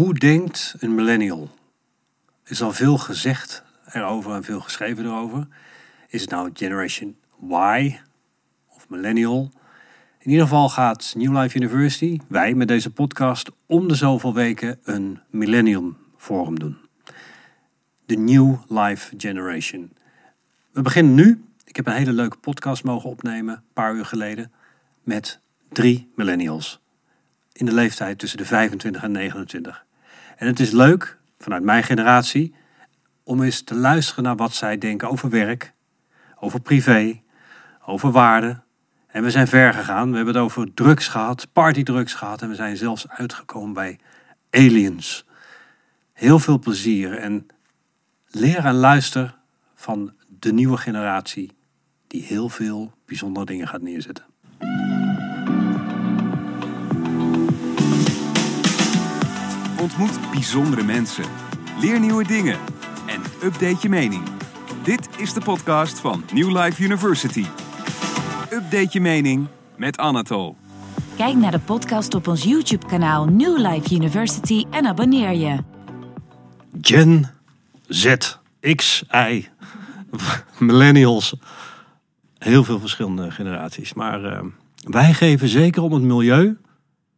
Hoe denkt een millennial? Er is al veel gezegd erover en veel geschreven erover. Is het nou Generation Y of millennial? In ieder geval gaat New Life University, wij met deze podcast, om de zoveel weken een Millennium Forum doen. De New Life Generation. We beginnen nu. Ik heb een hele leuke podcast mogen opnemen, een paar uur geleden, met drie millennials. In de leeftijd tussen de 25 en 29. En het is leuk, vanuit mijn generatie, om eens te luisteren naar wat zij denken over werk, over privé, over waarden. En we zijn ver gegaan. We hebben het over drugs gehad, partydrugs gehad. En we zijn zelfs uitgekomen bij aliens. Heel veel plezier en leer en luister van de nieuwe generatie die heel veel bijzondere dingen gaat neerzetten. Ontmoet bijzondere mensen. Leer nieuwe dingen. En update je mening. Dit is de podcast van New Life University. Update je mening met Anatol. Kijk naar de podcast op ons YouTube-kanaal New Life University en abonneer je. Gen Z, X, Y, millennials. Heel veel verschillende generaties. Maar eh, wij geven zeker om het milieu,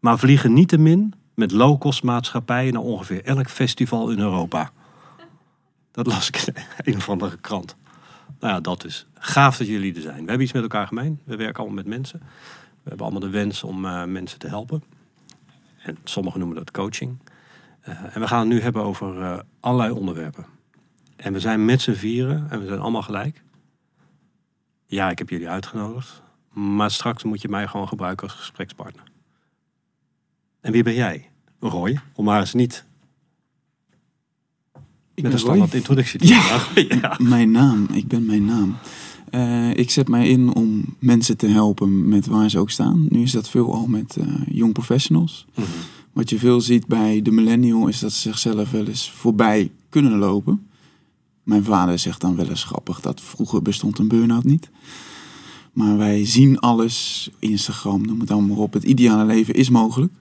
maar vliegen niet te min met low-cost maatschappijen naar ongeveer elk festival in Europa. Dat las ik in een of andere krant. Nou ja, dat is gaaf dat jullie er zijn. We hebben iets met elkaar gemeen. We werken allemaal met mensen. We hebben allemaal de wens om eh, mensen te helpen. En sommigen noemen dat coaching. Uh, en we gaan het nu hebben over uh, allerlei onderwerpen. En we zijn met z'n vieren en we zijn allemaal gelijk. Ja, ik heb jullie uitgenodigd. Maar straks moet je mij gewoon gebruiken als gesprekspartner. En wie ben jij? Roy, om maar eens niet Ik met ben een standaard introductie te Ja. ja. Mijn naam, ik ben mijn naam. Eh, ik zet mij in om mensen te helpen met waar ze ook staan. Nu is dat veelal met eh young professionals. Mhm. Wat je veel ziet bij de millennial is dat ze zichzelf wel eens voorbij kunnen lopen. Mijn vader zegt dan wel eens grappig dat vroeger bestond een burn-out niet. Maar wij zien alles, Instagram, noem het allemaal maar op. Het ideale leven is mogelijk.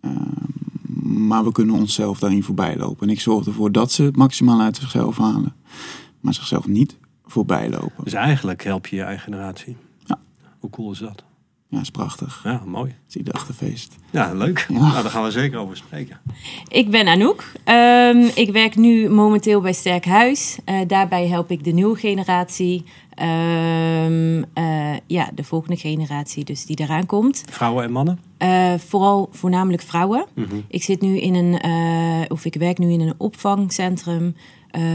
Eh, maar we kunnen onszelf daarin voorbij lopen. En ik zorg ervoor dat ze het maximaal uit zichzelf halen. Maar zichzelf niet voorbij lopen. Dus eigenlijk help je je eigen generatie. Ja. Hoe cool is dat? Ja, is prachtig. Ja, mooi. Het is ieder achterfeest. Ja, leuk. Ja. Nou, daar gaan we zeker over spreken. Ik ben Anouk. Ehm, ik werk nu momenteel bij Sterk Huis. Eh, daarbij help ik de nieuwe generatie. Ehm, eh, ja, de volgende generatie dus die eraan komt. Vrouwen en mannen? Eh, vooral voornamelijk vrouwen. Mhm. Ik zit nu in een, eh, of ik werk nu in een opvangcentrum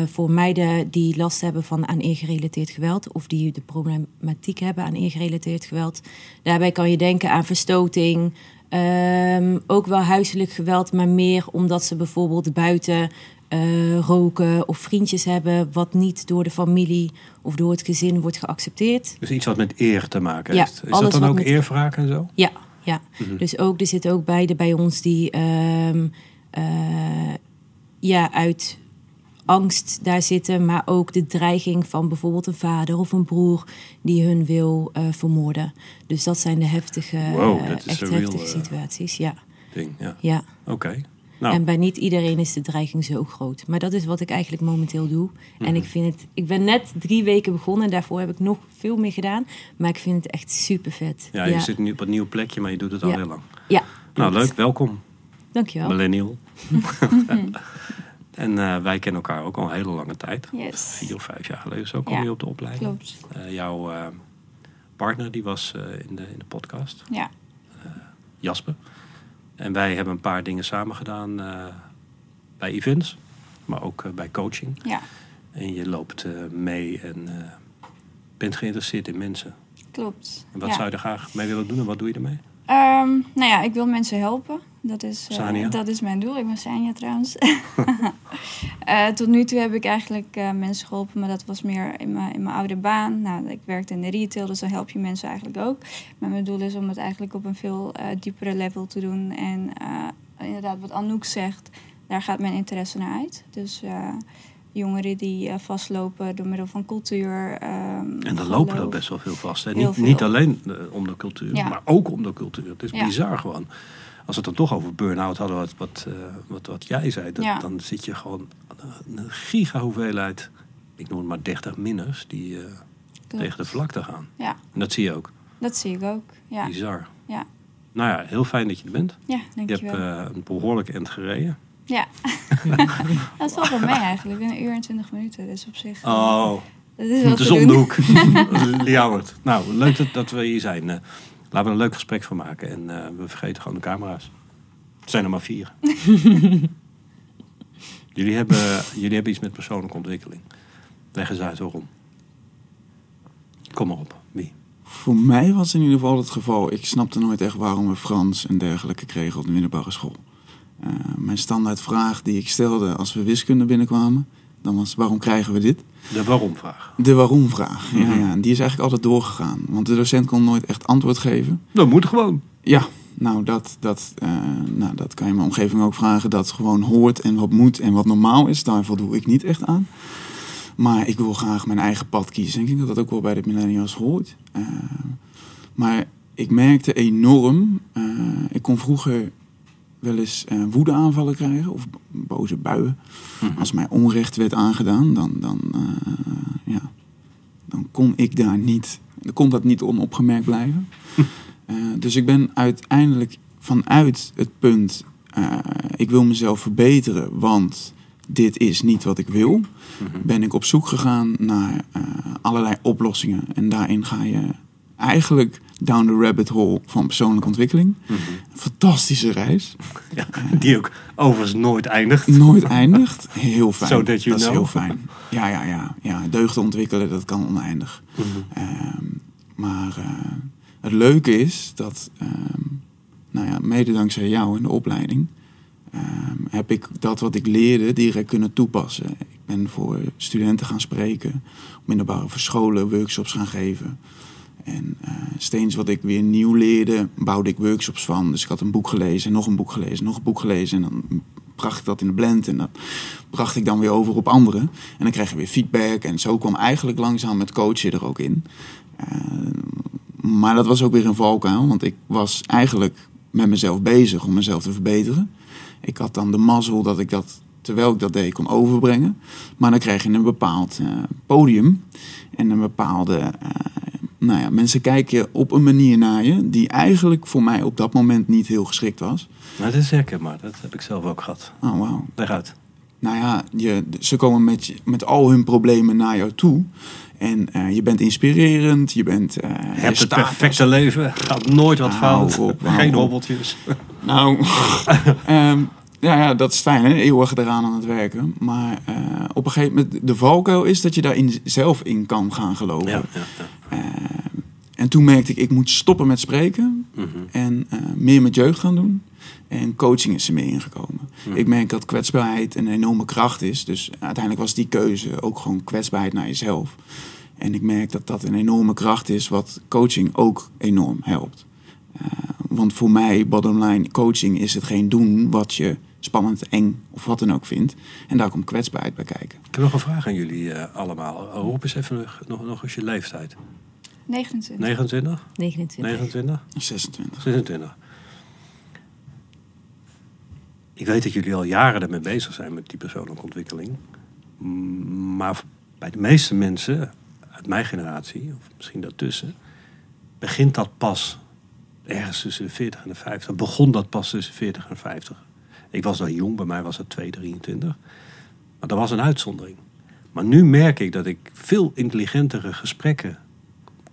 voor meiden die last hebben van aan gerelateerd geweld of die de problematiek hebben aan gerelateerd geweld. Daarbij kan je denken aan verstoting, ehm, ook wel huiselijk geweld, maar meer omdat ze bijvoorbeeld buiten eh, roken of vriendjes hebben, wat niet door de familie of door het gezin wordt geaccepteerd. Dus iets wat met eer te maken Ja, heeft. Is dat alles dan wat ook met- eerwraak en zo? Ja, ja. Mhm. Dus ook, er zitten ook beide bij ons die ehm, eh, ja, uit angst daar zitten, maar ook de dreiging van bijvoorbeeld een vader of een broer die hun wil eh, vermoorden. Dus dat zijn de heftige, Wow, dat echt real, heftige situaties. Ja, Ding, ja. ja. Oké. Nou, En bij niet iedereen is de dreiging zo groot. Maar dat is wat ik eigenlijk momenteel doe. En Mhm. ik vind het. Ik ben net drie weken begonnen. Daarvoor heb ik nog veel meer gedaan. Maar ik vind het echt super vet. ja, je zit nu op een nieuw plekje, maar je doet het al Ja. heel lang. Ja, Nou, leuk. Welkom, Dankjewel. millennial. en eh, wij kennen elkaar ook al een hele lange tijd. Yes, Vier of vijf jaar geleden zo kwam Ja, je op de opleiding. klopt. Eh, jouw eh, partner die was eh, in, de, in de podcast, Ja, Jasper. En wij hebben een paar dingen samen gedaan eh, bij events, maar ook eh, bij coaching. ja, En je loopt eh, mee en bent geïnteresseerd in mensen. klopt. En wat ja. zou je er graag mee willen doen en wat doe je ermee? Ehm, nou ja, ik wil mensen helpen. Dat is, eh, dat is mijn doel. Ik ben Sanja trouwens. Eh, tot nu toe heb ik eigenlijk eh, mensen geholpen, maar dat was meer in mijn, in mijn oude baan. Nou, ik werkte in de retail, dus dan help je mensen eigenlijk ook. Maar mijn doel is om het eigenlijk op een veel diepere level te doen. En inderdaad, wat Anouk zegt, daar gaat mijn interesse naar uit. Dus jongeren die eh, vastlopen door middel van cultuur. ehm, En dan lopen er best wel veel vast. Hè? Niet, niet alleen eh, om de cultuur, Ja. maar ook om de cultuur. Het is Ja. bizar gewoon. als we het dan toch over burn-out hadden, wat, wat, eh, wat, wat jij zei, dan, Ja. dan zit je gewoon een giga hoeveelheid, ik noem het maar 30 minners, die tegen de vlakte gaan. Ja, En dat zie je ook. dat zie ik ook. Ja, Bizar. ja. Nou ja, heel fijn dat je er bent. ja Je hebt dankjewel. eh, een behoorlijk end gereden. Ja. dat valt wel mee eigenlijk. Een uur en twintig minuten. Dus op zich... eh, Oh, dat is wel de zondehoek. Ljouwert. Nou, leuk dat, dat we hier zijn. Eh, laten we er een leuk gesprek van maken. En eh, we vergeten gewoon de camera's. Het zijn er maar vier. jullie, hebben, jullie hebben iets met persoonlijke ontwikkeling. Leg eens uit waarom. Kom maar op. Wie? Voor mij was in ieder geval het geval. Ik snapte nooit echt waarom we Frans en dergelijke kregen op de middelbare school. Eh, mijn standaardvraag die ik stelde als we wiskunde binnenkwamen, dan was waarom krijgen we dit? De waarom-vraag. De waarom-vraag. Ja, Mhm. ja, en die is eigenlijk altijd doorgegaan. Want de docent kon nooit echt antwoord geven. Dat moet gewoon. Ja, nou dat, dat, eh, nou dat kan je mijn omgeving ook vragen. Dat gewoon hoort en wat moet en wat normaal is. Daar voldoe ik niet echt aan. Maar ik wil graag mijn eigen pad kiezen. Ik denk dat dat ook wel bij de millennials hoort. Eh, maar ik merkte enorm... ik kon vroeger wel eens eh woedeaanvallen krijgen. Of boze buien. Als mij onrecht werd aangedaan, dan, dan, eh, ja, dan kon ik daar niet... Dan kon dat niet onopgemerkt blijven. Eh, dus ik ben uiteindelijk vanuit het punt, ik wil mezelf verbeteren, want dit is niet wat ik wil, ben ik op zoek gegaan naar allerlei oplossingen. En daarin ga je eigenlijk down the rabbit hole van persoonlijke ontwikkeling. Een fantastische reis. Ja, die ook overigens nooit eindigt. Nooit eindigt. Heel fijn. So that you dat is heel fijn. Ja, ja, ja. ja. Deugden ontwikkelen, dat kan oneindig. Mhm. Ehm, maar eh, het leuke is dat, ehm, nou ja, mede dankzij jou in de opleiding, ehm, heb ik dat wat ik leerde direct kunnen toepassen. Ik ben voor studenten gaan spreken, middelbare scholen workshops gaan geven. En eh, steeds wat ik weer nieuw leerde, bouwde ik workshops van. Dus ik had een boek gelezen, nog een boek gelezen, nog een boek gelezen. En dan bracht ik dat in de blend en dat bracht ik dan weer over op anderen. En dan kreeg je weer feedback. En zo kwam eigenlijk langzaam het coachen er ook in. Eh, maar dat was ook weer een valkuil, want ik was eigenlijk met mezelf bezig om mezelf te verbeteren. Ik had dan de mazzel dat ik dat, terwijl ik dat deed, kon overbrengen. Maar dan kreeg je een bepaald eh, podium en een bepaalde... nou ja, mensen kijken op een manier naar je die eigenlijk voor mij op dat moment niet heel geschikt was. Nou, dat is herkenbaar. Dat heb ik zelf ook gehad. Oh, wauw. Leg uit. Nou ja, je, ze komen met, met al hun problemen naar jou toe. En eh, je bent inspirerend, je bent... eh, Je hebt het perfecte leven. Gaat nooit wat fout. op, Geen hobbeltjes. Nou, ehm, ja, ja, dat is fijn, hè? eeuwig eraan aan het werken. Maar eh, op een gegeven moment, de valkuil is dat je daar in, zelf in kan gaan geloven. Ja, ja, ja. En toen merkte ik, ik moet stoppen met spreken Mhm. en eh, meer met jeugd gaan doen. En coaching is er mee ingekomen. Mhm. Ik merk dat kwetsbaarheid een enorme kracht is. Dus uiteindelijk was die keuze ook gewoon kwetsbaarheid naar jezelf. En ik merk dat dat een enorme kracht is, wat coaching ook enorm helpt. Eh, want voor mij, bottom line, coaching is hetgeen doen wat je spannend, eng of wat dan ook vindt. En daar komt kwetsbaarheid bij kijken. Ik heb nog een vraag aan jullie eh, allemaal. Uh, roep eens even nog, nog, nog eens je leeftijd. 29. 29? 29. 29? 26. 26. Ik weet dat jullie al jaren ermee bezig zijn met die persoonlijke ontwikkeling. Maar bij de meeste mensen uit mijn generatie, of misschien daartussen, begint dat pas ergens tussen de 40 en de 50. Begon dat pas tussen 40 en 50. Ik was dan jong, bij mij was het 2, 23. Maar dat was een uitzondering. Maar nu merk ik dat ik veel intelligentere gesprekken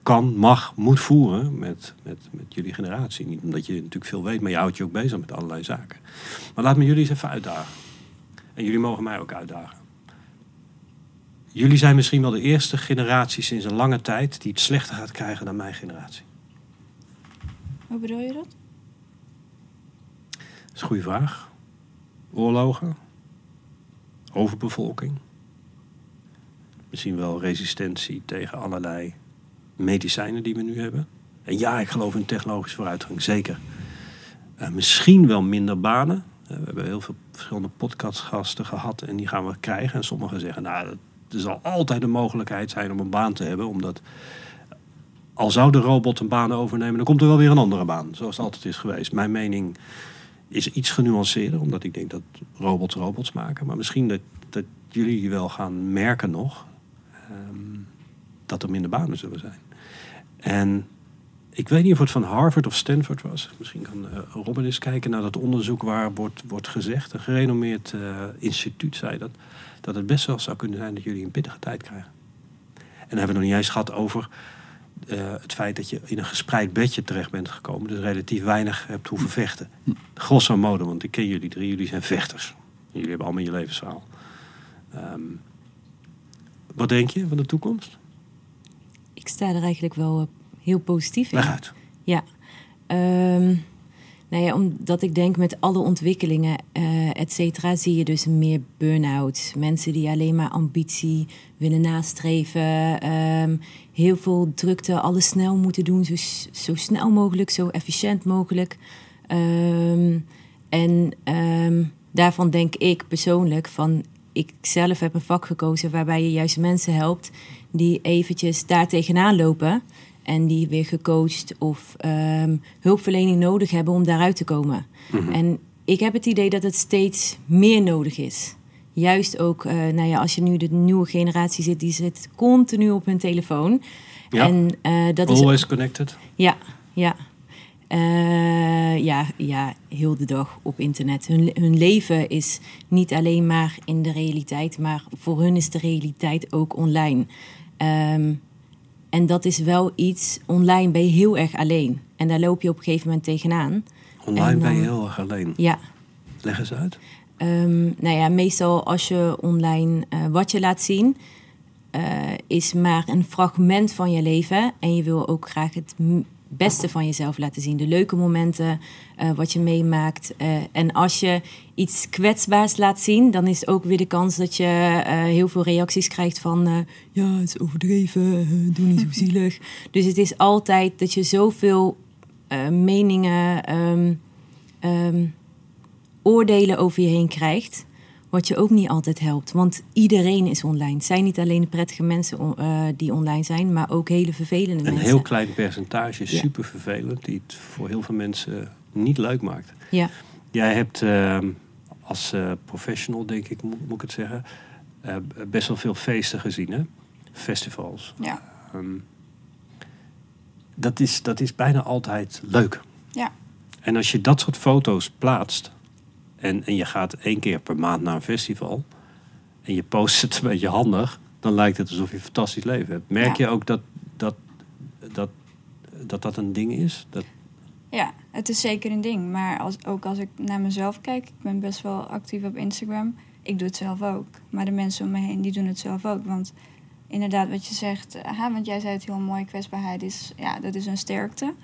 kan, mag, moet voeren met, met, met jullie generatie. Niet omdat je natuurlijk veel weet, maar je houdt je ook bezig met allerlei zaken. Maar laat me jullie eens even uitdagen. En jullie mogen mij ook uitdagen. Jullie zijn misschien wel de eerste generatie sinds een lange tijd die het slechter gaat krijgen dan mijn generatie. Hoe bedoel je dat? Dat is een goede vraag. Oorlogen, overbevolking, misschien wel resistentie tegen allerlei medicijnen die we nu hebben. En ja, ik geloof in technologische vooruitgang, zeker. Eh, misschien wel minder banen. Eh, we hebben heel veel verschillende podcastgasten gehad en die gaan we krijgen. En sommigen zeggen, nou, er zal altijd een mogelijkheid zijn om een baan te hebben, omdat al zou de robot een baan overnemen, dan komt er wel weer een andere baan, zoals het altijd is geweest. Mijn mening is iets genuanceerder, omdat ik denk dat robots robots maken. Maar misschien dat, dat jullie wel gaan merken nog ehm, dat er minder banen zullen zijn. En ik weet niet of het van Harvard of Stanford was. Misschien kan eh, Robin eens kijken naar dat onderzoek waar wordt, wordt gezegd. Een gerenommeerd eh, instituut zei dat. Dat het best wel zou kunnen zijn dat jullie een pittige tijd krijgen. En dan hebben we nog niet eens gehad over eh, het feit dat je in een gespreid bedje terecht bent gekomen. Dus relatief weinig hebt hoeven vechten. Grosso modo, want ik ken jullie drie. Jullie zijn vechters. Jullie hebben allemaal je levensverhaal. Ehm, wat denk je van de toekomst? Ik sta er eigenlijk wel eh, heel positief in. Leg uit. Ja. Ehm, nou ja, omdat ik denk met alle ontwikkelingen, eh et cetera, zie je dus meer burn-out. Mensen die alleen maar ambitie willen nastreven. ehm, heel veel drukte, alles snel moeten doen. Zo, zo snel mogelijk, zo efficiënt mogelijk. Ehm, en ehm, daarvan denk ik persoonlijk van... Ik zelf heb een vak gekozen waarbij je juist mensen helpt... die eventjes daar tegenaan lopen... en die weer gecoacht of ehm, hulpverlening nodig hebben om daaruit te komen. En ik heb het idee dat het steeds meer nodig is. Juist ook, eh, nou ja, als je nu de nieuwe generatie zit... die zit continu op hun telefoon. Ja. En eh, dat is Always connected. ja, ja. Eh, ja, ja, heel de dag op internet. Hun, hun leven is niet alleen maar in de realiteit, maar voor hun is de realiteit ook online. Ehm, en dat is wel iets, online ben je heel erg alleen. En daar loop je op een gegeven moment tegenaan. Online En ben je heel erg alleen. Ja, Leg eens uit. Ehm, nou ja, meestal als je online eh, wat je laat zien, eh, is maar een fragment van je leven. En je wil ook graag het beste van jezelf laten zien. De leuke momenten, eh, wat je meemaakt. En als je iets kwetsbaars laat zien, dan is ook weer de kans dat je heel veel reacties krijgt van... ja, het is overdreven, doe niet zo zielig. Dus het is altijd dat je zoveel meningen... ehm, ehm, oordelen over je heen krijgt. Wat je ook niet altijd helpt. Want iedereen is online. Het zijn niet alleen de prettige mensen eh, die online zijn, maar ook hele vervelende Een mensen. heel klein percentage is Ja. super vervelend, die het voor heel veel mensen niet leuk maakt. Ja, Jij hebt ehm, als eh, professional, denk ik, moet, moet ik het zeggen, eh, best wel veel feesten gezien, hè? Festivals. Ja. Ehm, dat, is, dat is bijna altijd leuk. Ja. En als je dat soort foto's plaatst en, en je gaat één keer per maand naar een festival en je post het een beetje handig, dan lijkt het alsof je een fantastisch leven hebt. Merk Ja. je ook dat dat, dat, dat dat een ding is? Dat, Ja, het is zeker een ding. Maar als, ook als ik naar mezelf kijk, ik ben best wel actief op Instagram. Ik doe het zelf ook. Maar de mensen om me heen, die doen het zelf ook. Want inderdaad, wat je zegt, eh, want jij zei het heel mooi, kwetsbaarheid is, ja, dat is een sterkte.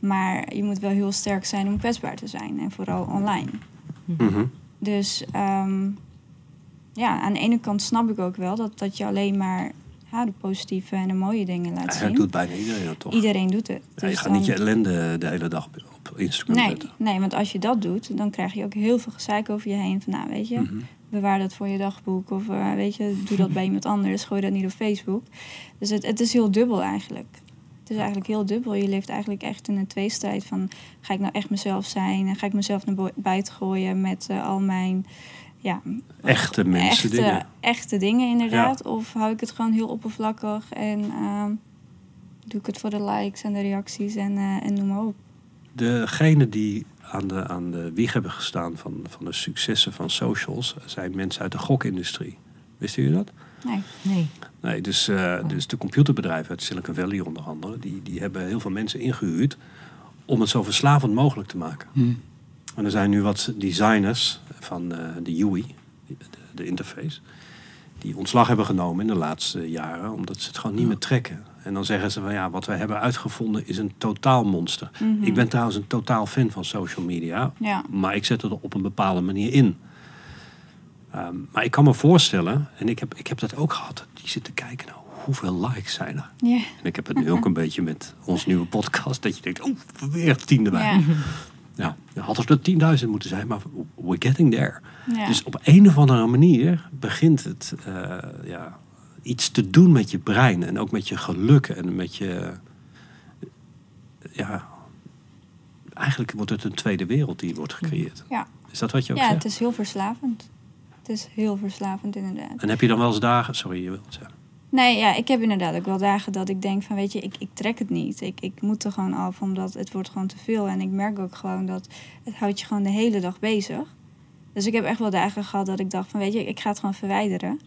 Maar je moet wel heel sterk zijn om kwetsbaar te zijn. En vooral online. Mhm. Dus ehm, ja, aan de ene kant snap ik ook wel dat, dat je alleen maar ha, de positieve en de mooie dingen laat zien. doet bijna iedereen dat toch? Iedereen doet het. Ja, je Dus gaat niet je ellende de hele dag op, Instagram Nee, zetten. nee, want als je dat doet, dan krijg je ook heel veel gezeik over je heen. Van nou, weet je, Mhm. bewaar dat voor je dagboek. Of eh, weet je, doe dat bij iemand anders. Gooi dat niet op Facebook. Dus het, het is heel dubbel eigenlijk. Het is eigenlijk heel dubbel. Je leeft eigenlijk echt in een tweestrijd van... ga ik nou echt mezelf zijn? En ga ik mezelf naar bui- buiten gooien met eh, al mijn... Ja, Echte mensen echte, dingen. echte dingen inderdaad. Of hou ik het gewoon heel oppervlakkig en ehm, doe ik het voor de likes en de reacties en, eh, en noem maar op. Degene die aan de, aan de wieg hebben gestaan van, van de successen van socials... zijn mensen uit de gokindustrie. Wisten jullie dat? Nee. nee. Nee, dus, eh, dus de computerbedrijven uit Silicon Valley onder andere... Die, die hebben heel veel mensen ingehuurd om het zo verslavend mogelijk te maken. Hm. En er zijn nu wat designers van eh, de UI, de, de interface... die ontslag hebben genomen in de laatste jaren... omdat ze het gewoon niet meer trekken. En dan zeggen ze van ja, wat wij hebben uitgevonden is een totaal monster. Mhm. Ik ben trouwens een totaal fan van social media... Ja. maar ik zet het er op een bepaalde manier in. Ehm, maar ik kan me voorstellen, en ik heb, ik heb dat ook gehad... die zitten kijken, nou, hoeveel likes zijn er? Ja. En ik heb het nu ook een beetje met ons nieuwe podcast... dat je denkt, oh, weer tien erbij. Ja. Ja, dan had het er 10.000 moeten zijn, maar we're getting there. Ja. Dus op een of andere manier begint het eh, ja, iets te doen met je brein en ook met je geluk en met je. Ja, eigenlijk wordt het een tweede wereld die wordt gecreëerd. Ja. Is dat wat je ook Ja, zegt? het is heel verslavend. Het is heel verslavend inderdaad. En heb je dan wel eens dagen... Sorry, je wilt zeggen. Nee, ja, ik heb inderdaad ook wel dagen dat ik denk van, weet je, ik, ik trek het niet. Ik, ik moet er gewoon af, omdat het wordt gewoon te veel. En ik merk ook gewoon dat het houdt je gewoon de hele dag bezig. Dus ik heb echt wel dagen gehad dat ik dacht van, weet je, ik ga het gewoon verwijderen.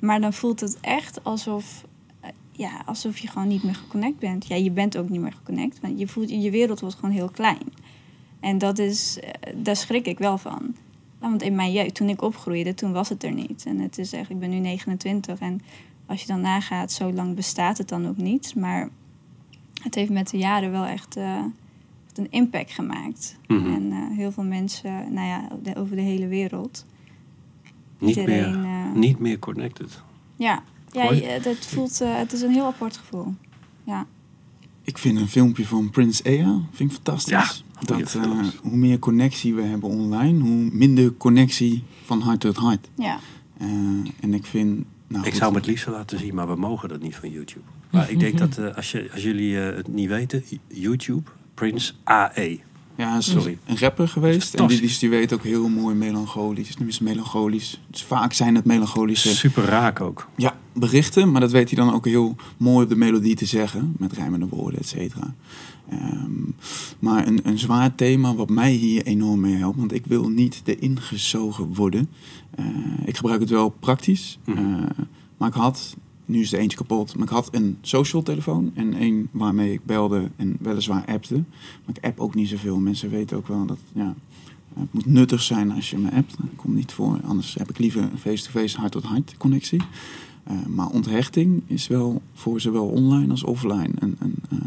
Maar dan voelt het echt alsof, eh, ja, alsof je gewoon niet meer geconnect bent. Ja, je bent ook niet meer geconnect, want je voelt, je wereld wordt gewoon heel klein. En dat is, eh, daar schrik ik wel van. Want in mijn jeugd, toen ik opgroeide, toen was het er niet. En het is echt, ik ben nu 29 en als je dan nagaat, zo lang bestaat het dan ook niet. Maar het heeft met de jaren wel echt, eh, echt een impact gemaakt. Mhm. En eh, heel veel mensen, nou ja, de- over de hele wereld. Niet Iedereen, meer, eh, niet meer connected. Ja, ja dat voelt, het is een heel apart gevoel. Ja, Ik vind een filmpje van Prince Ea vind ik fantastisch. Ja, dat, eh, hoe meer connectie we hebben online, hoe minder connectie van hart tot hart. ja. Eh, en ik vind... Nou, ik goed, zou hem het liefst laten zien, maar we mogen dat niet van YouTube. Maar ik denk dat eh, als, je, als jullie het niet weten, YouTube, Prince AE. Ja, is Sorry. een rapper geweest. En die, die, die weet ook heel mooi melancholisch. Nu is het melancholisch. Dus vaak zijn het melancholische Super raak ook. ja, berichten. Maar dat weet hij dan ook heel mooi op de melodie te zeggen. Met rijmende woorden, et cetera. Ehm, maar een, een zwaar thema wat mij hier enorm mee helpt. Want ik wil niet erin gezogen worden. Eh, ik gebruik het wel praktisch. Mhm. Eh, maar ik had, nu is er eentje kapot. Maar ik had een social telefoon. En één waarmee ik belde en weliswaar appte. Maar ik app ook niet zoveel. Mensen weten ook wel dat ja, het moet nuttig zijn als je me appt. Dat komt niet voor. Anders heb ik liever een face-to-face hart-tot-hart connectie. Eh, maar onthechting is wel voor zowel online als offline een, een eh,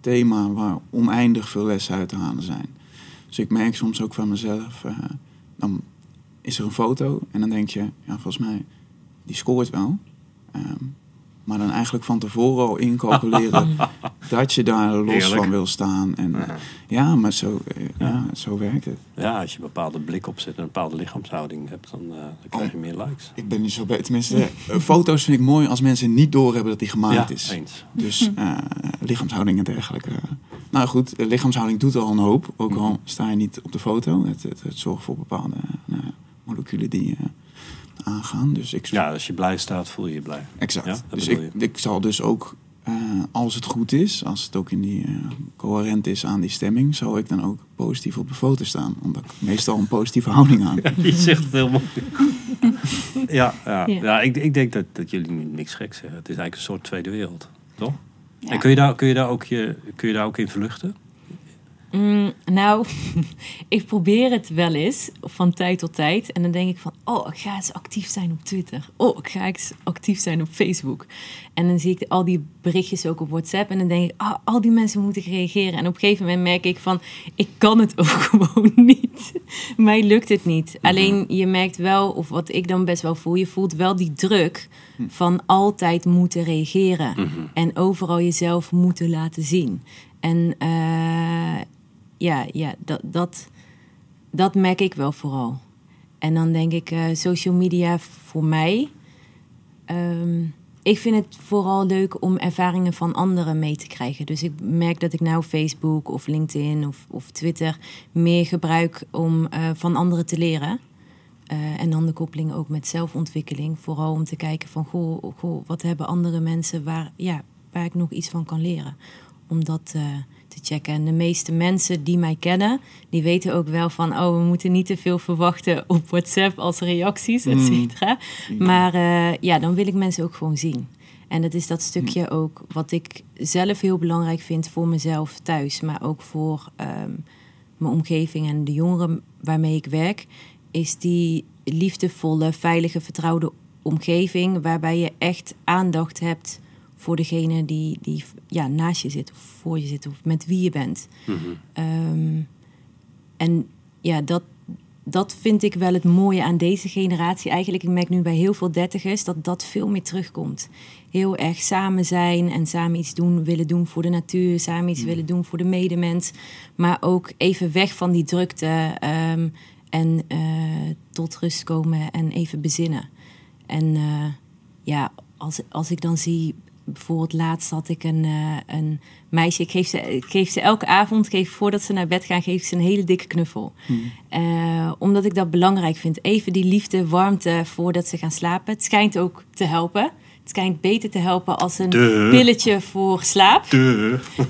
thema waar oneindig veel lessen uit te halen zijn. Dus ik merk soms ook van mezelf, eh, dan is er een foto en dan denk je, ja, volgens mij, die scoort wel. Ehm, maar dan eigenlijk van tevoren al incalculeren dat je daar los Heerlijk. van wil staan. En, eh, ja, maar zo, eh, ja, zo werkt het. Ja, als je een bepaalde blik opzet en een bepaalde lichaamshouding hebt, dan, eh, dan krijg je meer likes. Ik ben niet zo bij. Tenminste, eh, foto's vind ik mooi als mensen niet doorhebben dat die gemaakt ja, is. eens. Dus eh, lichaamshouding en dergelijke. Nou goed, eh, lichaamshouding doet al een hoop. Ook Mhm. al sta je niet op de foto. Het, het, het zorgt voor bepaalde moleculen die eh, aangaan. Dus ik, Ja, als je blij staat, voel je je blij. exact. Ja, dus ik, ik zal dus ook, eh, als het goed is, als het ook in die eh, coherent is aan die stemming, zal ik dan ook positief op de foto staan. Omdat ik meestal een positieve houding aan. Je zegt het heel mooi. ja, ja. Ja. ja ik, ik denk dat, dat jullie nu niks gek zeggen. Het is eigenlijk een soort tweede wereld, toch? Ja. En kun je, daar, kun, je daar ook je, kun je daar ook in vluchten? Mm, nou, ik probeer het wel eens van tijd tot tijd. En dan denk ik van, oh, ik ga eens actief zijn op Twitter. Oh, ik ga eens actief zijn op Facebook. En dan zie ik al die berichtjes ook op WhatsApp. En dan denk ik, ah, al die mensen moeten reageren. En op een gegeven moment merk ik van, ik kan het ook gewoon niet. Mij lukt het niet. Alleen je merkt wel, of wat ik dan best wel voel, je voelt wel die druk van altijd moeten reageren. En overal jezelf moeten laten zien. En eh, ja, ja dat, dat, dat merk ik wel vooral. En dan denk ik, eh, social media voor mij. ehm, ik vind het vooral leuk om ervaringen van anderen mee te krijgen. Dus ik merk dat ik nou Facebook of LinkedIn of, of Twitter meer gebruik om eh, van anderen te leren. Eh, en dan de koppeling ook met zelfontwikkeling. Vooral om te kijken van, goh, goh wat hebben andere mensen waar, ja, waar ik nog iets van kan leren. Om dat eh, te checken. En de meeste mensen die mij kennen, die weten ook wel van... oh, we moeten niet te veel verwachten op WhatsApp als reacties, et cetera. Maar eh, ja, dan wil ik mensen ook gewoon zien. En dat is dat stukje ook wat ik zelf heel belangrijk vind voor mezelf thuis. Maar ook voor ehm, mijn omgeving en de jongeren waarmee ik werk... is die liefdevolle, veilige, vertrouwde omgeving... waarbij je echt aandacht hebt voor degene die, die ja, naast je zit... of voor je zit of met wie je bent. Ehm, en ja, dat, dat vind ik wel het mooie aan deze generatie. Eigenlijk, ik merk nu bij heel veel dertigers dat dat veel meer terugkomt. Heel erg samen zijn en samen iets doen, willen doen voor de natuur. Samen iets willen doen voor de medemens. Maar ook even weg van die drukte ehm, en eh, tot rust komen en even bezinnen. En eh, ja, als, als ik dan zie bijvoorbeeld laatst had ik een, eh, een meisje. Ik geef, ze, ik geef ze elke avond, geef, voordat ze naar bed gaan, geef ze een hele dikke knuffel. Eh, omdat ik dat belangrijk vind. Even die liefde, warmte voordat ze gaan slapen. Het schijnt ook te helpen. Het schijnt beter te helpen als een Duh. pilletje voor slaap.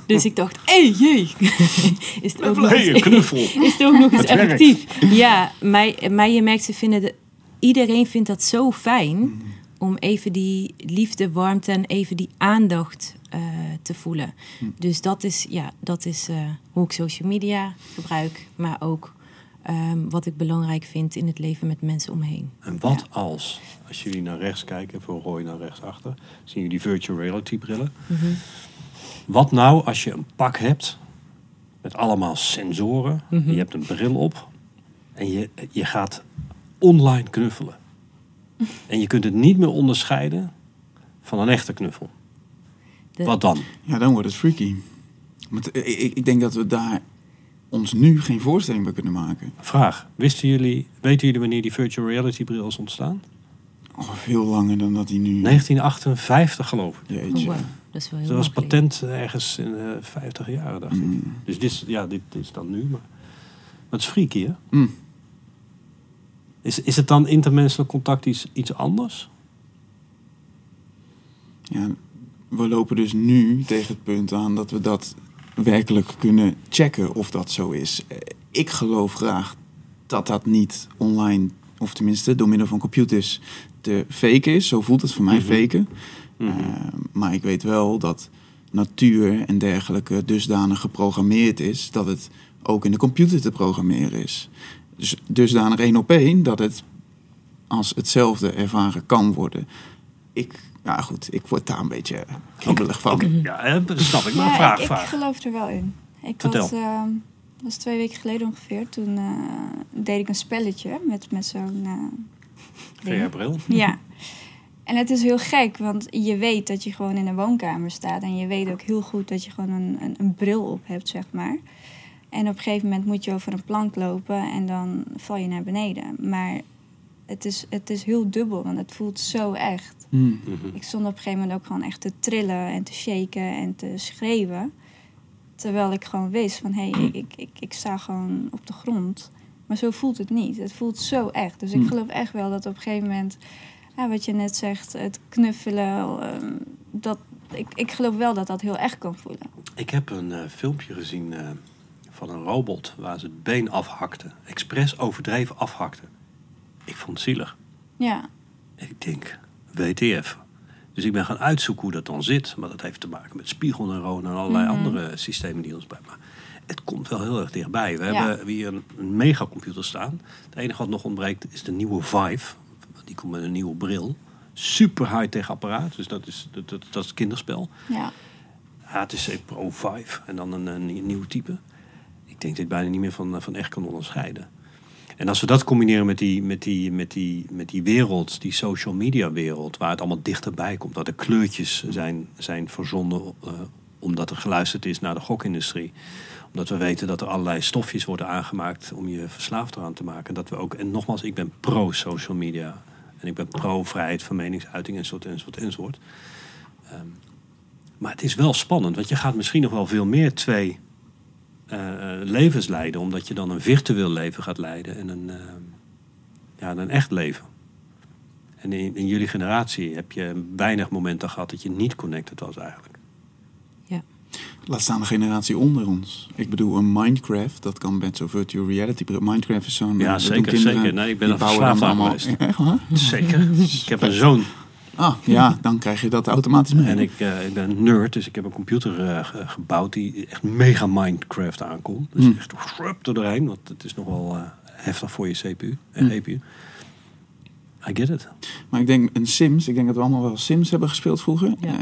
Dus ik dacht, hé, hey, jee. Is het ook nog eens, knuffel. is het ook nog eens effectief? Ja, maar, maar je merkt, ze vinden de, iedereen vindt dat zo fijn om even die liefde, warmte en even die aandacht eh, te voelen. Dus dat is, ja, dat is eh, hoe ik social media gebruik, maar ook ehm, wat ik belangrijk vind in het leven met mensen om me heen. En wat als, als jullie naar rechts kijken, voor Roy naar rechts achter, zien jullie virtual reality brillen. Wat nou als je een pak hebt met allemaal sensoren, je hebt een bril op en je, je gaat online knuffelen. En je kunt het niet meer onderscheiden van een echte knuffel. De- Wat dan? Ja, dan wordt het freaky. Maar t- ik, ik- denk dat we daar ons nu geen voorstelling bij kunnen maken. Vraag. Wisten jullie, weten jullie wanneer die virtual reality bril is ontstaan? Oh, veel langer dan dat hij nu... 1958 geloof ik. Oh, Jeetje. wow. Dat is wel heel Dat was patent ergens in de 50 jaren, dacht ik. Mm. Dus dit is, ja, dit is dan nu. Maar, maar het is freaky, hè? Mm. Is, is het dan intermenselijk contact iets, iets anders? Ja, we lopen dus nu tegen het punt aan dat we dat werkelijk kunnen checken of dat zo is. Eh, Ik geloof graag dat dat niet online, of tenminste door middel van computers, te faken is. Zo voelt het voor mij Mhm. faken. Mhm. Eh, maar ik weet wel dat natuur en dergelijke dusdanig geprogrammeerd is dat het ook in de computer te programmeren is. Dus dusdanig één op één dat het als hetzelfde ervaren kan worden. Ik, ja goed, ik word daar een beetje kriebelig van. Oké, ja, dat snap ik. Maar ja, vraag, ik, ik vraag. geloof er wel in. Ik Vertel. had, ehm, dat was twee weken geleden ongeveer. Toen eh, deed ik een spelletje met, met zo'n... ding. VR-bril. Ja. En het is heel gek, want je weet dat je gewoon in een woonkamer staat. En je weet ook heel goed dat je gewoon een, een, een bril op hebt, zeg maar. En op een gegeven moment moet je over een plank lopen en dan val je naar beneden. Maar het is, het is heel dubbel, want het voelt zo echt. Hmm. Mhm. Ik stond op een gegeven moment ook gewoon echt te trillen en te shaken en te schreeuwen. Terwijl ik gewoon wist van, hé, hey, ik, ik, ik, ik sta gewoon op de grond. Maar zo voelt het niet. Het voelt zo echt. Dus ik Hmm. geloof echt wel dat op een gegeven moment, ja, wat je net zegt, het knuffelen, ehm, dat, ik, ik geloof wel dat dat heel echt kan voelen. Ik heb een eh, filmpje gezien eh, van een robot waar ze het been afhakte. Expres overdreven afhakte. Ik vond het zielig. Ja, Ik denk, WTF. Dus ik ben gaan uitzoeken hoe dat dan zit. Maar dat heeft te maken met spiegelneuronen en allerlei Mhm. andere systemen die ons bij. Maar het komt wel heel erg dichtbij. We Ja. hebben hier een, een megacomputer staan. Het enige wat nog ontbreekt is de nieuwe Vive. Die komt met een nieuwe bril. Super high-tech apparaat. Dus dat is, dat, dat, dat is kinderspel. ja. HTC Pro 5 en dan een, een nieuw type. Ik denk dat bijna niet meer van, van echt kan onderscheiden. En als we dat combineren met die, met die, met die, met die wereld, die social media wereld, waar het allemaal dichterbij komt, dat de kleurtjes zijn, zijn verzonnen eh, omdat er geluisterd is naar de gokindustrie. Omdat we weten dat er allerlei stofjes worden aangemaakt om je verslaafd eraan te maken. Dat we ook, en nogmaals, ik ben pro-social media. En ik ben pro-vrijheid van meningsuiting enzovoort, enzovoort, enzovoort. Ehm, maar het is wel spannend, want je gaat misschien nog wel veel meer twee eh, eh, levens leiden, omdat je dan een virtueel leven gaat leiden en een, eh, ja, een echt leven. En in, in jullie generatie heb je weinig momenten gehad dat je niet connected was eigenlijk. Laat staan de generatie onder ons. Ik bedoel, een Minecraft, dat kan met zo'n virtual reality. Minecraft is zo'n... Ja, zeker, kinderen, zeker. Nee, ik ben bouwen verslaafd aan geweest. Echt waar? Zeker. ik heb een zoon Ah, ja, dan krijg je dat automatisch mee. en ik, eh, ik ben een nerd, dus ik heb een computer eh, ge- gebouwd die echt mega Minecraft aankomt. Dus Hmm. echt schrup er doorheen, want het is nog wel eh, heftig voor je CPU en Hmm. GPU. I get it. Maar ik denk een Sims, ik denk dat we allemaal wel Sims hebben gespeeld vroeger. Ja.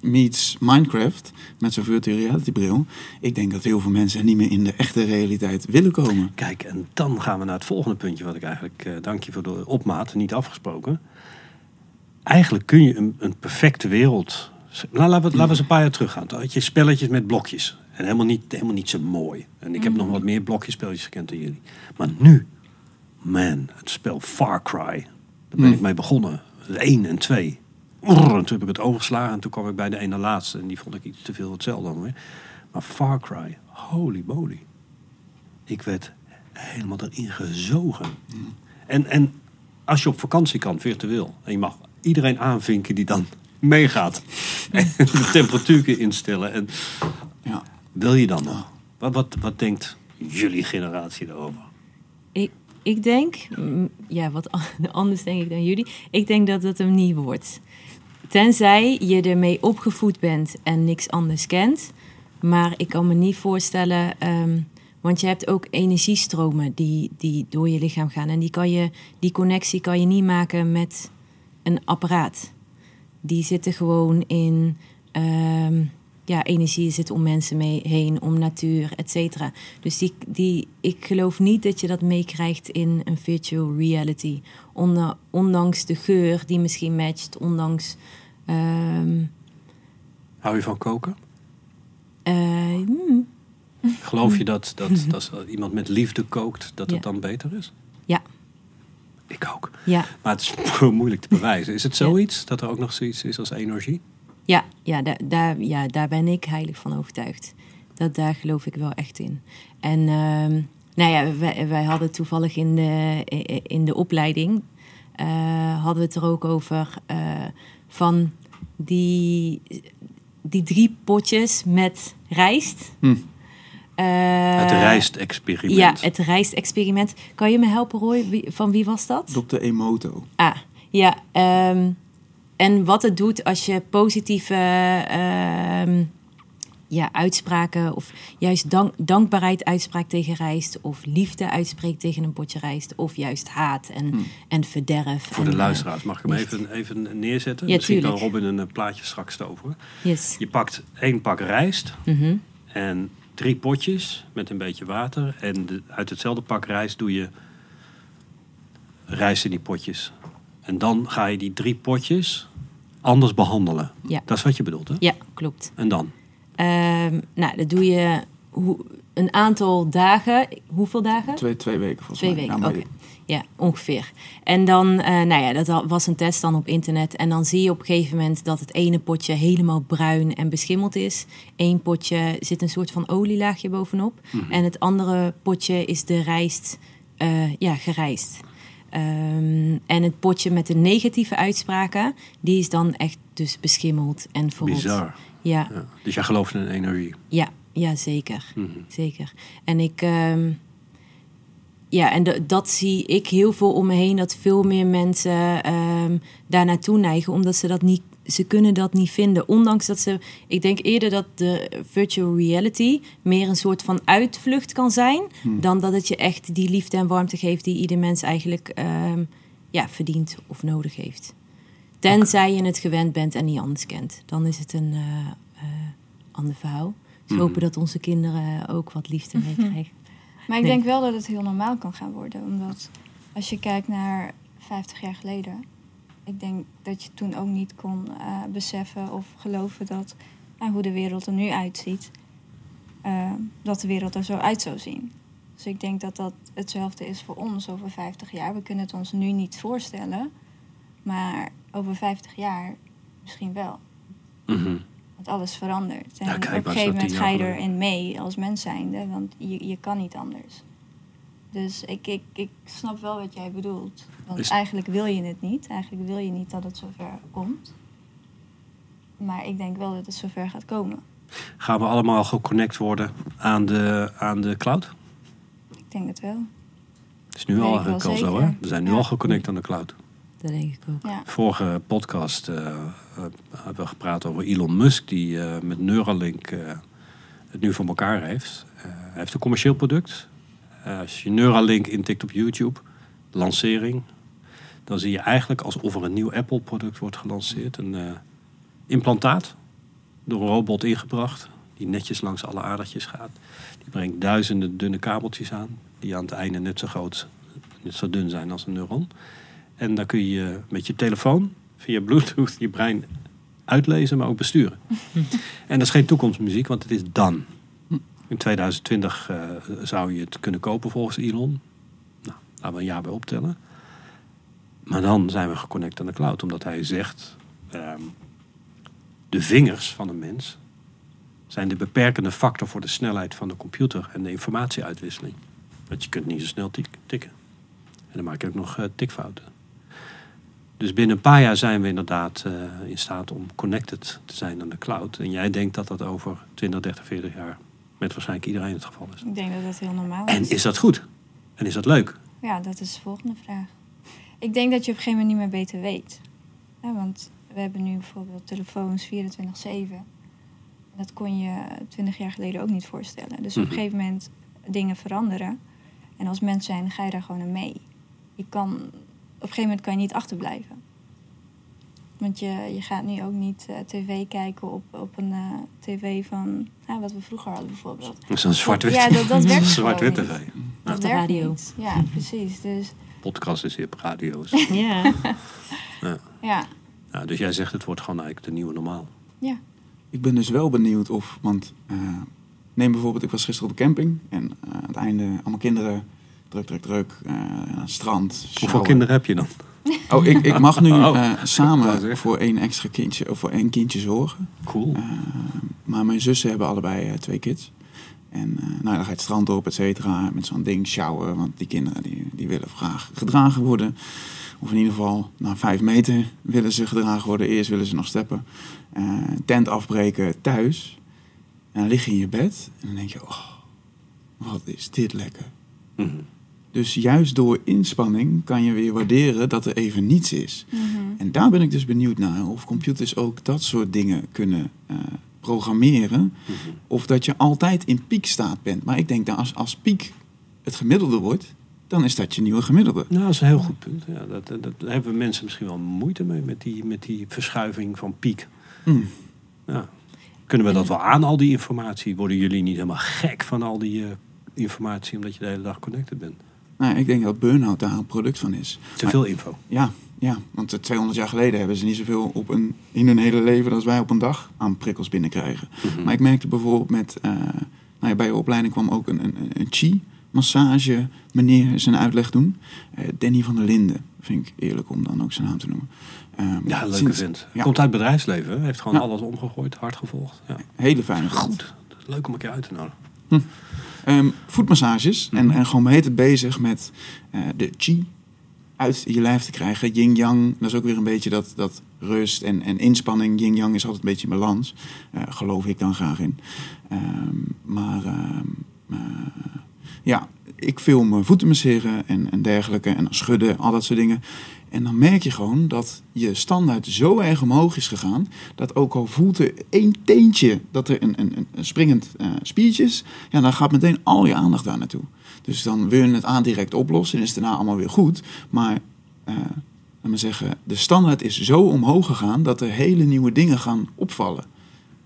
Meets Minecraft met zo'n virtual reality bril. Ik denk dat heel veel mensen niet meer in de echte realiteit willen komen. Kijk, en dan gaan we naar het volgende puntje, wat ik eigenlijk, eh, dank je voor de opmaat, niet afgesproken. Eigenlijk kun je een, een perfecte wereld. Nou, laten we, laten we eens een paar jaar teruggaan. Toen had je spelletjes met blokjes. En helemaal niet, helemaal niet zo mooi. En ik heb nog wat meer blokjespelletjes gekend dan jullie. Maar nu, man, het spel Far Cry. Daar ben Mm. ik mee begonnen. 1 en 2. Oer, en toen heb ik het overgeslagen en toen kwam ik bij de ene laatste. En die vond ik iets te veel hetzelfde dan weer. Maar Far Cry, holy moly. Ik werd helemaal erin gezogen. En, en als je op vakantie kan, virtueel, en je mag iedereen aanvinken die dan meegaat. en de temperatuur instellen. En Ja. wil je dan nog? Wat, wat, wat denkt jullie generatie daarover? Ik, ik denk, mm, ja, wat anders denk ik dan jullie. Ik denk dat het hem niet wordt. Tenzij je ermee opgevoed bent en niks anders kent. Maar ik kan me niet voorstellen, ehm, want je hebt ook energiestromen die, die door je lichaam gaan. En die, kan je, die connectie kan je niet maken met een apparaat. Die zitten gewoon in ehm, ja, energie zit om mensen mee heen, om natuur, et cetera. Dus die, die, ik geloof niet dat je dat meekrijgt in een virtual reality. Onda- ondanks de geur die misschien matcht, ondanks... ehm, Hou je van koken? eh, hmm, Geloof je dat, dat, dat als iemand met liefde kookt, dat het Ja. dan beter is? Ja, Ik ook. ja, Maar het is moeilijk te bewijzen. Is het zoiets dat er ook nog zoiets is als energie? ja, ja, daar, daar, ja, daar ben ik heilig van overtuigd. Dat, daar geloof ik wel echt in. En ehm, nou ja, wij, wij hadden toevallig in de, in de opleiding... eh, hadden we het er ook over eh, van die, die drie potjes met rijst. Hm. Eh, het rijstexperiment. Ja, het rijstexperiment. Kan je me helpen, Roy? Wie- van wie was dat? Dr. Emoto. Ah, ja. ehm, en wat het doet als je positieve ehm, ja, uitspraken of juist dank, dankbaarheid uitspraakt tegen rijst of liefde uitspreekt tegen een potje rijst of juist haat en, en verderf. Voor en, de eh, luisteraars, mag ik hem even, even neerzetten? Ja, Misschien tuurlijk. kan Robin een eh, plaatje straks over. yes. Je pakt één pak rijst Mhm. en drie potjes met een beetje water. En de- uit hetzelfde pak rijst doe je rijst in die potjes. En dan ga je die drie potjes anders behandelen. Ja. Dat is wat je bedoelt, hè? Ja, klopt. En dan? Ehm, nou, dat doe je hoe, een aantal dagen. Hoeveel dagen? Twee, twee weken volgens Twee mij. weken, oké. maar Ja, ongeveer. En dan, eh, nou ja, dat was een test dan op internet. En dan zie je op een gegeven moment dat het ene potje helemaal bruin en beschimmeld is. Eén potje zit een soort van olielaagje bovenop. En het andere potje is de rijst, eh, ja, gerijst. Ehm, en het potje met de negatieve uitspraken, die is dan echt dus beschimmeld en verrot. Bizar. Ja, Ja. Dus jij gelooft in energie. ja, ja zeker. Mhm. Zeker. En ik. ehm, ja, en de- dat zie ik heel veel om me heen. Dat veel meer mensen ehm daar naartoe neigen. Omdat ze dat niet. Ze kunnen dat niet vinden. Ondanks dat ze. Ik denk eerder dat de virtual reality meer een soort van uitvlucht kan zijn. Dan dat het je echt die liefde en warmte geeft die ieder mens eigenlijk ehm, ja, verdient of nodig heeft. Tenzij je het gewend bent en niet anders kent. Dan is het een eh, eh, ander verhaal. Dus we hopen dat onze kinderen ook wat liefde meekrijgen. Maar ik Nee. denk wel dat het heel normaal kan gaan worden. Omdat als je kijkt naar 50 jaar geleden. Ik denk dat je toen ook niet kon eh, beseffen of geloven dat eh, hoe de wereld er nu uitziet. eh, dat de wereld er zo uit zou zien. Dus ik denk dat dat hetzelfde is voor ons over 50 jaar. We kunnen het ons nu niet voorstellen. Maar over 50 jaar misschien wel. Mhm. Want alles verandert. En Ja, kijk, op een gegeven moment ga je erin mee als mens zijnde. Want je, je kan niet anders. Dus ik, ik, ik snap wel wat jij bedoelt. Want Is- eigenlijk wil je het niet. Eigenlijk wil je niet dat het zover komt. Maar ik denk wel dat het zover gaat komen. Gaan we allemaal geconnect worden aan de, aan de cloud? Ik denk het wel. Het is nu al zo, hè? We zijn nu Ja. al geconnect aan de cloud. Dat denk ik ook. Ja. Vorige podcast eh, hebben we gepraat over Elon Musk, die eh, met Neuralink eh, het nu voor elkaar heeft. Eh, hij heeft een commercieel product. Eh, als je Neuralink intikt op YouTube, lancering, dan zie je eigenlijk alsof er een nieuw Apple-product wordt gelanceerd. Een eh, implantaat, door een robot ingebracht, die netjes langs alle adertjes gaat. Die brengt duizenden dunne kabeltjes aan, die aan het einde net zo groot, net zo dun zijn als een neuron. En dan kun je met je telefoon via Bluetooth je brein uitlezen, maar ook besturen. en dat is geen toekomstmuziek, want het is dan. In 2020 eh, zou je het kunnen kopen volgens Elon. Nou, laten we een jaar bij optellen. Maar dan zijn we geconnect aan de cloud, omdat hij zegt... ehm, de vingers van een mens zijn de beperkende factor voor de snelheid van de computer en de informatieuitwisseling. Want je kunt niet zo snel tik- tikken. En dan maak je ook nog eh, tikfouten. Dus binnen een paar jaar zijn we inderdaad eh, in staat om connected te zijn aan de cloud. En jij denkt dat dat over 20, 30, 40 jaar met waarschijnlijk iedereen het geval is. Ik denk dat dat heel normaal En is. is dat goed? En is dat leuk? Ja, dat is de volgende vraag. Ik denk dat je op een gegeven moment niet meer beter weet. Ja, want we hebben nu bijvoorbeeld telefoons 24-7. Dat kon je 20 jaar geleden ook niet voorstellen. Dus op Mhm. een gegeven moment dingen veranderen. En als mens zijn ga je daar gewoon aan mee. Je kan, een gegeven moment kan je niet achterblijven. Want je, je gaat nu ook niet eh, tv kijken op, op een eh, tv van nou, wat we vroeger hadden bijvoorbeeld. Dat is een zwart-wit. Ja, dat, dat werkt Zwart-wit tv. niet. Of Dat radio. niet. Ja, precies. Dus Podcast is hip, radio's. Ja. ja, Ja, dus jij zegt het wordt gewoon eigenlijk de nieuwe normaal. ja. Ik ben dus wel benieuwd of, want eh, neem bijvoorbeeld, ik was gisteren op de camping en eh, aan het einde allemaal kinderen, druk, druk, druk, eh, aan het strand. Hoeveel kinderen heb je dan? Oh, ik, ik mag nu Oh. eh, samen voor één extra kindje, of voor één kindje zorgen. Cool. Eh, maar mijn zussen hebben allebei twee kids. En nou, dan ga je het strand op, et cetera, met zo'n ding sjouwen. Want die kinderen die, die willen graag gedragen worden. Of in ieder geval, na vijf meter willen ze gedragen worden. Eerst willen ze nog steppen. Tent afbreken thuis. En dan lig je in je bed. En dan denk je, oh, wat is dit lekker. Mhm. Dus juist door inspanning kan je weer waarderen dat er even niets is. Mhm. En daar ben ik dus benieuwd naar of computers ook dat soort dingen kunnen eh, programmeren. Mhm. Of dat je altijd in piekstaat bent. Maar ik denk dat als, als piek het gemiddelde wordt, dan is dat je nieuwe gemiddelde. Nou, dat is een heel goed punt. Ja, dat, dat, daar hebben mensen misschien wel moeite mee met die, met die verschuiving van piek. Hmm. Ja. Kunnen we dat wel aan, al die informatie? Worden jullie niet helemaal gek van al die eh, informatie omdat je de hele dag connected bent? Nou, ik denk dat burn-out daar een product van is. Te veel info. Ja, ja, want eh, 200 jaar geleden hebben ze niet zoveel op een, in hun hele leven als wij op een dag aan prikkels binnenkrijgen. Mhm. Maar ik merkte bijvoorbeeld met, eh, nou ja, bij je opleiding kwam ook een, een, een chi-massage meneer zijn uitleg doen. Eh, Danny van der Linden, vind ik eerlijk om dan ook zijn naam te noemen. Ehm, Ja, leuke sinds- ja. Komt uit het bedrijfsleven. Heeft gewoon Ja. alles omgegooid, hard gevolgd. Ja. Hele fijne. Goed. Leuk om een keer uit te nodigen. Ehm, voetmassages en, en gewoon heet het bezig met eh, de chi uit je lijf te krijgen. Yin-yang, dat is ook weer een beetje dat, dat rust en, en inspanning. Yin-yang is altijd een beetje in balans. Eh, geloof ik dan graag in. Ehm, maar ehm, eh, ja, ik film voeten masseren en, en dergelijke. En schudden, al dat soort dingen. En dan merk je gewoon dat je standaard zo erg omhoog is gegaan. Dat ook al voelt er één teentje dat er een, een, een springend eh, spiertje is. Ja, dan gaat meteen al je aandacht daar naartoe. Dus dan wil je het aan direct oplossen en is daarna allemaal weer goed. Maar eh, laat maar zeggen, de standaard is zo omhoog gegaan dat er hele nieuwe dingen gaan opvallen.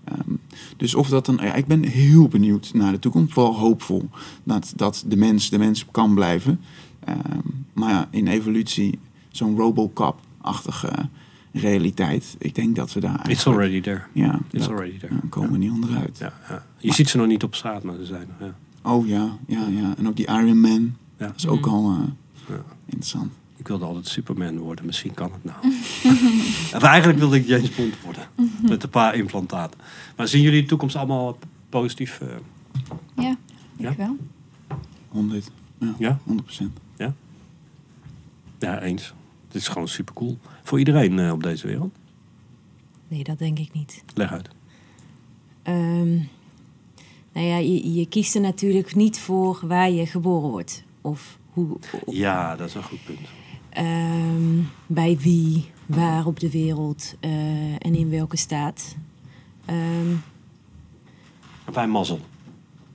Ehm, dus of dat dan, ja, ik ben heel benieuwd naar de toekomst, vooral hoopvol dat, dat de mens de mens kan blijven. Ehm, maar ja, in evolutie, zo'n Robocop-achtige realiteit, ik denk dat we daar It's eigenlijk... already there. Ja, It's already there. komen we niet onderuit. Ja, ja. Je ziet ze nog niet op straat, maar ze zijn er. Ja. Oh ja, ja, ja. En ook die Iron Man, Ja. dat is ook al eh, Ja. interessant. Ik wilde altijd Superman worden. Misschien kan het nou. of eigenlijk wilde ik James Bond worden. Met een paar implantaten. Maar zien jullie de toekomst allemaal positief? eh, Ja, Ja? ik wel. 100, ja, Ja? 100 procent. ja, eens. Het is gewoon super cool. Voor iedereen eh, op deze wereld. Nee, dat denk ik niet. Leg uit. Ehm, nou ja, je, je kiest er natuurlijk niet voor waar je geboren wordt. Of hoe, Ja, dat is een goed punt. ehm, bij wie, waar op de wereld eh, en in welke staat. Ehm, Wij mazzel.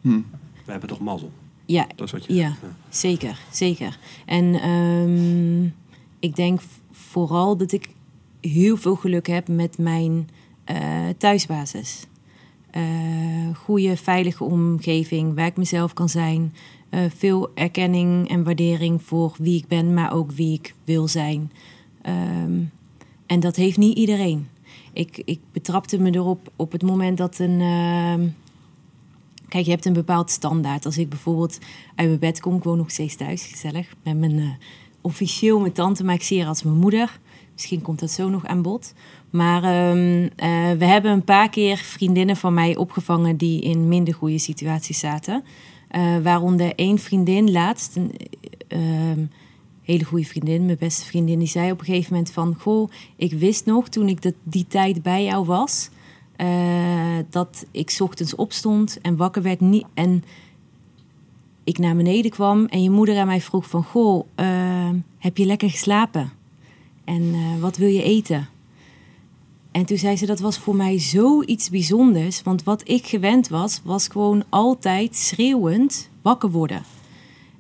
Hm. Wij hebben toch mazzel? ja, Dat is wat je Ja, zeker, zeker. En ehm, ik denk vooral dat ik heel veel geluk heb met mijn eh, thuisbasis. Eh goede, veilige omgeving waar ik mezelf kan zijn. Eh, veel erkenning en waardering voor wie ik ben, maar ook wie ik wil zijn. Ehm, en dat heeft niet iedereen. Ik, ik betrapte me erop op het moment dat een. ehm, Kijk, je hebt een bepaald standaard. Als ik bijvoorbeeld uit mijn bed kom, ik woon nog steeds thuis, gezellig, met mijn officieel mijn tante, maar ik zie haar als mijn moeder. Misschien komt dat zo nog aan bod. Maar ehm, eh, we hebben een paar keer vriendinnen van mij opgevangen die in minder goede situaties zaten. Eh, waaronder één vriendin laatst, een ehm, hele goede vriendin, mijn beste vriendin, die zei op een gegeven moment van... Goh, ik wist nog toen ik dat, die tijd bij jou was, eh, dat ik ochtends opstond en wakker werd niet... En ik naar beneden kwam en je moeder aan mij vroeg van... Goh, eh, heb je lekker geslapen? En eh, wat wil je eten? En toen zei ze, dat was voor mij zoiets bijzonders. Want wat ik gewend was, was gewoon altijd schreeuwend wakker worden.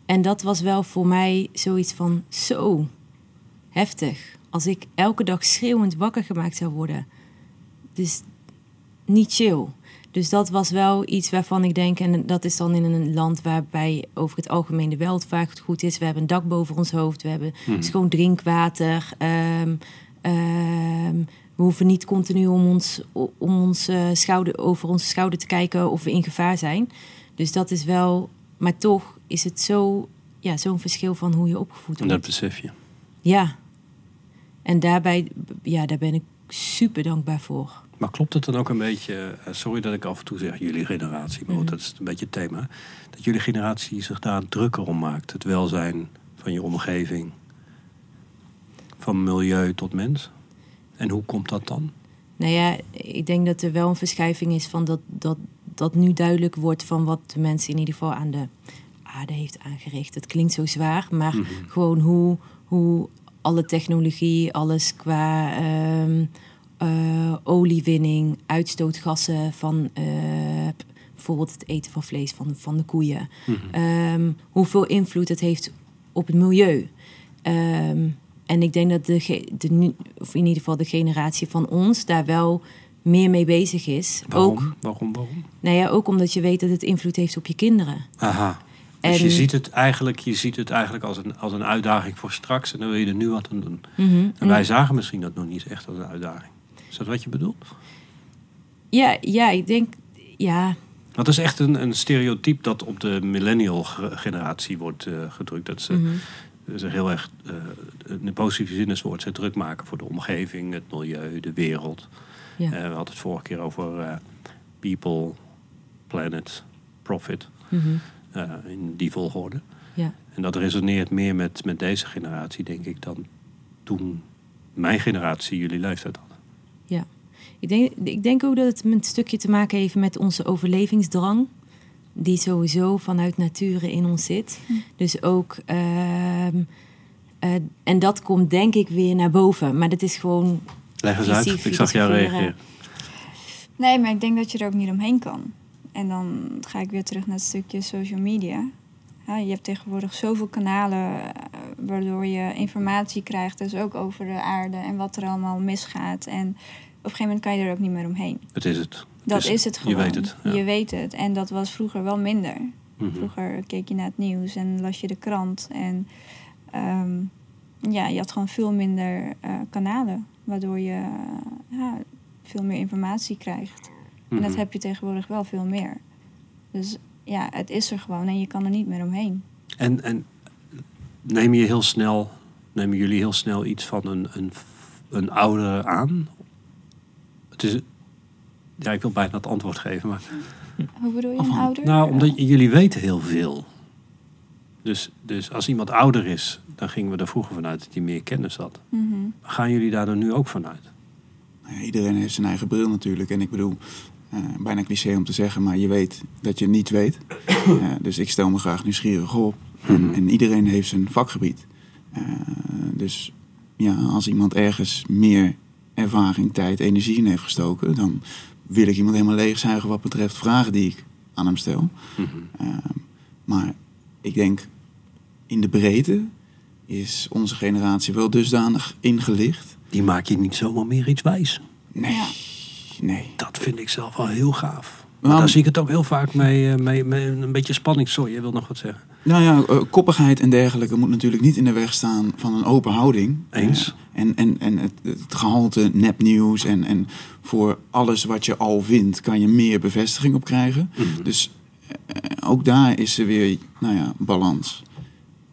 En dat was wel voor mij zoiets van, zo heftig. Als ik elke dag schreeuwend wakker gemaakt zou worden. Dus niet chill. Dus dat was wel iets waarvan ik denk, en dat is dan in een land waarbij over het algemeen de welvaart goed is. We hebben een dak boven ons hoofd, we hebben schoon drinkwater. ehm, ehm, we hoeven niet continu om ons, om ons, eh, schouder, over onze schouder te kijken of we in gevaar zijn. Dus dat is wel, maar toch is het zo, ja, zo'n verschil van hoe je opgevoed En wordt. dat besef je. Ja. En daarbij, ja, daar ben ik super dankbaar voor. Maar klopt het dan ook een beetje, eh, sorry dat ik af en toe zeg jullie generatie, maar Mhm. dat is een beetje het thema, dat jullie generatie zich daar drukker om maakt. Het welzijn van je omgeving, van milieu tot mens. En hoe komt dat dan? Nou ja, ik denk dat er wel een verschuiving is van dat, dat, dat nu duidelijk wordt van wat de mensen in ieder geval aan de aarde heeft aangericht. Het klinkt zo zwaar, maar gewoon hoe, hoe alle technologie, alles qua ehm, eh, oliewinning, uitstootgassen van eh, bijvoorbeeld het eten van vlees van, van de koeien. Ehm, hoeveel invloed het heeft op het milieu. Ehm, en ik denk dat de, de, nu- of in ieder geval de generatie van ons daar wel meer mee bezig is. Waarom? Ook, Waarom? Waarom? nou ja, ook omdat je weet dat het invloed heeft op je kinderen. Aha. Dus En- je ziet het eigenlijk, je ziet het eigenlijk als, een, als een uitdaging voor straks en dan wil je er nu wat aan doen. Mhm. En wij zagen misschien dat nog niet echt als een uitdaging. Is dat wat je bedoelt? Ja, ja, ik denk, ja, Dat is echt een, een stereotype dat op de millennial ge- generatie wordt eh, gedrukt. Dat ze mhm. zich heel erg, eh, in de positieve zin is woord, druk maken voor de omgeving, het milieu, de wereld. ja. Eh, we hadden het vorige keer over people, planet, profit. mhm, in die volgorde. ja. En dat resoneert meer met, met deze generatie, denk ik, dan toen mijn generatie jullie leeftijd had. Ik denk, ik denk ook dat het een stukje te maken heeft met onze overlevingsdrang. Die sowieso vanuit nature in ons zit. Dus ook. ehm, eh, en dat komt denk ik weer naar boven. Maar dat is gewoon. Leg eens uit, ik zag jou reageren. Nee, maar ik denk dat je er ook niet omheen kan. En dan ga ik weer terug naar het stukje social media. Ja, je hebt tegenwoordig zoveel kanalen eh, waardoor je informatie krijgt, dus ook over de aarde en wat er allemaal misgaat. En een gegeven moment kan je er ook niet meer omheen. Het is het. Dat is het gewoon. Je weet het. Ja. Je weet het. En dat was vroeger wel minder. Mhm. Vroeger keek je naar het nieuws en las je de krant. En ehm, ja, je had gewoon veel minder eh, kanalen. Waardoor je eh, ja, veel meer informatie krijgt. En dat Mhm. heb je tegenwoordig wel veel meer. Dus ja, het is er gewoon en je kan er niet meer omheen. En, en neem je heel snel, nemen jullie heel snel iets van een, een, een oudere aan? Ja, ik wil bijna het antwoord geven, maar Hoe bedoel je, een ouder? Nou, omdat jullie weten heel veel. Dus, dus als iemand ouder is, dan gingen we er vroeger vanuit dat hij meer kennis had. Mhm. Gaan jullie daar dan nu ook vanuit? Nou ja, iedereen heeft zijn eigen bril natuurlijk. En ik bedoel, eh, bijna cliché om te zeggen, maar je weet dat je niets weet. Eh, dus ik stel me graag nieuwsgierig op. En, en iedereen heeft zijn vakgebied. Eh, dus ja, als iemand ergens meer ervaring, tijd, energie in heeft gestoken, dan wil ik iemand helemaal leegzuigen wat betreft vragen die ik aan hem stel. Mhm. Ehm, maar ik denk in de breedte is onze generatie wel dusdanig ingelicht. Die maak je niet zomaar meer iets wijs. Nee, Ja. nee. Dat vind ik zelf wel heel gaaf. Maar daar zie ik het ook heel vaak mee, eh, mee, mee een beetje spanning. Sorry, je wil nog wat zeggen. Nou ja, eh, koppigheid en dergelijke moet natuurlijk niet in de weg staan van een open houding. Eens. En en, en het, het gehalte nepnieuws en, en voor alles wat je al vindt kan je meer bevestiging op krijgen. Mhm. Dus eh, ook daar is er weer, nou ja, balans.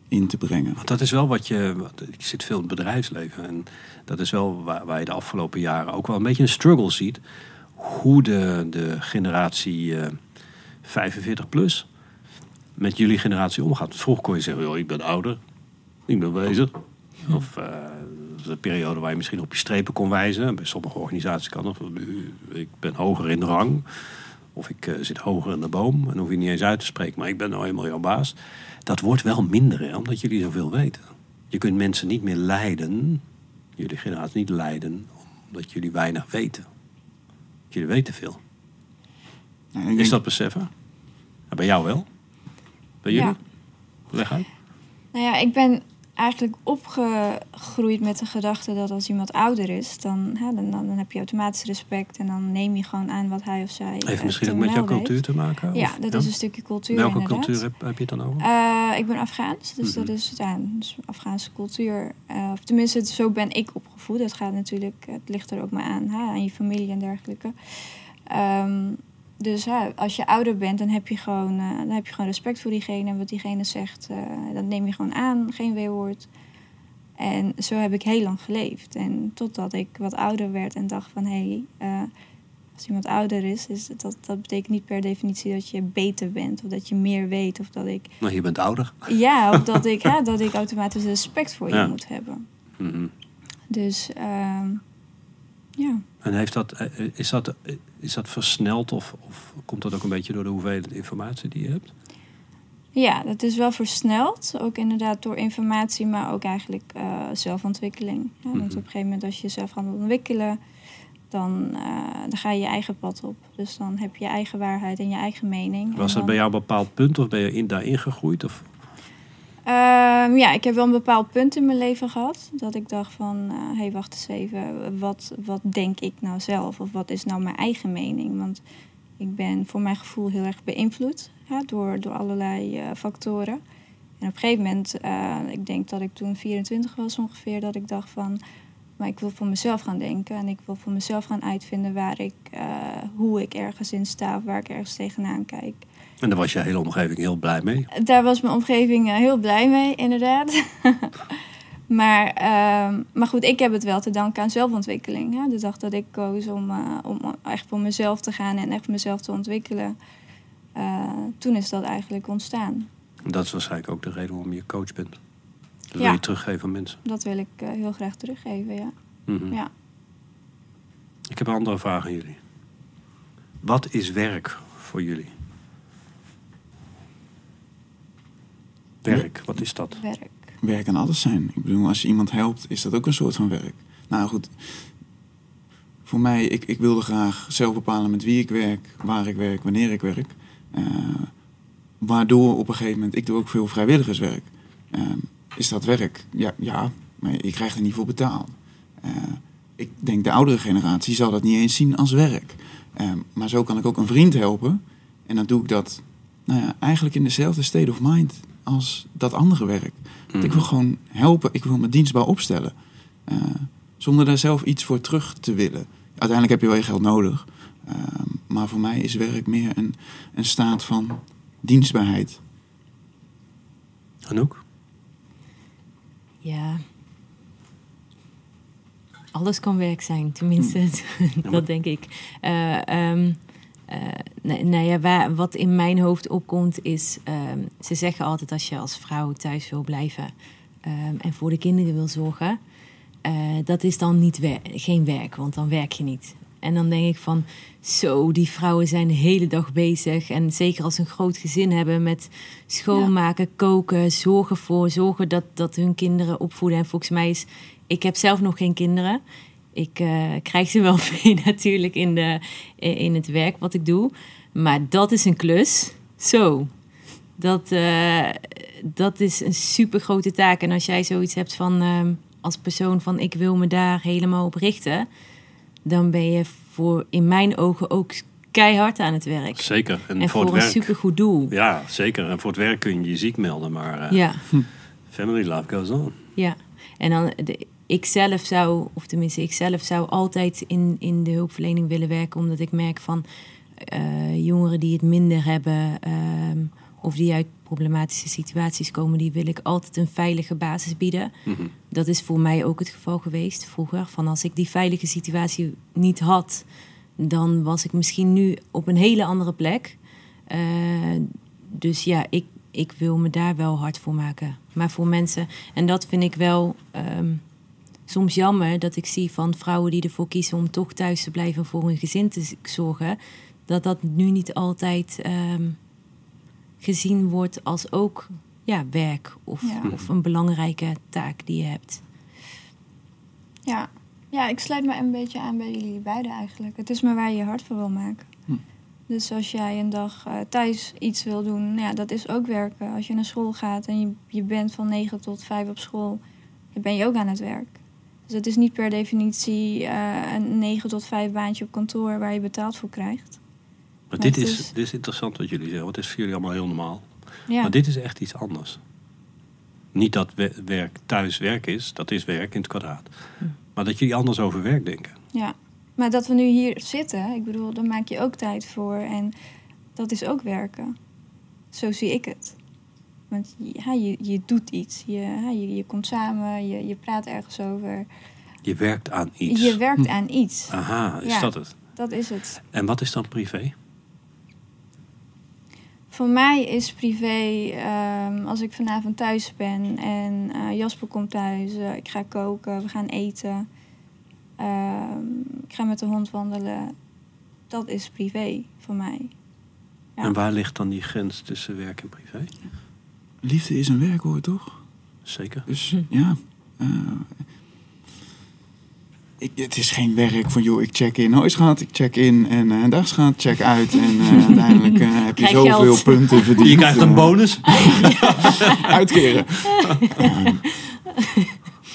in te brengen. Want dat is wel wat je. Ik zit veel in het bedrijfsleven. En dat is wel waar, waar je de afgelopen jaren ook wel een beetje een struggle ziet. Hoe de, de generatie eh, 45 plus met jullie generatie omgaat. Vroeger kon je zeggen: joh, ik ben ouder, ik ben bezig. Of eh, een periode waar je misschien op je strepen kon wijzen. Bij sommige organisaties kan dat. Ik ben hoger in de rang. Of ik eh, zit hoger in de boom. En hoef je niet eens uit te spreken. Maar ik ben nou eenmaal jouw baas. Dat wordt wel minder, hè, omdat jullie zoveel weten. Je kunt mensen niet meer leiden. Jullie generatie niet leiden. Omdat jullie weinig weten. Jullie weten veel. Ik Is dat beseffen? Bij jou wel? Bij jullie? Ja. Leg uit. Nou ja, ik ben eigenlijk opgegroeid met de gedachte dat als iemand ouder is, dan, hè, dan, dan, dan heb je automatisch respect en dan neem je gewoon aan wat hij of zij. Heeft eh, misschien ook met jouw cultuur heeft. te maken? Ja, dat is een stukje cultuur. Welke inderdaad. cultuur heb, heb je het dan over? Eh, ik ben Afghaans, dus Mhm. dat is ja, dus Afghaanse cultuur. Eh, of tenminste, zo ben ik opgevoed. Dat gaat natuurlijk, het ligt er ook maar aan, hè, aan je familie en dergelijke. Ehm, dus ja, als je ouder bent, dan heb je gewoon, eh, dan heb je gewoon respect voor diegene. En wat diegene zegt, eh, dat neem je gewoon aan, geen weerwoord. En zo heb ik heel lang geleefd. En totdat ik wat ouder werd en dacht van... hé, hey, eh, als iemand ouder is, is dat, dat betekent niet per definitie dat je beter bent... of dat je meer weet of dat ik Nou, je bent ouder. ja, of dat ik, hè, dat ik automatisch respect voor je Ja. moet hebben. Mhm. Dus ehm, ja. En heeft dat, is, dat, is dat versneld of, of komt dat ook een beetje door de hoeveelheid informatie die je hebt? ja, dat is wel versneld. Ook inderdaad door informatie, maar ook eigenlijk eh, zelfontwikkeling. Ja, want Mhm. op een gegeven moment als je jezelf gaat ontwikkelen... Dan, eh, dan ga je je eigen pad op. Dus dan heb je je eigen waarheid en je eigen mening. Was dat dan- bij jou een bepaald punt of ben je in, daarin gegroeid? Of? Ehm, ja, ik heb wel een bepaald punt in mijn leven gehad. Dat ik dacht van, hé, hey, wacht eens even. Wat, wat denk ik nou zelf? Of wat is nou mijn eigen mening? Want ik ben voor mijn gevoel heel erg beïnvloed door, door allerlei eh, factoren. En op een gegeven moment, eh, ik denk dat ik toen 24 was ongeveer, dat ik dacht van... Maar ik wil voor mezelf gaan denken en ik wil voor mezelf gaan uitvinden waar ik, eh, hoe ik ergens in sta of waar ik ergens tegenaan kijk. En daar was je hele omgeving heel blij mee. Daar was mijn omgeving eh, heel blij mee, inderdaad. maar, ehm, maar goed, ik heb het wel te danken aan zelfontwikkeling. Hè? De dag dat ik koos om, eh, om echt voor mezelf te gaan en echt mezelf te ontwikkelen, eh, toen is dat eigenlijk ontstaan. Dat is waarschijnlijk ook de reden waarom je coach bent. Dat wil Ja. je teruggeven aan mensen. Dat wil ik heel graag teruggeven, ja. Mhm. ja. Ik heb een andere vraag aan jullie. Wat is werk voor jullie? Werk, wat is dat? Werk. werk kan alles zijn. Ik bedoel, als je iemand helpt, is dat ook een soort van werk. Nou goed, voor mij, ik, ik wilde graag zelf bepalen met wie ik werk, waar ik werk, wanneer ik werk. Eh, waardoor op een gegeven moment, ik doe ook veel vrijwilligerswerk. Eh, is dat werk? Ja, ja, maar je krijgt er niet voor betaald. Eh, ik denk de oudere generatie zal dat niet eens zien als werk. Maar zo kan ik ook een vriend helpen. En dan doe ik dat nou ja, eigenlijk in dezelfde state of mind als dat andere werk. Ik wil gewoon helpen, ik wil me dienstbaar opstellen. Eh, zonder daar zelf iets voor terug te willen. Uiteindelijk heb je wel je geld nodig. Eh, maar voor mij is werk meer een, een staat van dienstbaarheid. Anouk? Ja. Alles kan werk zijn, tenminste, maar- dat denk ik. Eh, ehm, eh, nou, nou ja, waar, wat in mijn hoofd opkomt is... ehm, ze zeggen altijd als je als vrouw thuis wil blijven... ehm, en voor de kinderen wil zorgen... eh, dat is dan niet wer- geen werk, want dan werk je niet. En dan denk ik van, zo, die vrouwen zijn de hele dag bezig. En zeker als ze een groot gezin hebben met schoonmaken, koken, zorgen voor, zorgen dat, dat hun kinderen opvoeden. En volgens mij is, ik heb zelf nog geen kinderen. Ik eh, krijg ze wel mee natuurlijk in, de, in het werk wat ik doe. Maar dat is een klus. Zo. Dat, eh, dat is een super grote taak. En als jij zoiets hebt van ehm, als persoon van ik wil me daar helemaal op richten, dan ben je voor in mijn ogen ook keihard aan het werk. Zeker. En, En voor, voor, het een werk. supergoed doel. Ja, zeker. En voor het werk kun je je ziek melden, maar eh, Ja, family life goes on. ja. En dan de, ik zelf zou, of tenminste, ik zelf zou altijd in, in de hulpverlening willen werken, omdat ik merk van eh, jongeren die het minder hebben, ehm, of die uit problematische situaties komen, die wil ik altijd een veilige basis bieden. Mhm. Dat is voor mij ook het geval geweest vroeger. Van als ik die veilige situatie niet had, dan was ik misschien nu op een hele andere plek. Eh, dus ja, ik, ik wil me daar wel hard voor maken. Maar voor mensen, en dat vind ik wel ehm, soms jammer dat ik zie van vrouwen die ervoor kiezen om toch thuis te blijven voor hun gezin te zorgen, dat dat nu niet altijd ehm, gezien wordt als ook ja, werk of, Ja. of een belangrijke taak die je hebt. Ja. ja, ik sluit me een beetje aan bij jullie beiden eigenlijk. Het is maar waar je je hart voor wil maken. Hm. Dus als jij een dag eh, thuis iets wil doen, nou ja, dat is ook werken. Als je naar school gaat en je, je bent van 9 tot 5 op school, dan ben je ook aan het werk. Dus het is niet per definitie eh, een 9 tot 5 baantje op kantoor waar je betaald voor krijgt. Maar Maar dit is, is- dit is interessant wat jullie zeggen, want het is voor jullie allemaal heel normaal. Ja, Maar dit is echt iets anders. Niet dat we- werk thuis werk is, dat is werk in het kwadraat. Maar dat jullie anders over werk denken. ja. Maar dat we nu hier zitten, ik bedoel, daar maak je ook tijd voor. En dat is ook werken. Zo zie ik het. Want ja, je, je doet iets. Je, ja, je, je komt samen, je, je praat ergens over. Je werkt aan iets. Je werkt aan iets. Aha, is Ja. dat het? Dat is het. En wat is dan privé? Voor mij is privé, ehm, als ik vanavond thuis ben en eh, Jasper komt thuis, eh, ik ga koken, we gaan eten, ehm, ik ga met de hond wandelen. Dat is privé voor mij. Ja. En waar ligt dan die grens tussen werk en privé? Liefde is een werkwoord, toch? Zeker. Dus ja. eh, ik, het is geen werk van, joh, ik check in. Hoi schat, ik check in. En eh dag schat, check uit. En eh, uiteindelijk eh, heb je Krijg zoveel geld. punten verdiend. Je krijgt een bonus. uitkeren.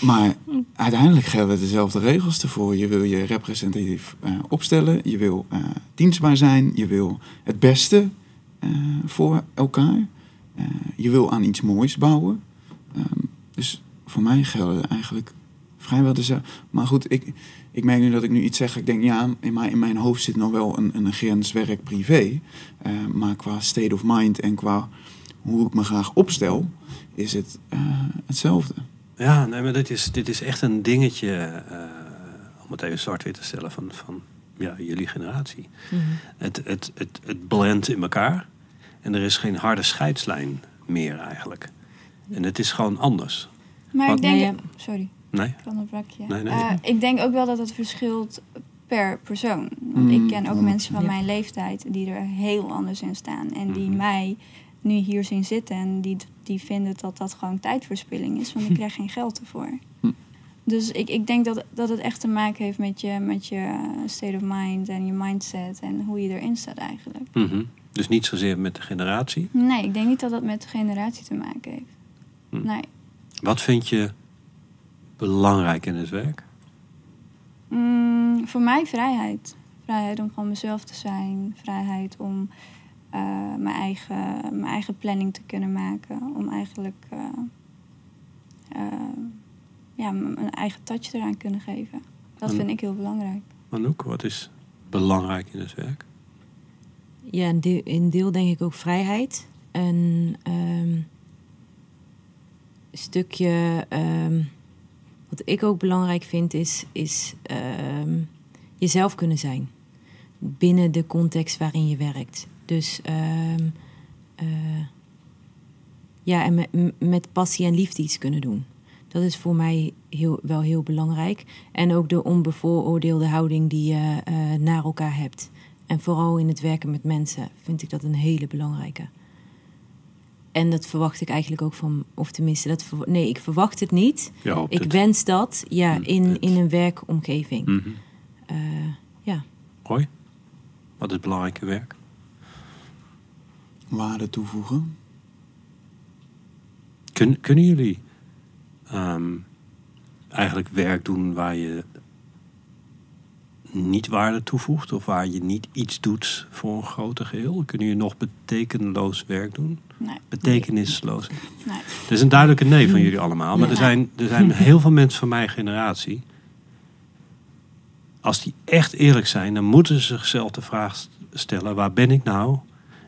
Maar uiteindelijk gelden dezelfde regels ervoor. Je wil je representatief eh, opstellen. Je wil eh, dienstbaar zijn. Je wil het beste eh, voor elkaar. Eh, je wil aan iets moois bouwen. Ehm, dus voor mij gelden eigenlijk vrijwel dezelfde. Maar goed, ik, ik merk nu dat ik nu iets zeg. Ik denk, ja, in mijn, in mijn hoofd zit nog wel een, een grens werk-privé. Eh, maar qua state of mind en qua hoe ik me graag opstel, is het eh, hetzelfde. Ja, nee, maar dit is, dit is echt een dingetje, eh, om het even zwart-wit te stellen, van, van ja, jullie generatie. Het, het, het, het blendt in elkaar en er is geen harde scheidslijn meer eigenlijk. En het is gewoon anders. Maar Wat- ik denk... Nee. Sorry, Nee? ik onderbrak je. Nee, nee. Eh, ik denk ook wel dat het verschilt per persoon. Want Mm, ik ken ook ja. mensen van Ja. mijn leeftijd die er heel anders in staan. En die Mhm. mij nu hier zien zitten en die, die vinden dat dat gewoon tijdverspilling is. Want ik krijg geen geld ervoor. Hm. Dus ik, ik denk dat, dat het echt te maken heeft met je, met je state of mind en je mindset en hoe je erin staat eigenlijk. Mhm. Dus niet zozeer met de generatie. Nee, ik denk niet dat dat met de generatie te maken heeft. Hm. Nee. Wat vind je belangrijk in het werk? Mm, voor mij vrijheid. Vrijheid om gewoon mezelf te zijn. Vrijheid om eh, mijn, eigen, mijn eigen planning te kunnen maken. Om eigenlijk eh, eh, ja, mijn eigen touch eraan kunnen geven. Dat En- vind ik heel belangrijk. Manouk, wat is belangrijk in het werk? Ja, een deel, denk ik ook vrijheid. Een ehm, stukje ehm, wat ik ook belangrijk vind is, is ehm, jezelf kunnen zijn. Binnen de context waarin je werkt. Dus eh, ja, en met, met passie en liefde iets kunnen doen. Dat is voor mij heel, wel heel belangrijk. En ook de onbevooroordeelde houding die je eh, naar elkaar hebt. En vooral in het werken met mensen vind ik dat een hele belangrijke. En dat verwacht ik eigenlijk ook van, of tenminste, dat ver- nee, ik verwacht het niet. Ja, Ik dit- wens dat, ja, Hm, in, in een werkomgeving. Mhm. Eh, ja. Hoi. Wat is belangrijk in werk? Waarde toevoegen. Kun, kunnen jullie ehm, eigenlijk werk doen waar je niet waarde toevoegt of waar je niet iets doet voor een groter geheel? Kunnen jullie nog betekenloos werk doen? Nee. Betekenisloos. nee. Er is een duidelijke nee van jullie allemaal. Maar er zijn, er zijn heel veel mensen van mijn generatie. Als die echt eerlijk zijn, dan moeten ze zichzelf de vraag stellen: waar ben ik nou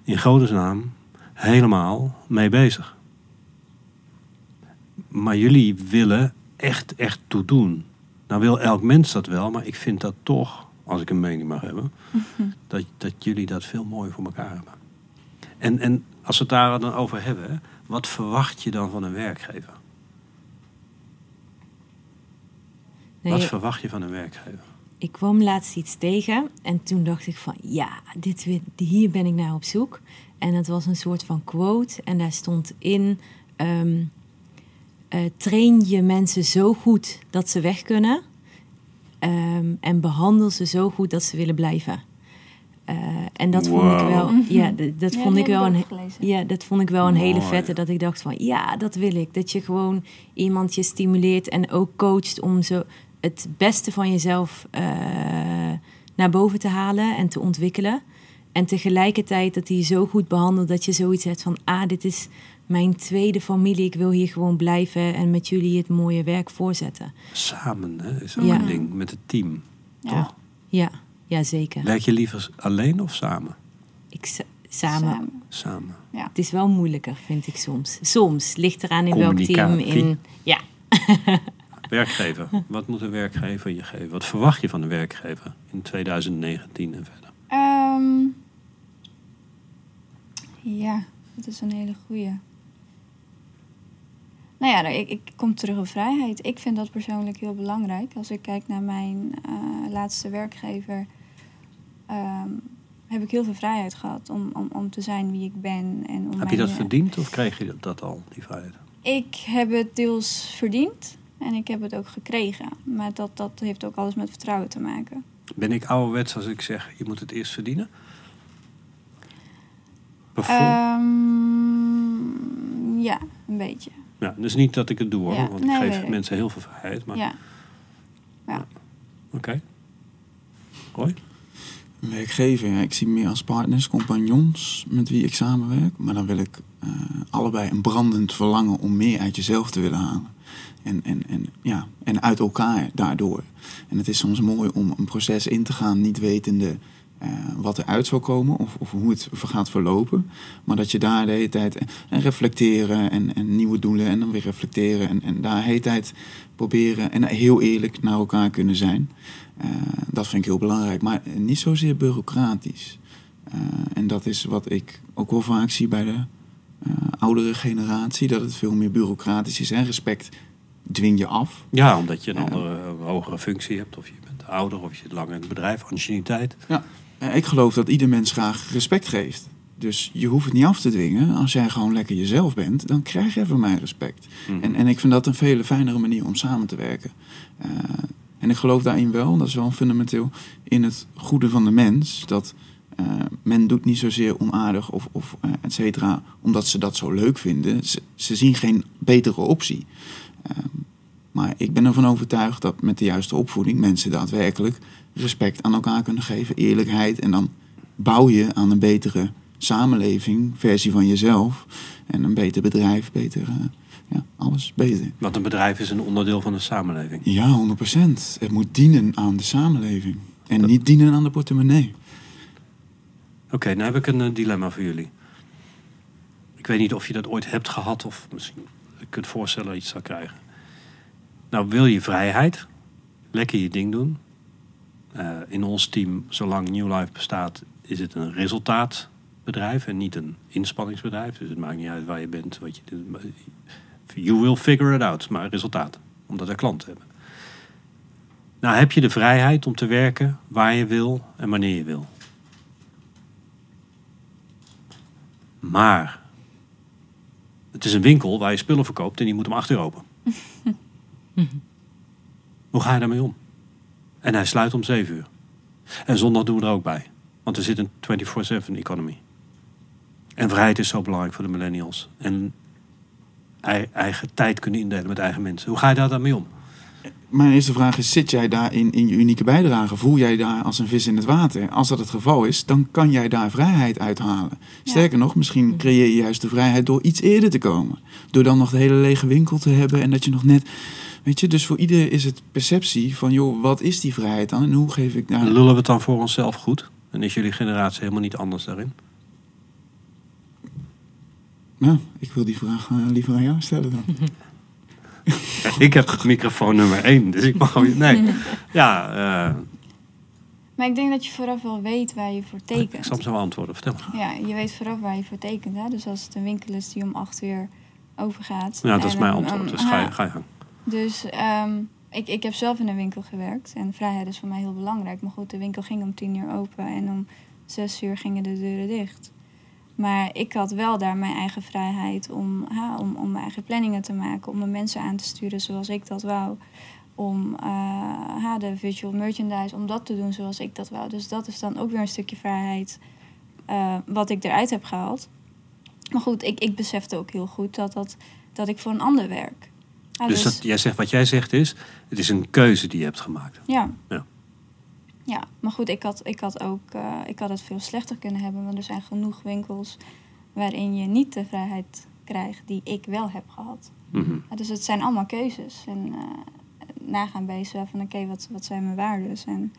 in godesnaam helemaal mee bezig. Maar jullie willen echt, echt toe doen. Nou wil elk mens dat wel, maar ik vind dat toch, als ik een mening mag hebben, dat, dat jullie dat veel mooier voor elkaar hebben. En, en als we het daar dan over hebben, hè, wat verwacht je dan van een werkgever? Nee, Wat verwacht je van een werkgever? ik kwam laatst iets tegen en toen dacht ik van ja, dit, hier ben ik naar op zoek. En het was een soort van quote en daar stond in: ehm, eh, train je mensen zo goed dat ze weg kunnen ehm, en behandel ze zo goed dat ze willen blijven. Eh, en dat vond ik wel, ja, d- dat Ja, vond ik wel een, gelezen. ja, dat vond ik wel een hele vette. Dat ik dacht van ja, dat wil ik. Dat je gewoon iemand je stimuleert en ook coacht om zo het beste van jezelf eh, naar boven te halen en te ontwikkelen. En tegelijkertijd dat hij je zo goed behandelt dat je zoiets hebt van ah, dit is mijn tweede familie. Ik wil hier gewoon blijven en met jullie het mooie werk voorzetten. Samen hè, is ook Ja. een ding, met het team. Ja. Toch? Ja, ja zeker. Werk je liever alleen of samen? Ik, sa- samen. Samen. Samen. Het is wel moeilijker, vind ik soms. Soms ligt eraan in welk team. In, ja, Werkgever. Wat moet een werkgever je geven? Wat verwacht je van een werkgever in 2019 en verder? Ehm, ja, dat is een hele goeie. Nou ja, ik, ik kom terug op vrijheid. Ik vind dat persoonlijk heel belangrijk. Als ik kijk naar mijn eh, laatste werkgever, ehm, heb ik heel veel vrijheid gehad om, om, om te zijn wie ik ben. En om Heb je dat eh, verdiend of kreeg je dat al, die vrijheid? Ik heb het deels verdiend en ik heb het ook gekregen. Maar dat, dat heeft ook alles met vertrouwen te maken. Ben ik ouderwets als ik zeg, je moet het eerst verdienen? Ehm, ja, een beetje. Ja, dus niet dat ik het doe hoor, ja. want Nee, ik geef mensen heel veel vrijheid. Maar Ja. Ja. oké. Hoi. Een werkgever, ja, ik zie meer als partners, compagnons met wie ik samenwerk. Maar dan wil ik eh, allebei een brandend verlangen om meer uit jezelf te willen halen. En, en, en, ja, en uit elkaar daardoor. En het is soms mooi om een proces in te gaan, niet wetende eh, wat eruit zal komen of, of hoe het gaat verlopen. Maar dat je daar de hele tijd en reflecteren en, en nieuwe doelen en dan weer reflecteren. En, en daar de hele tijd proberen en heel eerlijk naar elkaar kunnen zijn. Eh, dat vind ik heel belangrijk, maar niet zozeer bureaucratisch. Eh, en dat is wat ik ook wel vaak zie bij de eh, oudere generatie, dat het veel meer bureaucratisch is. En respect dwing je af. Ja, omdat je een Ja. andere, eh, hogere functie hebt. Of je bent ouder, of je zit langer in het bedrijf. Anciëniteit. Eh, ik geloof dat ieder mens graag respect geeft. Dus je hoeft het niet af te dwingen. Als jij gewoon lekker jezelf bent, dan krijg je van mij respect. Mhm. En, en ik vind dat een veel fijnere manier om samen te werken. Eh, en ik geloof daarin wel, dat is wel fundamenteel, in het goede van de mens. Dat eh, men doet niet zozeer onaardig of, of eh, et cetera, omdat ze dat zo leuk vinden. Ze, ze zien geen betere optie. Eh, maar ik ben ervan overtuigd dat met de juiste opvoeding mensen daadwerkelijk respect aan elkaar kunnen geven, eerlijkheid. En dan bouw je aan een betere samenleving, versie van jezelf. En een beter bedrijf, beter, eh, ja, alles beter. Want een bedrijf is een onderdeel van de samenleving. Ja, 100%. Het moet dienen aan de samenleving. En niet dienen aan de portemonnee. Oké, nou heb ik een eh, dilemma voor jullie. Ik weet niet of je dat ooit hebt gehad of misschien je kunt voorstellen dat je iets zou krijgen. Nou, wil je vrijheid, lekker je ding doen. Eh, in ons team, zolang New Life bestaat, is het een resultaatbedrijf en niet een inspanningsbedrijf. Dus het maakt niet uit waar je bent, wat je You will figure it out, maar resultaat, omdat we klanten hebben. Nou, heb je de vrijheid om te werken waar je wil en wanneer je wil. Maar het is een winkel waar je spullen verkoopt en die moet om 8 uur open. Hoe ga je daarmee om? En hij sluit om 7 uur. En zondag doen we er ook bij. Want er zit een 24-7 economy. En vrijheid is zo belangrijk voor de millennials. En ei- eigen tijd kunnen indelen met eigen mensen. Hoe ga je daar dan mee om? Mijn eerste vraag is, zit jij daar in, in je unieke bijdrage? Voel jij daar als een vis in het water? Als dat het geval is, dan kan jij daar vrijheid uithalen. Sterker nog, misschien creëer je juist de vrijheid door iets eerder te komen. Door dan nog de hele lege winkel te hebben en dat je nog net... Weet je, dus voor ieder is het perceptie van, joh, wat is die vrijheid dan? En hoe geef ik daar... Lullen we het dan voor onszelf goed? En is jullie generatie helemaal niet anders daarin? Ja, ik wil die vraag eh, liever aan jou stellen dan. Ik heb microfoon nummer één, dus ik mag gewoon... Nee, ja, eh, Maar ik denk dat je vooraf wel weet waar je voor ik tekent. zal hem zo antwoorden. Vertel maar. Ja, je weet vooraf waar je voor tekent. Hè? Dus als het een winkel is die om acht uur overgaat. Ja, dat is mijn antwoord, dus ga je, ga je gang. Dus ehm, ik, ik heb zelf in een winkel gewerkt. En vrijheid is voor mij heel belangrijk. Maar goed, de winkel ging om tien uur open. En om zes uur gingen de deuren dicht. Maar ik had wel daar mijn eigen vrijheid om, ha, om, om mijn eigen planningen te maken. Om mijn mensen aan te sturen zoals ik dat wou. Om eh, ha, de virtual merchandise, om dat te doen zoals ik dat wou. Dus dat is dan ook weer een stukje vrijheid eh, wat ik eruit heb gehaald. Maar goed, ik, ik besefte ook heel goed dat, dat, dat ik voor een ander werk. Ja, Dus dat, jij zegt, wat jij zegt is, het is een keuze die je hebt gemaakt. Ja. Ja. Ja, maar goed, ik had, ik had ook eh, ik had het veel slechter kunnen hebben. Want er zijn genoeg winkels waarin je niet de vrijheid krijgt die ik wel heb gehad. Mhm. Ja, dus het zijn allemaal keuzes. En eh, nagaan bij jezelf van oké, wat, wat zijn mijn waarden? En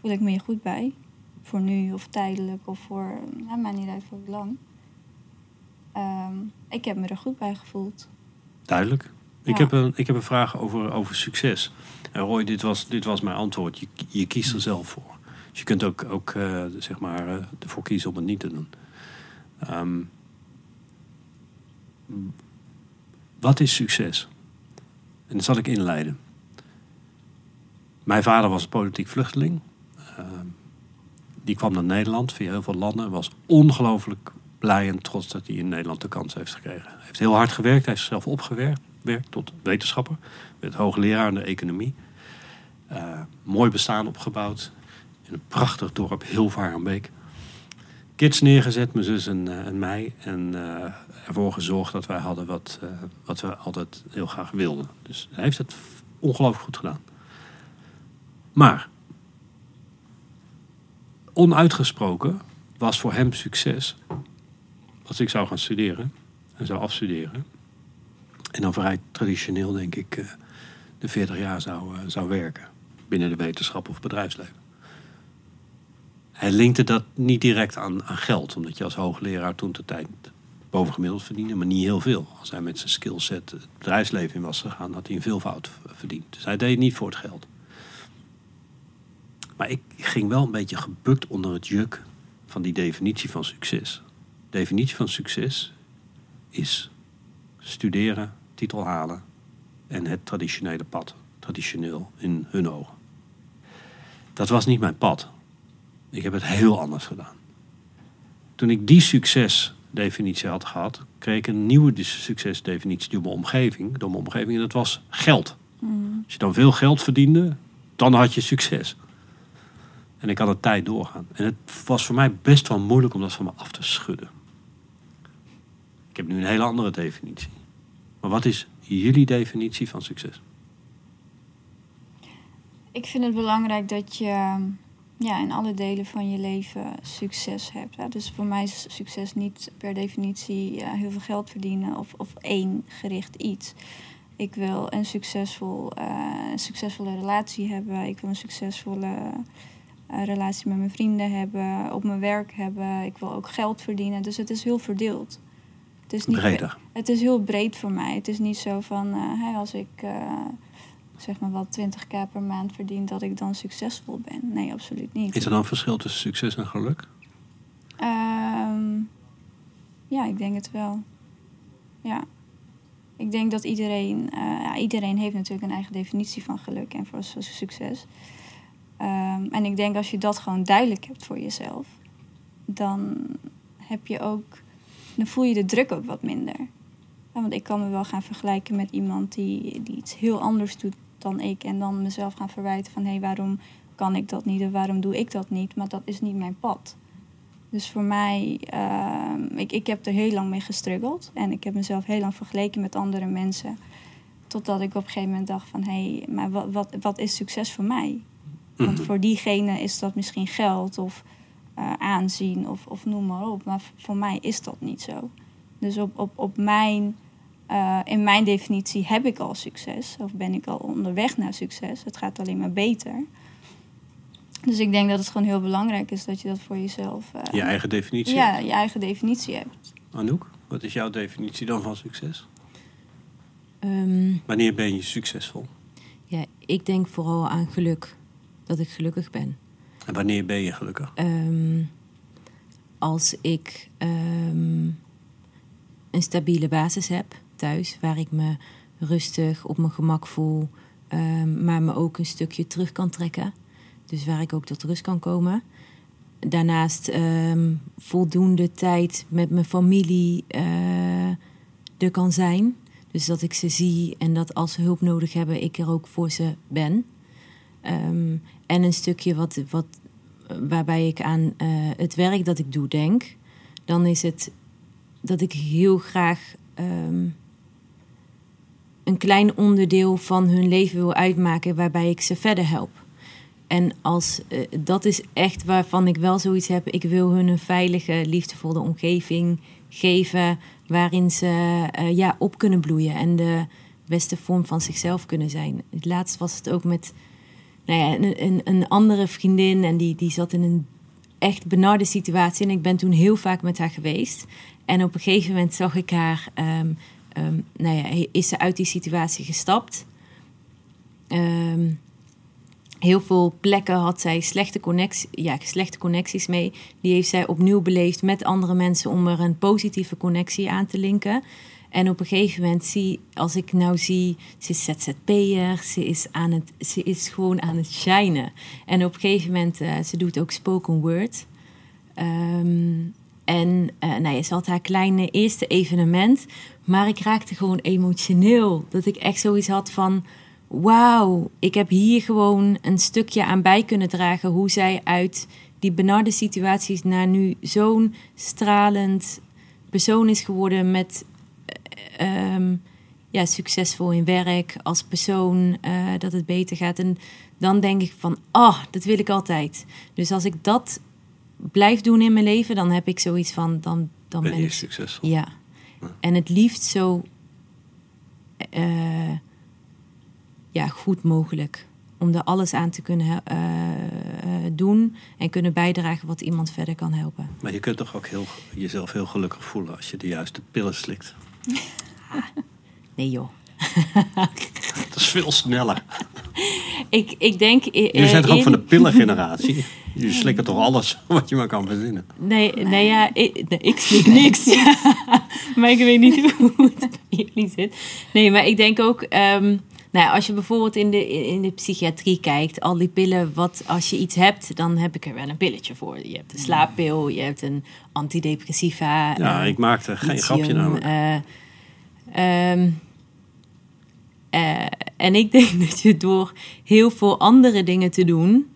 voel ik me hier goed bij? Voor nu of tijdelijk of voor, nou, mij niet uit voor hoe lang. Ehm, ik heb me er goed bij gevoeld. Duidelijk. Ik, heb een, ik heb een vraag over, over succes. En Roy, dit was, dit was mijn antwoord. Je, je kiest er zelf voor. Dus je kunt ook, ook eh, zeg maar, eh, ervoor kiezen om het niet te doen. Ehm, wat is succes? En dat zal ik inleiden. Mijn vader was politiek vluchteling. Ehm, die kwam naar Nederland via heel veel landen. Was ongelooflijk blij en trots dat hij in Nederland de kans heeft gekregen. Hij heeft heel hard gewerkt. Hij heeft zichzelf opgewerkt werkt tot wetenschapper. Werd hoogleraar in de economie. Eh, mooi bestaan opgebouwd. In een prachtig dorp, Hilvarenbeek. Kids neergezet, mijn zus en, eh, mij. En eh, ervoor gezorgd dat wij hadden wat, wat we altijd heel graag wilden. Dus hij heeft het ongelooflijk goed gedaan. Maar onuitgesproken was voor hem succes als ik zou gaan studeren en zou afstuderen. En dan vrij traditioneel, denk ik, eh, de 40 jaar zou, eh, zou werken binnen de wetenschap of bedrijfsleven. Hij linkte dat niet direct aan, aan geld, omdat je als hoogleraar toen de tijd bovengemiddeld verdiende, maar niet heel veel. Als hij met zijn skillset het bedrijfsleven in was gegaan, had hij een veelvoud verdiend. Dus hij deed niet voor het geld. Maar ik ging wel een beetje gebukt onder het juk van die definitie van succes. De definitie van succes is studeren, titel halen en het traditionele pad. Traditioneel in hun ogen. Dat was niet mijn pad. Ik heb het heel anders gedaan. Toen ik die succesdefinitie had gehad, kreeg ik een nieuwe succesdefinitie door mijn omgeving. Door mijn omgeving en dat was geld. Als je dan veel geld verdiende, dan had je succes. En ik had een tijd doorgaan. En het was voor mij best wel moeilijk om dat van me af te schudden. Ik heb nu een hele andere definitie. Maar wat is jullie definitie van succes? Ik vind het belangrijk dat je ja, in alle delen van je leven succes hebt. Dus voor mij is succes niet per definitie heel veel geld verdienen of, of één gericht iets. Ik wil een, succesvol, eh, succesvolle relatie hebben. Ik wil een succesvolle eh, relatie met mijn vrienden hebben, op mijn werk hebben. Ik wil ook geld verdienen. Dus het is heel verdeeld. Het is niet Breder. het is heel breed voor mij. Het is niet zo van, eh, hey, als ik eh, zeg maar wat 20k per maand verdien, dat ik dan succesvol ben. Nee, absoluut niet. Is er dan een verschil tussen succes en geluk? Ehm, ja, ik denk het wel. Ja. Ik denk dat iedereen, eh, ja, iedereen heeft natuurlijk een eigen definitie van geluk en voor su- succes. Ehm, en ik denk als je dat gewoon duidelijk hebt voor jezelf, dan heb je ook, dan voel je de druk ook wat minder. Ja, want ik kan me wel gaan vergelijken met iemand die, die iets heel anders doet dan ik. En dan mezelf gaan verwijten van hé, hey, waarom kan ik dat niet of waarom doe ik dat niet? Maar dat is niet mijn pad. Dus voor mij, ehm, ik, ik heb er heel lang mee gestruggeld. En ik heb mezelf heel lang vergeleken met andere mensen. Totdat ik op een gegeven moment dacht van... hé, hey, maar wat, wat, wat is succes voor mij? Want Mhm. voor diegene is dat misschien geld of eh, aanzien of, of noem maar op. Maar voor mij is dat niet zo. Dus op, op, op mijn, eh, in mijn definitie heb ik al succes. Of ben ik al onderweg naar succes. Het gaat alleen maar beter. Dus ik denk dat het gewoon heel belangrijk is dat je dat voor jezelf... eh, Je eigen definitie. ja, je eigen definitie hebt. Anouk? Wat is jouw definitie dan van succes? Ehm, Wanneer ben je succesvol? ja, ik denk vooral aan geluk. Dat ik gelukkig ben. En wanneer ben je gelukkig? Ehm, als ik ehm, een stabiele basis heb thuis, waar ik me rustig op mijn gemak voel, ehm, maar me ook een stukje terug kan trekken. Dus waar ik ook tot rust kan komen. Daarnaast voldoende tijd met mijn familie eh, er kan zijn. Dus dat ik ze zie en dat als ze hulp nodig hebben, ik er ook voor ze ben. En een stukje wat, wat, waarbij ik aan eh, het werk dat ik doe denk. Dan is het dat ik heel graag ehm, een klein onderdeel van hun leven wil uitmaken waarbij ik ze verder help. En als, eh, dat is echt waarvan ik wel zoiets heb. Ik wil hun een veilige, liefdevolle omgeving geven. Waarin ze eh, ja, op kunnen bloeien en de beste vorm van zichzelf kunnen zijn. Het laatst was het ook met nou ja, een, andere vriendin. En die, die zat in een echt benarde situatie. En ik ben toen heel vaak met haar geweest. En op een gegeven moment zag ik haar. ehm, ehm, nou ja, is ze uit die situatie gestapt. Ehm, heel veel plekken had zij slechte, connectie, ja, slechte connecties mee. Die heeft zij opnieuw beleefd met andere mensen om er een positieve connectie aan te linken. En op een gegeven moment zie, als ik nou zie, ze is ZZP'er, ze is, aan het, ze is gewoon aan het shinen. En op een gegeven moment, eh, ze doet ook spoken word. Ehm, en eh nou ja, ze had haar kleine eerste evenement, maar ik raakte gewoon emotioneel. Dat ik echt zoiets had van, wauw, ik heb hier gewoon een stukje aan bij kunnen dragen hoe zij uit die benarde situaties naar nu zo'n stralend persoon is geworden met eh, ehm, ja, succesvol in werk, als persoon, eh, dat het beter gaat. En dan denk ik van, ah, dat wil ik altijd. Dus als ik dat blijf doen in mijn leven, dan heb ik zoiets van, dan, dan Ben ben je ik succesvol? ja. En het liefst zo eh, ja, goed mogelijk. Om er alles aan te kunnen eh, doen en kunnen bijdragen wat iemand verder kan helpen. Maar je kunt toch ook heel, jezelf heel gelukkig voelen als je de juiste pillen slikt. Nee joh. Dat is veel sneller. Ik, ik denk... eh, Jullie zijn toch ook van de pillengeneratie? Jullie slikken toch alles wat je maar kan verzinnen? Nee, nee, ja, ik, nee, ik slik niks. maar ik weet niet hoe het bij jullie zit. Nee, maar ik denk ook... ehm, nou, als je bijvoorbeeld in de, in de psychiatrie kijkt... al die pillen, wat, als je iets hebt... dan heb ik er wel een pilletje voor. Je hebt een slaappil, je hebt een antidepressiva. Ja, eh, ik maakte geen lithium, grapje namelijk. eh, ehm, eh, en ik denk dat je door heel veel andere dingen te doen,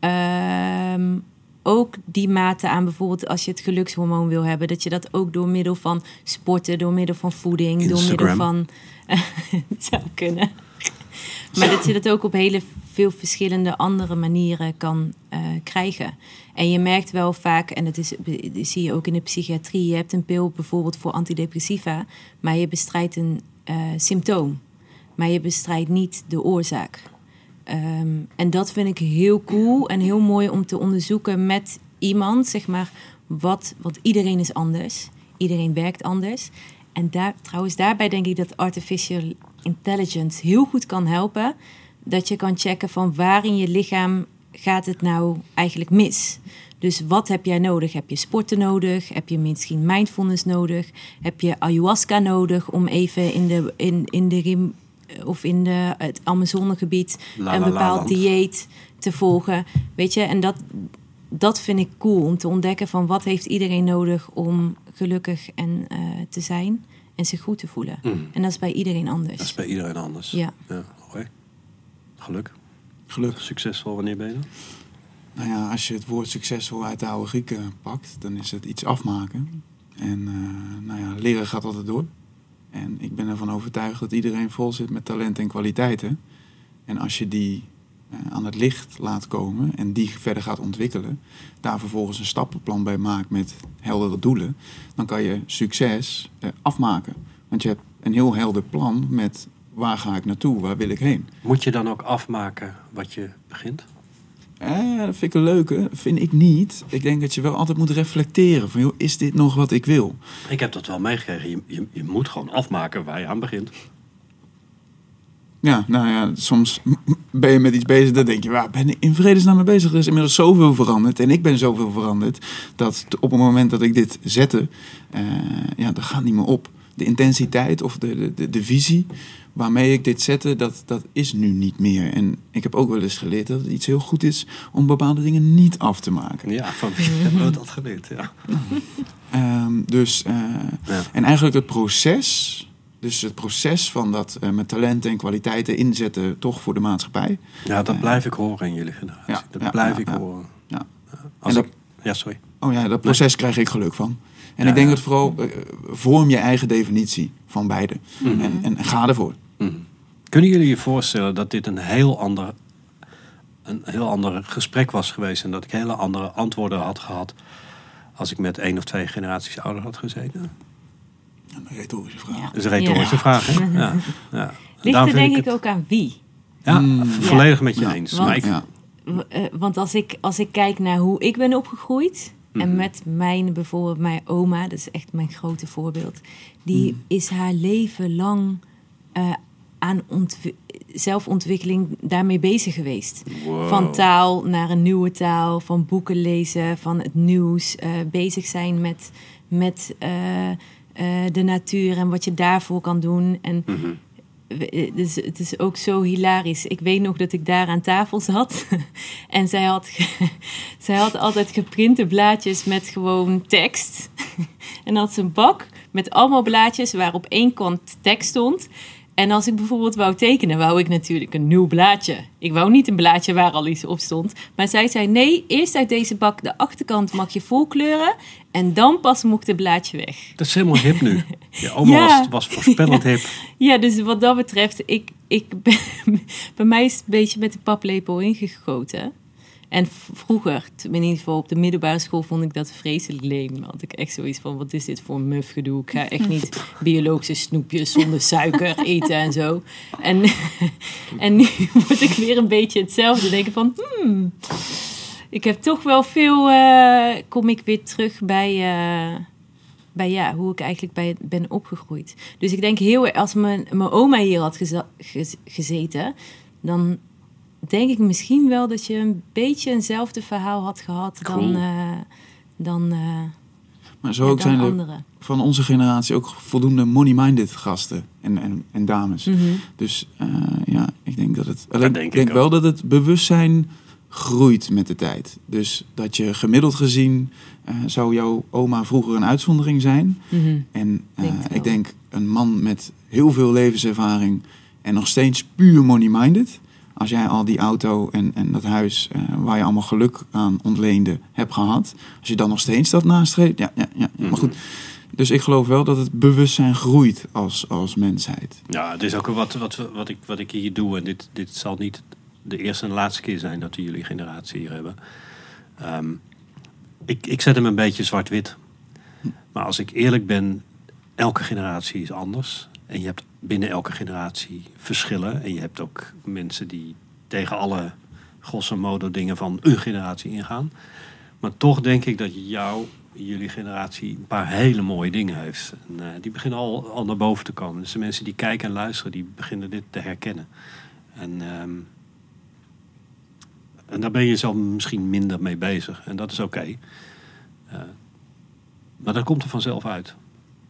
ehm, ook die mate aan bijvoorbeeld als je het gelukshormoon wil hebben, dat je dat ook door middel van sporten, door middel van voeding, door middel van. zou kunnen. Maar dat je dat ook op hele veel verschillende andere manieren kan eh, krijgen. En je merkt wel vaak, en dat, is, dat zie je ook in de psychiatrie, je hebt een pil bijvoorbeeld voor antidepressiva, maar je bestrijdt een eh, symptoom. Maar je bestrijdt niet de oorzaak. Ehm, en dat vind ik heel cool en heel mooi om te onderzoeken met iemand, zeg maar, wat, want iedereen is anders. Iedereen werkt anders. En daar, trouwens, daarbij denk ik dat artificial intelligence heel goed kan helpen. Dat je kan checken van waar in je lichaam gaat het nou eigenlijk mis. Dus wat heb jij nodig? Heb je sporten nodig? Heb je misschien mindfulness nodig? Heb je ayahuasca nodig om even in de, in, in de rim of in de, het Amazonegebied een la bepaald dieet te volgen? Weet je, en dat, dat vind ik cool om te ontdekken van wat heeft iedereen nodig om gelukkig en, eh, te zijn en zich goed te voelen. En dat is bij iedereen anders. Mm. Dat is bij iedereen anders. Ja. Hoi. Geluk. Geluk. Succesvol, wanneer ben je dan? Nou ja, als je het woord succesvol uit de oude Grieken pakt, dan is het iets afmaken. En eh, nou ja, leren gaat altijd door. En ik ben ervan overtuigd dat iedereen vol zit met talent en kwaliteiten. En als je die aan het licht laat komen en die verder gaat ontwikkelen, daar vervolgens een stappenplan bij maakt met heldere doelen, dan kan je succes eh, afmaken. Want je hebt een heel helder plan met waar ga ik naartoe, waar wil ik heen. Moet je dan ook afmaken wat je begint? Eh, dat vind ik een leuke. Vind ik niet. Ik denk dat je wel altijd moet reflecteren. Van, joh, is dit nog wat ik wil? Ik heb dat wel meegekregen. Je, je, je moet gewoon afmaken waar je aan begint. Ja, nou ja, soms ben je met iets bezig. Dan denk je, waar ben ik in vredesnaam mee bezig? Er is inmiddels zoveel veranderd. En ik ben zoveel veranderd. Dat op het moment dat ik dit zette, eh, ja, dat gaat niet meer op. De intensiteit of de, de, de visie waarmee ik dit zette, dat, dat is nu niet meer. En ik heb ook wel eens geleerd dat het iets heel goed is om bepaalde dingen niet af te maken. Ja, van wie hebben we dat geleerd? Ja. Ehm, dus, eh, Ja. en eigenlijk het proces, dus het proces van dat eh, met talenten en kwaliteiten inzetten, toch voor de maatschappij. ja, dat blijf ik horen in jullie generatie. Ja, dat ja, blijf ja, ik ja. horen. Ja. Als En ik, ja, sorry. Oh ja, dat proces krijg ik geluk van. En Ja, ik denk dat vooral eh, vorm je eigen definitie van beide. Mhm. En, en ga ervoor. Kunnen jullie je voorstellen dat dit een heel ander, een heel ander gesprek was geweest en dat ik hele andere antwoorden had gehad als ik met één of twee generaties ouder had gezeten? Een retorische vraag. Ja. Dat is een retorische Ja. vraag, hè? Ja, ja. Ligt er denk ik het- ook aan wie. Ja, Mm. volledig met je Ja. eens. Want- Maar ik, eh, want als ik, als ik kijk naar hoe ik ben opgegroeid. En met mijn, bijvoorbeeld mijn oma, dat is echt mijn grote voorbeeld. Die is haar leven lang eh, aan ontwi- zelfontwikkeling daarmee bezig geweest. Van taal naar een nieuwe taal, van boeken lezen, van het nieuws. eh, bezig zijn met, met de natuur en wat je daarvoor kan doen. En eh, dus het is ook zo hilarisch. Ik weet nog dat ik daar aan tafel zat. en zij had, zij had altijd geprinte blaadjes met gewoon tekst. en had ze een bak met allemaal blaadjes waar op één kant tekst stond. En als ik bijvoorbeeld wou tekenen, wou ik natuurlijk een nieuw blaadje. Ik wou niet een blaadje waar al iets op stond. Maar zij zei, nee, eerst uit deze bak de achterkant mag je volkleuren. En dan pas moet het blaadje weg. dat is helemaal hip nu. Je oma Ja. was, was voorspellend hip. Ja, dus wat dat betreft, ik, ik ben, bij mij is het een beetje met de paplepel ingegoten. En vroeger, in ieder geval op de middelbare school, vond ik dat vreselijk leem. Had ik echt zoiets van, wat is dit voor een muf gedoe? Ik ga echt niet biologische snoepjes zonder suiker eten en zo. En, en nu word ik weer een beetje hetzelfde. Denken van, hmm, ik heb toch wel veel, eh, kom ik weer terug bij... eh, bij ja, hoe ik eigenlijk bij ben opgegroeid. Dus ik denk heel erg, als mijn, mijn oma hier had gez- gezeten, dan denk ik misschien wel dat je een beetje eenzelfde verhaal had gehad Cool. dan, eh, dan, eh, Maar zo ook zijn er anderen. van onze generatie ook voldoende money-minded gasten en, en, en dames. Mhm. Dus eh, ja, ik denk dat het. Alleen, denk ik denk wel dat het bewustzijn groeit met de tijd. Dus dat je gemiddeld gezien eh, zou jouw oma vroeger een uitzondering zijn. Mhm. En eh, Denk het wel. ik denk een man met heel veel levenservaring en nog steeds puur money-minded. Als jij al die auto en, en dat huis eh, waar je allemaal geluk aan ontleende hebt gehad. Als je dan nog steeds dat nastreeft. Ja, ja, ja, maar goed. Dus ik geloof wel dat het bewustzijn groeit als, als mensheid. Ja, het is ook wat, wat, wat, ik, wat ik hier doe. En dit, dit zal niet de eerste en de laatste keer zijn dat we jullie generatie hier hebben. Ehm, ik, ik zet hem een beetje zwart-wit. Maar als ik eerlijk ben, elke generatie is anders. En je hebt binnen elke generatie verschillen. En je hebt ook mensen die tegen alle grosso modo dingen van een generatie ingaan. Maar toch denk ik dat jou, jullie generatie, een paar hele mooie dingen heeft. En, eh, die beginnen al, al naar boven te komen. Dus de mensen die kijken en luisteren, die beginnen dit te herkennen. En, ehm, en daar ben je zelf misschien minder mee bezig. En dat is oké. Eh, maar dat komt er vanzelf uit.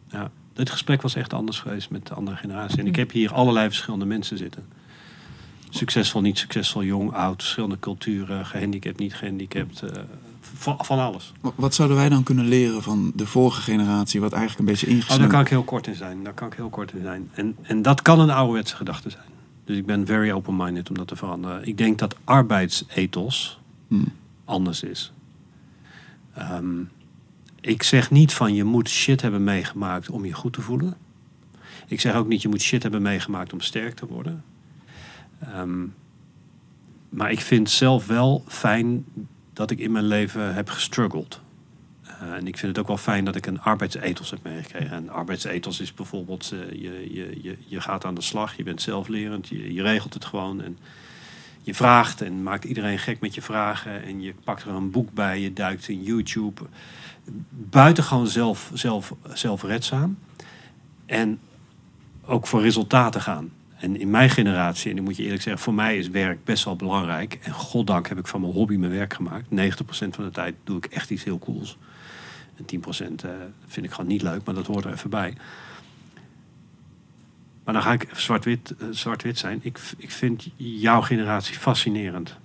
Ja, dit gesprek was echt anders geweest met de andere generatie. En ik heb hier allerlei verschillende mensen zitten. Succesvol, niet succesvol, jong, oud, verschillende culturen, gehandicapt, niet gehandicapt. eh, van, van alles. Wa- Wat zouden wij dan kunnen leren van de vorige generatie, wat eigenlijk een beetje Oh, daar kan ik heel kort in zijn. Daar kan ik heel kort in zijn. En, en dat kan een ouderwetse gedachte zijn. Dus ik ben very open-minded om dat te veranderen. Ik denk dat arbeidsethos Hmm. anders is. Ehm, ik zeg niet van je moet shit hebben meegemaakt om je goed te voelen. Ik zeg ook niet je moet shit hebben meegemaakt om sterk te worden. Ehm, maar ik vind zelf wel fijn dat ik in mijn leven heb gestruggeld. Eh, en ik vind het ook wel fijn dat ik een arbeidsethos heb meegekregen. En arbeidsethos is bijvoorbeeld, eh, je, je, je, je gaat aan de slag, je bent zelflerend, je, je regelt het gewoon. En je vraagt en maakt iedereen gek met je vragen. En je pakt er een boek bij, je duikt in YouTube. Buitengewoon zelf, zelf, zelfredzaam. En ook voor resultaten gaan. En in mijn generatie, en dan moet je eerlijk zeggen, voor mij is werk best wel belangrijk. En goddank heb ik van mijn hobby mijn werk gemaakt. 90% van de tijd doe ik echt iets heel cools. En 10% eh, vind ik gewoon niet leuk, maar dat hoort er even bij. Maar dan ga ik zwart-wit eh, zwart-wit zijn. Ik, ik vind jouw generatie fascinerend.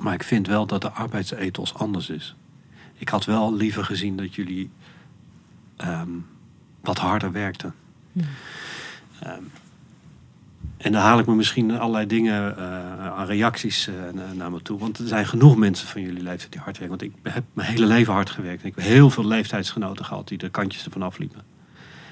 Maar ik vind wel dat de arbeidsethos anders is. Ik had wel liever gezien dat jullie ehm, wat harder werkten. Ehm, en dan haal ik me misschien allerlei dingen eh, aan reacties eh, na- naar me toe. Want er zijn genoeg mensen van jullie leeftijd die hard werken. Want ik heb mijn hele leven hard gewerkt. En ik heb heel veel leeftijdsgenoten gehad die de kantjes ervan afliepen.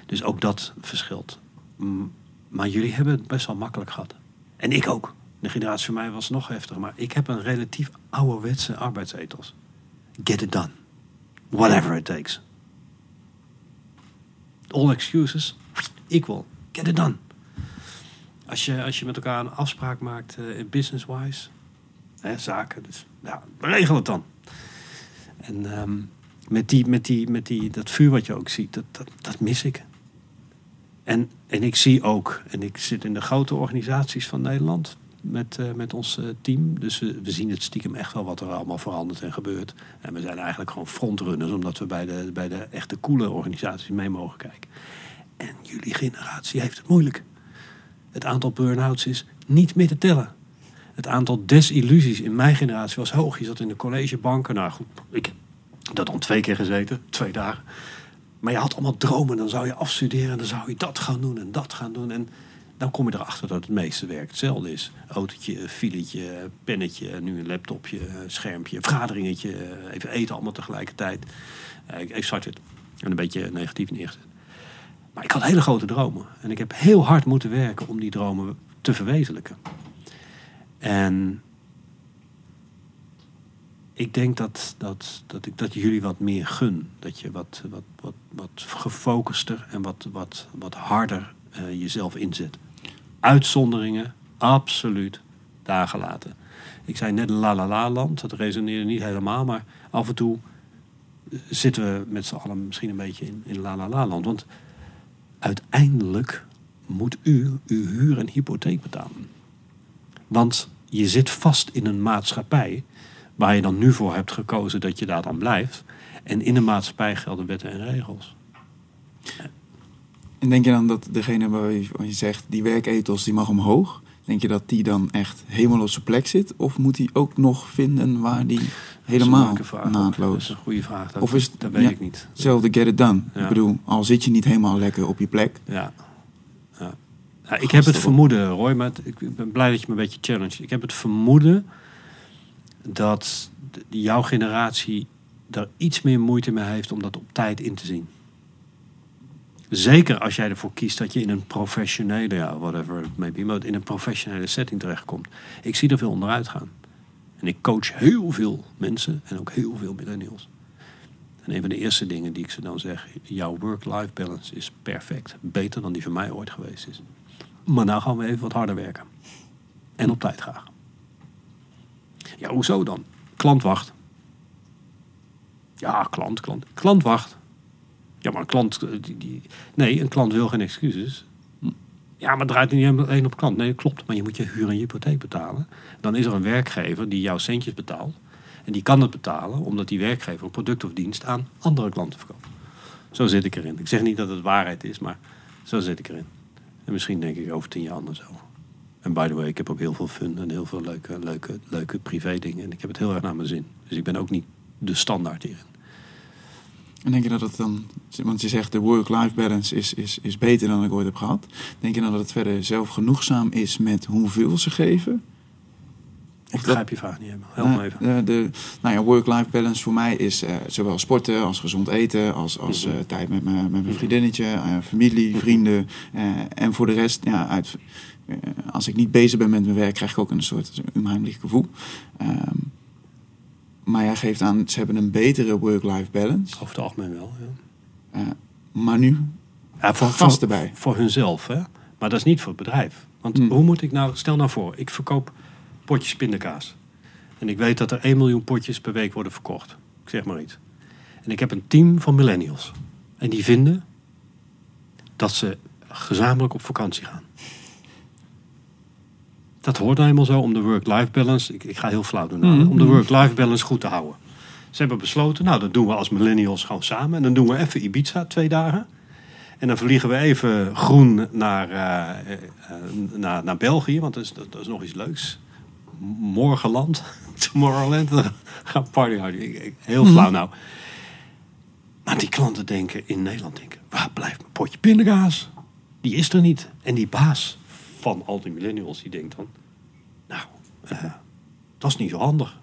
Dus ook dat verschilt. Mm, Maar jullie hebben het best wel makkelijk gehad. En ik ook. De generatie van mij was nog heftiger. Maar ik heb een relatief ouderwetse arbeidsethos. Get it done. Whatever it takes. All excuses equal. Get it done. Als je, als je met elkaar een afspraak maakt, eh, business-wise, hè, zaken, dus ja, regel het dan. En ehm, met, die, met, die, met die, dat vuur wat je ook ziet, dat, dat, dat mis ik. En, en ik zie ook, en ik zit in de grote organisaties van Nederland met, eh, met ons eh, team. Dus we, zien het stiekem echt wel wat er allemaal verandert en gebeurt. En we zijn eigenlijk gewoon frontrunners, omdat we bij de, bij de echte coole organisaties mee mogen kijken. En jullie generatie heeft het moeilijk. Het aantal burn-outs is niet meer te tellen. Het aantal desillusies in mijn generatie was hoog. Je zat in de collegebanken. Nou goed, ik heb dat dan twee keer gezeten, twee dagen. Maar je had allemaal dromen. Dan zou je afstuderen en dan zou je dat gaan doen en dat gaan doen. En dan kom je erachter dat het meeste werk hetzelfde is. Autootje, filetje, pennetje, nu een laptopje, schermpje, vergaderingetje. Even eten allemaal tegelijkertijd. Eh, Ik, ik start het. En een beetje negatief neergezet. Maar ik had hele grote dromen. En ik heb heel hard moeten werken om die dromen te verwezenlijken. En ik denk dat, dat, dat ik dat jullie wat meer gun. Dat je wat, wat, wat, wat gefocuster en wat, wat, wat harder eh, jezelf inzet. Uitzonderingen, absoluut daar gelaten. Ik zei net la la la land, dat resoneerde niet helemaal, maar af en toe zitten we met z'n allen misschien een beetje in, in la la la land. Want uiteindelijk moet u uw huur en hypotheek betalen. Want je zit vast in een maatschappij waar je dan nu voor hebt gekozen dat je daar dan blijft. En in een maatschappij gelden wetten en regels. En denk je dan dat degene waar je, zegt, die werkethos die mag omhoog, denk je dat die dan echt helemaal op zijn plek zit? Of moet hij ook nog vinden waar die helemaal vraag ook. Dat is naadloos... een goede vraag. Dat, Of is dat weet ja. ik niet. Hetzelfde get it done. Ja. Ik bedoel, al zit je niet helemaal lekker op je plek. Ja. ja. Ja, ik heb het vermoeden, Roy, maar ik ben blij dat je me een beetje challenge. Ik heb het vermoeden dat jouw generatie daar iets meer moeite mee heeft om dat op tijd in te zien. Zeker als jij ervoor kiest dat je in een professionele, ja, whatever it may be, in een professionele setting terechtkomt. Ik zie er veel onderuit gaan. En ik coach heel veel mensen en ook heel veel millennials. En een van de eerste dingen die ik ze dan zeg, jouw work-life balance is perfect. Beter dan die van mij ooit geweest is. Maar nou gaan we even wat harder werken. En op tijd graag. Ja, hoezo dan? Klant wacht. Ja, klant, klant. Klant wacht. Ja, maar een klant... eh, Die, die, nee, een klant wil geen excuses. Ja, maar het draait niet alleen op klant. Nee, dat klopt. Maar je moet je huur en je hypotheek betalen. Dan is er een werkgever die jouw centjes betaalt. En die kan het betalen omdat die werkgever een product of dienst aan andere klanten verkoopt. Zo zit ik erin. Ik zeg niet dat het waarheid is, maar zo zit ik erin. En misschien denk ik over tien jaar anders over. En by the way, ik heb ook heel veel fun en heel veel leuke, leuke, leuke privé dingen. En ik heb het heel erg naar mijn zin. Dus ik ben ook niet de standaard hierin. En denk je dat het dan, want je zegt de work-life balance is, is, is beter dan ik ooit heb gehad. Denk je dan dat het verder zelfgenoegzaam is met hoeveel ze geven? Ik begrijp je vraag niet helemaal. Help me even. De, de, nou ja, work-life balance voor mij is eh, zowel sporten als gezond eten, als, als Mhm. eh, tijd met, mijn met mijn vriendinnetje, eh, familie, vrienden. eh, en voor de rest, ja, uit, als ik niet bezig ben met mijn werk, krijg ik ook een soort unheimlich gevoel. Maar jij geeft aan, ze hebben een betere work-life balance. Over het algemeen wel. Ja. Eh, maar nu, Ja, voor, Vast voor, erbij. Voor hunzelf, hè? Maar dat is niet voor het bedrijf. Want Hmm. hoe moet ik nou... Stel nou voor, ik verkoop potjes pindakaas. En ik weet dat er 1 miljoen potjes per week worden verkocht. Ik zeg maar iets. En ik heb een team van millennials. En die vinden dat ze gezamenlijk op vakantie gaan. Dat hoort nou eenmaal zo om de work-life balance. Ik, ik ga heel flauw doen. nou, Om de work-life balance goed te houden. Ze hebben besloten, nou dat doen we als millennials gewoon samen. En dan doen we even Ibiza twee dagen. En dan vliegen we even groen naar, eh, eh, naar, naar België, want dat is, dat, is nog iets leuks. Morgenland, Tomorrowland, gaan party ik- Heel flauw nou. Maar die klanten denken in Nederland denken, waar blijft mijn potje pindakaas? Die is er niet. En die baas van al die millennials die denkt dan, nou, eh, dat is niet zo handig.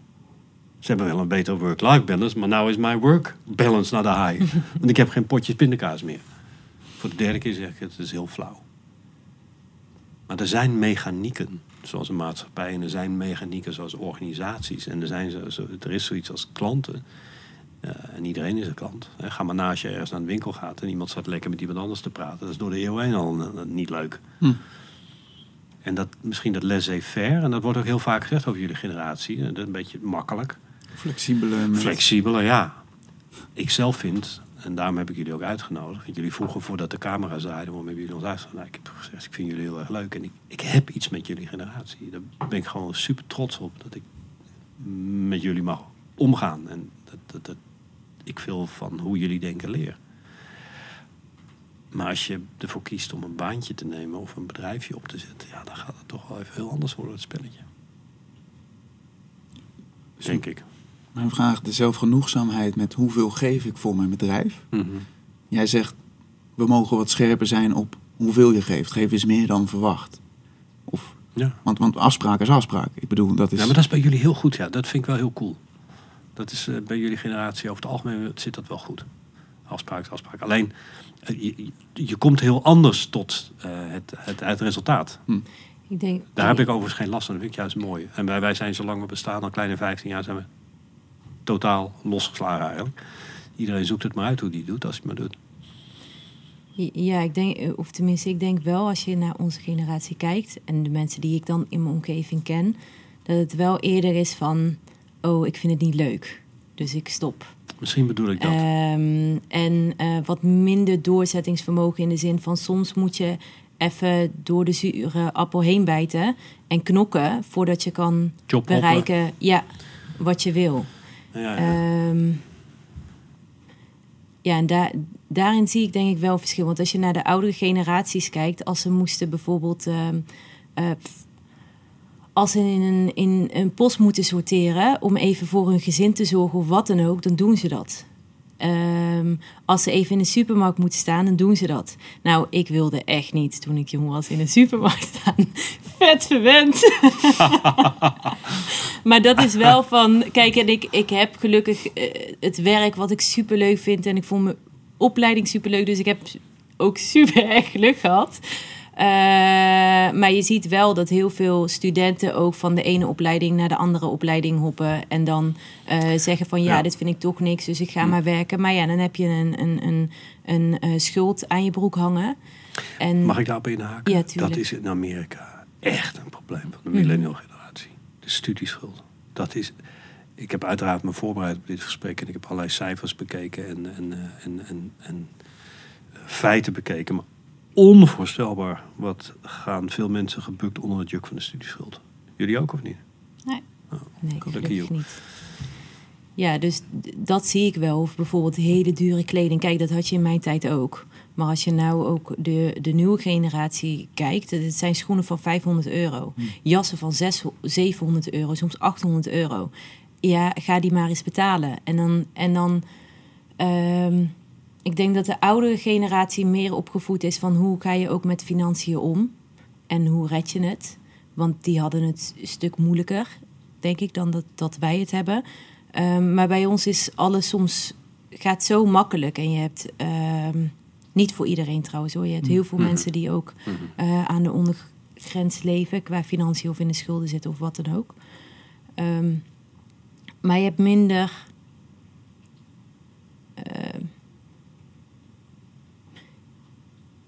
Ze hebben wel een betere work-life balance, maar nou is mijn work balance naar de high. Want ik heb geen potjes pindakaas meer. Voor de derde keer zeg ik het, het is heel flauw. Maar er zijn mechanieken, zoals een maatschappij, en er zijn mechanieken zoals organisaties. En er, zijn zo, zo- er is zoiets als klanten. Eh, en iedereen is een klant. Eh, Ga maar na als je ergens naar een winkel gaat en iemand staat lekker met iemand anders te praten. Dat is door de eeuw heen al eh, niet leuk. Hm. En dat, misschien dat laissez-faire, en dat wordt ook heel vaak gezegd over jullie generatie. Dat is een beetje makkelijk. Flexibele. met- Flexibeler, ja. Ik zelf vind, en daarom heb ik jullie ook uitgenodigd. Want jullie vroegen voordat de camera draaide, waarom hebben jullie ons uitgenodigd? Nou, ik heb gezegd, ik vind jullie heel erg leuk. En ik, ik heb iets met jullie generatie. Daar ben ik gewoon super trots op. Dat ik met jullie mag omgaan. En dat, dat, dat ik veel van hoe jullie denken leer. Maar als je ervoor kiest om een baantje te nemen of een bedrijfje op te zetten, ja, dan gaat het toch wel even heel anders worden, het spelletje. Denk ik. Mijn vraag, de zelfgenoegzaamheid met hoeveel geef ik voor mijn bedrijf? Mhm. Jij zegt, we mogen wat scherper zijn op hoeveel je geeft. Geef eens meer dan verwacht. Of, Ja. want, want afspraak is afspraak. Ik bedoel, dat is... ja, maar dat is bij jullie heel goed. Ja, dat vind ik wel heel cool. Dat is eh, bij jullie generatie over het algemeen zit dat wel goed. Afspraak is afspraak. Alleen, je, je- komt heel anders tot eh, het, het, het resultaat. Ik denk, Daar heb ik overigens geen last van. Dat vind ik juist mooi. En wij, wij zijn, zolang we bestaan, al kleine 15 jaar, zijn we totaal losgeslagen eigenlijk. Iedereen zoekt het maar uit hoe die het doet, als hij het maar doet. Ja, ik denk, eh, of tenminste, ik denk wel als je naar onze generatie kijkt en de mensen die ik dan in mijn omgeving ken, dat het wel eerder is van, oh, ik vind het niet leuk, dus ik stop. Misschien bedoel ik dat. Ehm, en eh, wat minder doorzettingsvermogen in de zin van soms moet je even door de zure appel heen bijten en knokken voordat je kan bereiken ja, wat je wil. ja, ja. Ehm, ja, en daar, daarin zie ik denk ik wel verschil. Want als je naar de oudere generaties kijkt, als ze moesten bijvoorbeeld. ehm, eh, als ze in een, in een post moeten sorteren om even voor hun gezin te zorgen of wat dan ook, dan doen ze dat. Ehm, als ze even in de supermarkt moeten staan, dan doen ze dat. Nou, ik wilde echt niet toen ik jong was in een supermarkt staan. Vet verwend. maar dat is wel van. Kijk, en ik, ik heb gelukkig eh, het werk wat ik super leuk vind. En ik vond mijn opleiding super leuk. Dus ik heb ook super erg geluk gehad. Eh, maar je ziet wel dat heel veel studenten ook van de ene opleiding naar de andere opleiding hoppen. En dan eh, zeggen van ja, Ja. dit vind ik toch niks, dus ik ga maar werken. Maar ja, dan heb je een, een, een, een eh, schuld aan je broek hangen. En Mag ik daarop inhaken? Ja, dat is in Amerika echt een probleem van de Mhm. millennial generatie. De studieschuld. Dat is... Ik heb uiteraard me voorbereid op dit gesprek en ik heb allerlei cijfers bekeken en, en, en, en, en feiten bekeken. Maar onvoorstelbaar wat gaan veel mensen gebukt onder het juk van de studieschuld. Jullie ook of niet? Nee, Lucky gelukkig you. niet. Ja, dus dat zie ik wel. Of bijvoorbeeld hele dure kleding. Kijk, dat had je in mijn tijd ook. Maar als je nou ook de, de nieuwe generatie kijkt, het zijn schoenen van 500 euro. Jassen van 600, 700 euro, soms 800 euro. Ja, ga die maar eens betalen. En dan, en dan ehm, ik denk dat de oudere generatie meer opgevoed is van hoe ga je ook met financiën om en hoe red je het. Want die hadden het een stuk moeilijker, denk ik, dan dat, dat wij het hebben. Ehm, maar bij ons is alles soms gaat zo makkelijk. En je hebt ehm, niet voor iedereen trouwens hoor. Je hebt heel veel mensen die ook eh, aan de ondergrens leven qua financiën of in de schulden zitten of wat dan ook. Ehm, maar je hebt minder.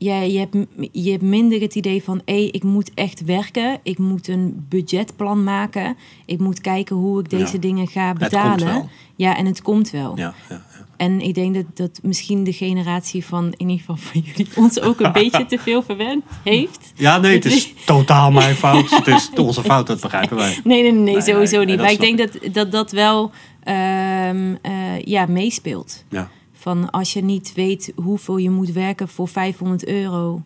Ja, je, hebt, je hebt minder het idee van... hé, ik moet echt werken. Ik moet een budgetplan maken. Ik moet kijken hoe ik deze Ja. dingen ga betalen. Ja, en het komt wel. Ja, ja, ja. En ik denk dat, dat misschien de generatie van... in ieder geval van jullie... ons ook een beetje te veel verwend heeft. ja nee, het is totaal mijn fout. Het is onze fout, dat begrijpen wij. Nee, nee, nee, sowieso nee, niet. Maar ik denk dat, dat dat wel ehm, eh, ja, meespeelt. Ja. Van als je niet weet hoeveel je moet werken voor 500 euro.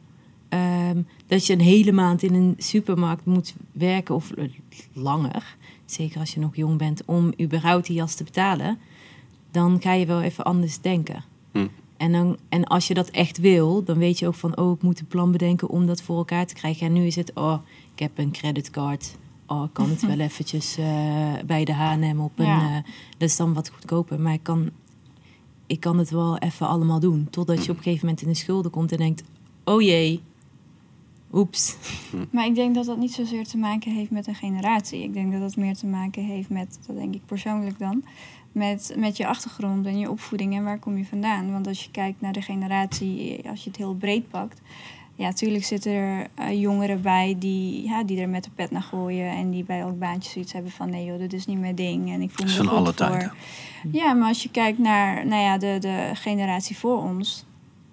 ehm, dat je een hele maand in een supermarkt moet werken of langer. Zeker als je nog jong bent om überhaupt die jas te betalen. Dan ga je wel even anders denken. Hm. En, dan, en als je dat echt wil, dan weet je ook van... oh, ik moet een plan bedenken om dat voor elkaar te krijgen. En nu is het, oh, ik heb een creditcard. Oh, ik kan het wel eventjes eh, bij de H&M op een... Ja. eh, dat is dan wat goedkoper. Maar ik kan, ik kan het wel even allemaal doen. Totdat je op een gegeven moment in de schulden komt en denkt... oh jee, oeps. Maar ik denk dat dat niet zozeer te maken heeft met een generatie. Ik denk dat dat meer te maken heeft met, dat denk ik persoonlijk dan, met, met je achtergrond en je opvoeding en waar kom je vandaan. Want als je kijkt naar de generatie, als je het heel breed pakt, ja, natuurlijk zitten er eh, jongeren bij die, ja, die er met de pet naar gooien en die bij elk baantje zoiets hebben van nee joh, dit is niet mijn ding en ik voel Dat me van alle voor. tijden. Ja, maar als je kijkt naar nou ja, de, de generatie voor ons,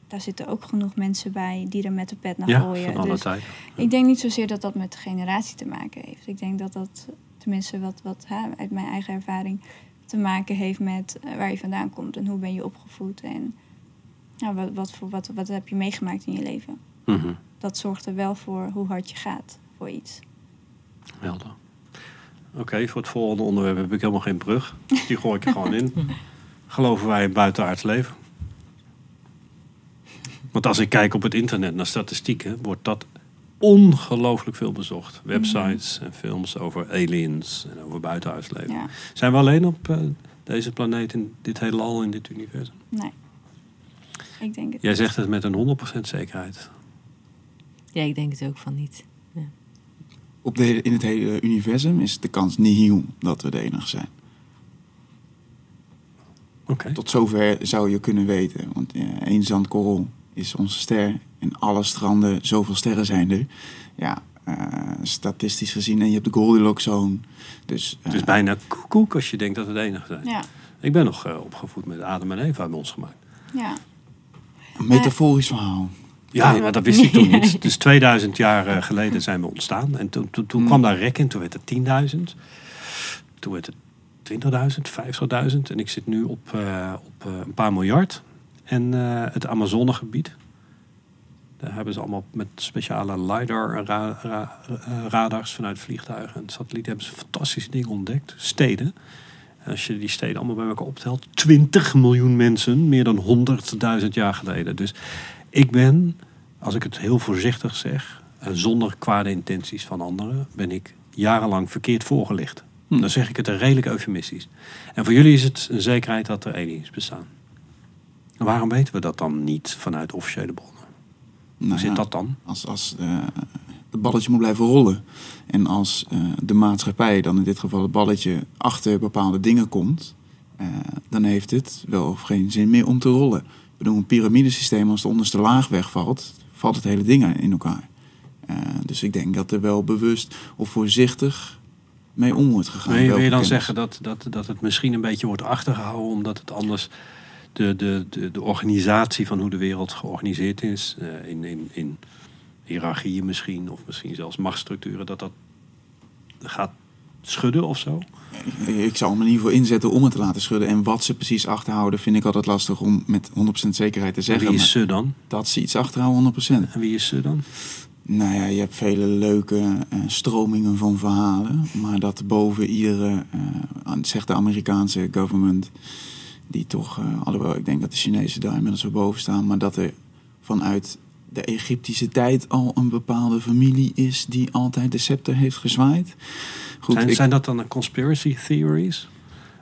daar zitten ook genoeg mensen bij die er met de pet naar Ja, gooien. van alle Dus tijden. ik denk niet zozeer dat dat met de generatie te maken heeft. Ik denk dat dat, tenminste wat, wat hè, uit mijn eigen ervaring, te maken heeft met eh, waar je vandaan komt en hoe ben je opgevoed en ja, wat, wat, voor, wat, wat heb je meegemaakt in je leven. Mhm. Dat zorgt er wel voor hoe hard je gaat voor iets. Helder. Oké, voor het volgende onderwerp heb ik helemaal geen brug. Dus die gooi ik er gewoon in. Geloven wij in buitenaards leven? Want als ik kijk op het internet naar statistieken, wordt dat ongelooflijk veel bezocht. Websites en films over aliens en over buitenaards leven. Ja, Zijn we alleen op eh, deze planeet, in dit heelal, in dit universum? nee. Ik denk het. Jij zegt het met een 100% zekerheid. Ja, ik denk het ook van niet. Op de, in het hele universum is de kans nihil dat we de enige zijn. Oké. Tot zover zou je kunnen weten. Want ja, één zandkorrel is onze ster. En alle stranden, zoveel sterren zijn er. Ja, eh, statistisch gezien. En je hebt de Goldilocks zone. Dus, Het is eh, bijna koekoek als je denkt dat we de enige zijn. Ja, Ik ben nog eh, opgevoed met Adam en Eva hebben ons gemaakt. ja. een metaforisch verhaal. Ja, maar dat wist ik toen niet. Dus 2000 jaar geleden zijn we ontstaan. En toen, toen, toen kwam daar rek in. Toen werd het 10.000. Toen werd het 20.000, 50.000. En ik zit nu op, eh, op eh, een paar miljard. En eh, het Amazonegebied. Daar hebben ze allemaal met speciale LiDAR-radars vanuit vliegtuigen en satellieten hebben ze fantastische dingen ontdekt. Steden. En als je die steden allemaal bij elkaar optelt, 20 miljoen mensen, meer dan 100.000 jaar geleden. Dus ik ben, als ik het heel voorzichtig zeg, en zonder kwade intenties van anderen, ben ik jarenlang verkeerd voorgelicht. Hm. Dan zeg ik het er redelijk eufemistisch. En voor jullie is het een zekerheid dat er aliens bestaan. En waarom weten we dat dan niet vanuit officiële bronnen? Hoe Nou zit ja, dat dan? Als, als eh, het balletje moet blijven rollen. En als eh, de maatschappij, dan in dit geval het balletje, achter bepaalde dingen komt. eh, dan heeft het wel of geen zin meer om te rollen. Ik bedoel, een piramidesysteem, als de onderste laag wegvalt, valt het hele ding in elkaar. Eh, dus ik denk dat er wel bewust of voorzichtig mee om wordt gegaan. Wil je, wil je Welke dan kennis? zeggen dat, dat, dat het misschien een beetje wordt achtergehouden omdat het anders de, de, de, de organisatie van hoe de wereld georganiseerd is, eh, in, in, in hiërarchieën misschien, of misschien zelfs machtsstructuren, dat dat gaat schudden of zo? Ik zou me in ieder geval inzetten om het te laten schudden. En wat ze precies achterhouden, vind ik altijd lastig om met 100% zekerheid te En zeggen. wie is ze dan? dat ze iets achterhouden, 100%. En wie is ze dan? Nou ja, je hebt vele leuke eh, stromingen van verhalen. Maar dat boven iedere, eh, zegt de Amerikaanse government, die toch, eh, alhoewel ik denk dat de Chinezen daar inmiddels wel boven staan, maar dat er vanuit de Egyptische tijd al een bepaalde familie is die altijd de scepter heeft gezwaaid. Goed, zijn, ik- zijn dat dan conspiracy theories?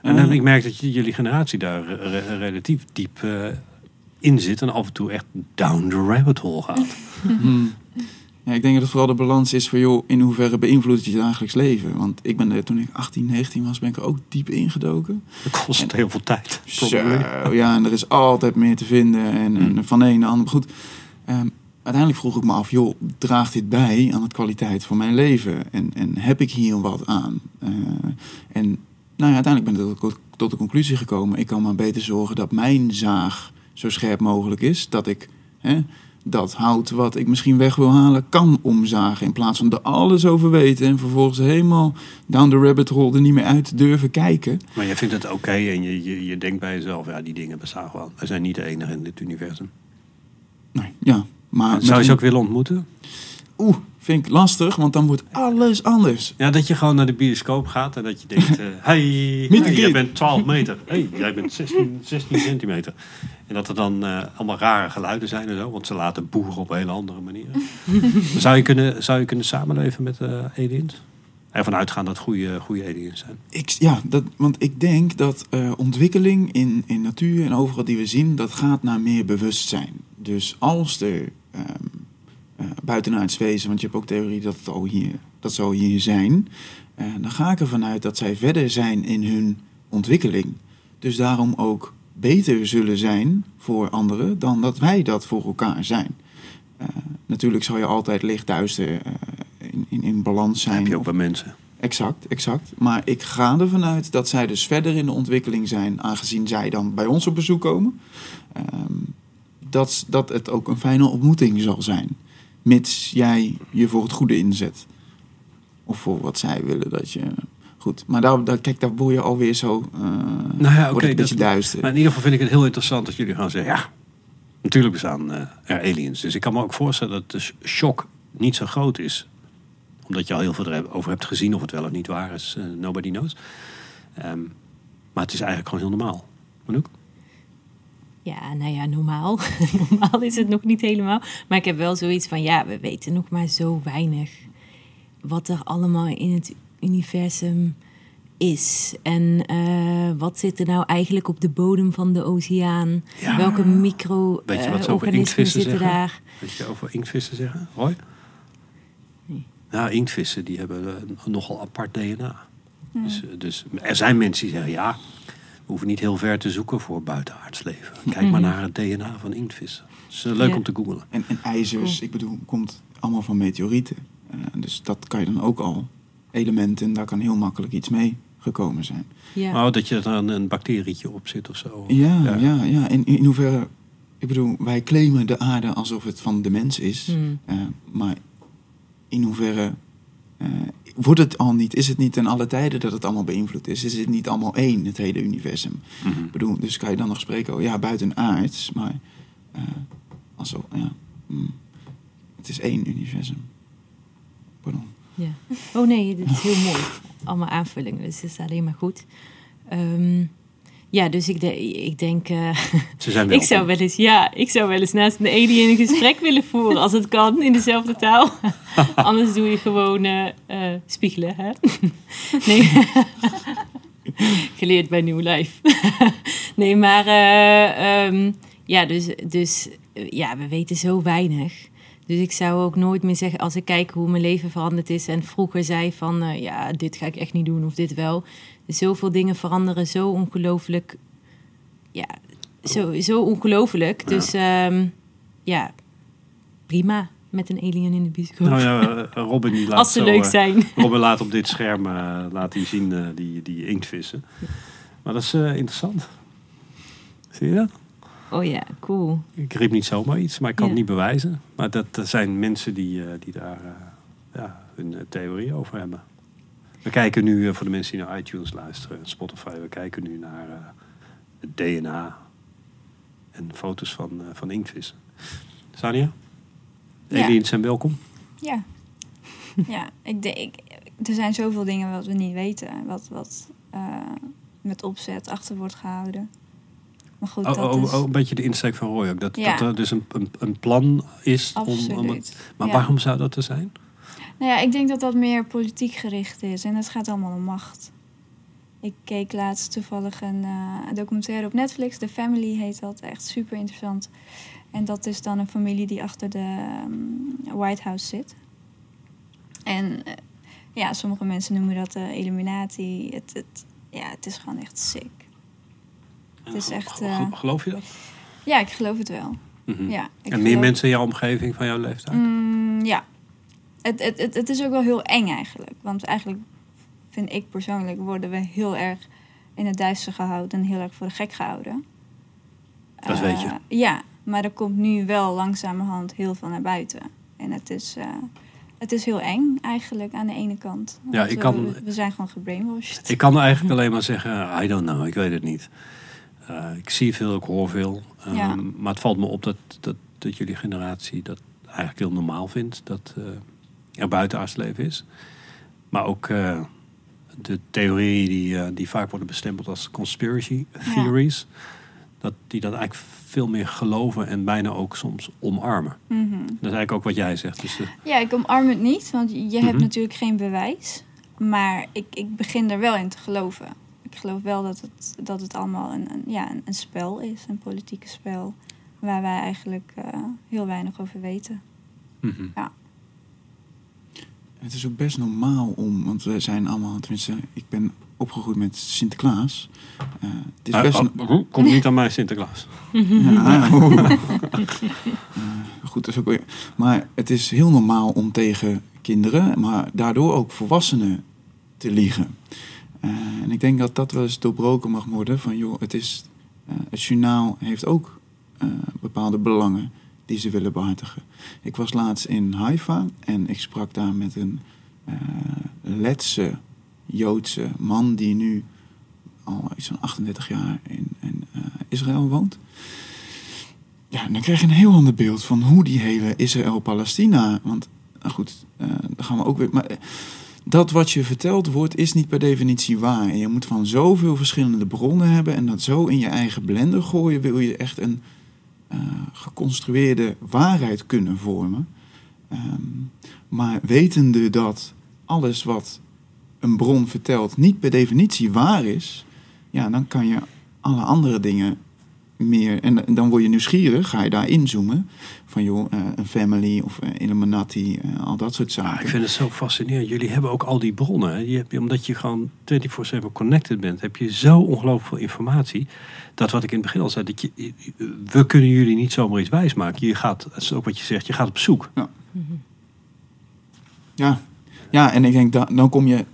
En Eh. dan, ik merk dat je- jullie generatie daar re- re- relatief diep eh, in zit en af en toe echt down the rabbit hole gaat. Hmm. Ja, ik denk dat het vooral de balans is van, joh, in hoeverre beïnvloedt het je dagelijks leven? Want ik ben er, toen ik 18, 19 was, ben ik er ook diep ingedoken. Dat kost heel veel tijd. Zo, ja, en er is altijd meer te vinden en, en van de een naar de ander. Goed, ehm, uiteindelijk vroeg ik me af, joh, draagt dit bij aan de kwaliteit van mijn leven? En, en heb ik hier wat aan? Eh, en nou uiteindelijk ben ik tot, de conclusie gekomen, ik kan maar beter zorgen dat mijn zaag zo scherp mogelijk is. Dat ik hè, dat hout wat ik misschien weg wil halen, kan omzagen. In plaats van er alles over weten en vervolgens helemaal down the rabbit hole er niet meer uit durven kijken. Maar je vindt het oké en je, je, denkt bij jezelf, ja, die dingen bestaan gewoon. We zijn niet de enige in dit universum. Nee, ja, maar zou je ze een- ook willen ontmoeten? Oeh, vind ik lastig, want dan wordt alles anders. Ja, dat je gewoon naar de bioscoop gaat en dat je denkt... eh hey, jij bent 12 meter. hey, jij bent 16, 16 centimeter. En dat er dan eh, allemaal rare geluiden zijn en zo. Want ze laten boeren op een hele andere manier. zou, je kunnen, zou je kunnen samenleven met eh, aliens? Ervan uitgaan dat goede, goede aliens zijn. Ik, ja, dat, want ik denk dat eh, ontwikkeling in, in natuur en overal die we zien, dat gaat naar meer bewustzijn. Dus als er eh, buitenaards wezen, want je hebt ook theorie dat het al hier, dat ze hier zijn, eh, dan ga ik ervan uit dat zij verder zijn in hun ontwikkeling. Dus daarom ook beter zullen zijn voor anderen dan dat wij dat voor elkaar zijn. Natuurlijk zal je altijd licht duister in, in, in balans Dat zijn. heb je ook of- bij mensen. Exact, exact. Maar ik ga ervan uit dat zij dus verder in de ontwikkeling zijn, aangezien zij dan bij ons op bezoek komen. Ehm, dat, dat het ook een fijne ontmoeting zal zijn. Mits jij je voor het goede inzet. Of voor wat zij willen dat je. Goed, maar daar, daar, kijk, daar word je alweer zo. eh Nou ja, wordt oké. het een beetje dat- duister. Maar in ieder geval vind ik het heel interessant dat jullie gaan zeggen... ja, natuurlijk bestaan eh, er aliens. Dus ik kan me ook voorstellen dat de sh- shock niet zo groot is. Omdat je al heel veel erover hebt gezien. Of het wel of niet waar is, eh, nobody knows. Ehm, maar het is eigenlijk gewoon heel normaal. Manouk? Ja, nou ja, normaal. normaal is het nog niet helemaal. Maar ik heb wel zoiets van, ja, we weten nog maar zo weinig. Wat er allemaal in het universum is. En eh, wat zit er nou eigenlijk op de bodem van de oceaan? Ja. Welke micro-organismen ze over zitten zeggen? daar? Weet je over inktvissen zeggen, Roy? Nou, inktvissen die hebben eh, nogal apart DNA. Dus, eh, dus er zijn mensen die zeggen, ja, we hoeven niet heel ver te zoeken voor buitenaards leven. Kijk maar naar het DNA van inktvissen. Het is eh, leuk Ja. om te googlen. En, en ijzers, ik bedoel, komt allemaal van meteorieten. Eh, dus dat kan je dan ook al elementen, daar kan heel makkelijk iets mee gekomen zijn. Ja. Maar dat je er een, een bacterietje op zit of zo. Ja, ja, ja. En in hoeverre, ik bedoel, wij claimen de aarde alsof het van de mens is. Hmm. Eh, maar in hoeverre eh, wordt het al niet, is het niet ten alle tijden dat het allemaal beïnvloed is? Is het niet allemaal één, het hele universum? Mhm. Ik bedoel, dus kan je dan nog spreken over, ja, buitenaards, maar eh alsof, ja, mm, het is één universum. Pardon. Ja. Oh nee, dit is heel mooi. Allemaal aanvullingen, dus het is alleen maar goed. Ehm, ja, dus ik, de, ik denk... eh, Ze zijn ik zou wel eens, ja, ik zou wel eens naast een alien een gesprek willen voeren, als het kan, in dezelfde taal. Anders doe je gewoon eh, eh, spiegelen, hè? nee. Geleerd bij New Life. nee, maar eh, ehm, ja, dus, dus ja, we weten zo weinig. Dus ik zou ook nooit meer zeggen, als ik kijk hoe mijn leven veranderd is en vroeger zei van, ja, dit ga ik echt niet doen of dit wel. Zoveel dingen veranderen zo ongelooflijk, ja, zo, zo ongelooflijk. Dus ehm, ja, prima met een alien in de bioscoop. Nou ja, eh, Robin die laat als ze zo, leuk eh, zijn. Robin laat op dit scherm eh, laat hij zien die, die inktvissen. Maar dat is interessant. Zie je dat? Oh ja, cool. Ik riep niet zomaar iets, maar ik kan Ja. het niet bewijzen. Maar dat, dat zijn mensen die, die daar ja, hun theorie over hebben. We kijken nu, eh, voor de mensen die naar iTunes luisteren, en Spotify, we kijken nu naar eh, het DNA en foto's van, eh, van inktvissen. Sanja? Ja. Aliens zijn welkom. Ja. ja, ik denk, er zijn zoveel dingen wat we niet weten. Wat, wat met opzet achter wordt gehouden. Maar goed, Oh, dat oh, is oh, een beetje de insteek van Roy ook. Dat, Ja. dat er dus een, een, een plan is om, om het... Maar Ja. waarom zou dat er zijn? Nou ja, ik denk dat dat meer politiek gericht is. En het gaat allemaal om macht. Ik keek laatst toevallig een eh, documentaire op Netflix. The Family heet dat. Echt super interessant. En dat is dan een familie die achter de ehm, White House zit. En eh, ja, sommige mensen noemen dat de Illuminati. Het, het, ja, het is gewoon echt sick. Het is echt, Ge- eh, ge- Geloof je dat? Ja, ik geloof het wel. Mhm. Ja, ik En meer geloof- mensen in jouw omgeving van jouw leeftijd? Mm, ja. Het, het, het, het is ook wel heel eng eigenlijk. Want eigenlijk vind ik persoonlijk worden we heel erg in het duister gehouden en heel erg voor de gek gehouden. Dat weet je. Eh, ja, maar er komt nu wel langzamerhand heel veel naar buiten. En het is, eh, het is heel eng eigenlijk aan de ene kant. Ja, ik kan- we, we zijn gewoon gebrainwashed. Ik kan eigenlijk alleen maar zeggen, I don't know, ik weet het niet. Eh, ik zie veel, ik hoor veel. Ehm, Ja. Maar het valt me op dat, dat, dat jullie generatie dat eigenlijk heel normaal vindt. Dat er buitenaards leven is. Maar ook eh, de theorieën die, eh, die vaak worden bestempeld als conspiracy theories. Dat die dat eigenlijk veel meer geloven en bijna ook soms omarmen. Mhm. Dat is eigenlijk ook wat jij zegt. Dus, eh, Ja, ik omarm het niet, want je Mhm. hebt natuurlijk geen bewijs. Maar ik, ik begin er wel in te geloven. Ik geloof wel dat het, dat het allemaal een, een, ja, een, een spel is, een politieke spel. Waar wij eigenlijk heel weinig over weten. mhm. Het is ook best normaal om, want we zijn allemaal, tenminste, ik ben opgegroeid met Sinterklaas. Eh, het is Ah, best. oh, komt niet aan mij Sinterklaas. Ja, oeh. Eh, goed, dat is ook weer. Maar het is heel normaal om tegen kinderen, maar daardoor ook volwassenen te liegen. Eh, en ik denk dat dat wel eens doorbroken mag worden van joh, het is, het journaal heeft ook bepaalde belangen die ze willen behartigen. Ik was laatst in Haifa en ik sprak daar met een eh Letse Joodse man die nu al iets van 38 jaar in, in eh, Israël woont. Ja, en dan krijg je een heel ander beeld van hoe die hele Israël-Palestina. Want nou goed, eh dan gaan we ook weer. Maar eh, dat wat je verteld wordt, is niet per definitie waar. En je moet van zoveel verschillende bronnen hebben en dat zo in je eigen blender gooien, wil je echt een eh, geconstrueerde waarheid kunnen vormen. Ehm, maar wetende dat alles wat een bron vertelt niet per definitie waar is, ja, dan kan je alle andere dingen meer. En dan word je nieuwsgierig, ga je daar inzoomen. Van joh, eh, een family of uh, Illuminati, eh, al dat soort Ja, zaken. ik vind het zo fascinerend. Jullie hebben ook al die bronnen. hè. Je hebt, omdat je gewoon 24-7 connected bent, heb je zo ongelooflijk veel informatie. Dat wat ik in het begin al zei, dat je, we kunnen jullie niet zomaar iets wijsmaken. Je gaat, dat is ook wat je zegt, je gaat op zoek. Ja, ja en ik denk dat dan kom je.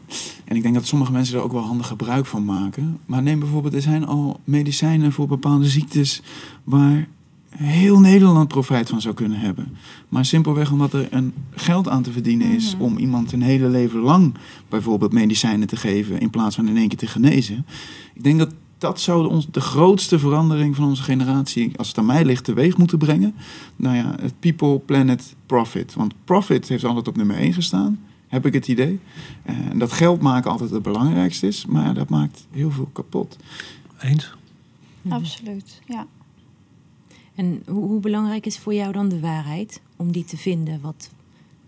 En ik denk dat sommige mensen er ook wel handig gebruik van maken. Maar neem bijvoorbeeld, er zijn al medicijnen voor bepaalde ziektes waar heel Nederland profijt van zou kunnen hebben. Maar simpelweg omdat er een geld aan te verdienen is Mhm. om iemand een hele leven lang bijvoorbeeld medicijnen te geven in plaats van in één keer te genezen. Ik denk dat dat zou ons de grootste verandering van onze generatie, als het aan mij ligt, teweeg moeten brengen. Nou ja, het people, planet, profit. Want profit heeft altijd op nummer 1 gestaan, heb ik het idee. Eh, En dat geld maken altijd het belangrijkste is, maar dat maakt heel veel kapot. Eens? Absoluut, ja. En hoe, hoe belangrijk is voor jou dan de waarheid? Om die te vinden wat,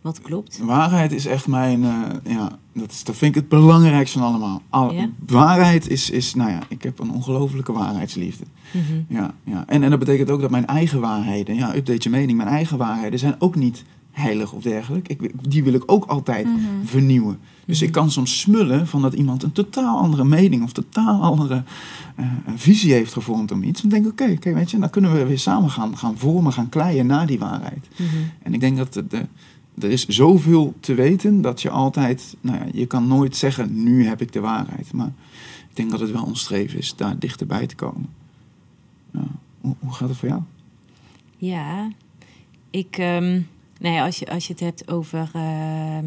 wat klopt? Waarheid is echt mijn, eh, ja, dat, is, dat vind ik het belangrijkste van allemaal. Al- Ja? Waarheid is, is, nou ja, ik heb een ongelofelijke waarheidsliefde. Mhm. Ja, ja. En, en dat betekent ook dat mijn eigen waarheden, ja, update je mening, mijn eigen waarheden zijn ook niet heilig of dergelijk. Ik, die wil ik ook altijd Mhm. vernieuwen. Dus Mhm. ik kan soms smullen van dat iemand een totaal andere mening of totaal andere eh, een visie heeft gevormd om iets. Dan denk ik, oké, oké, weet je, dan kunnen we weer samen gaan, gaan vormen, gaan kleien naar die waarheid. Mhm. En ik denk dat de, de- er is zoveel te weten dat je altijd, nou ja, je kan nooit zeggen, nu heb ik de waarheid. Maar ik denk dat het wel ons streven is daar dichterbij te komen. Hoe gaat het voor jou? Ja, ik, ehm, ja, als, je, als je het hebt over ehm,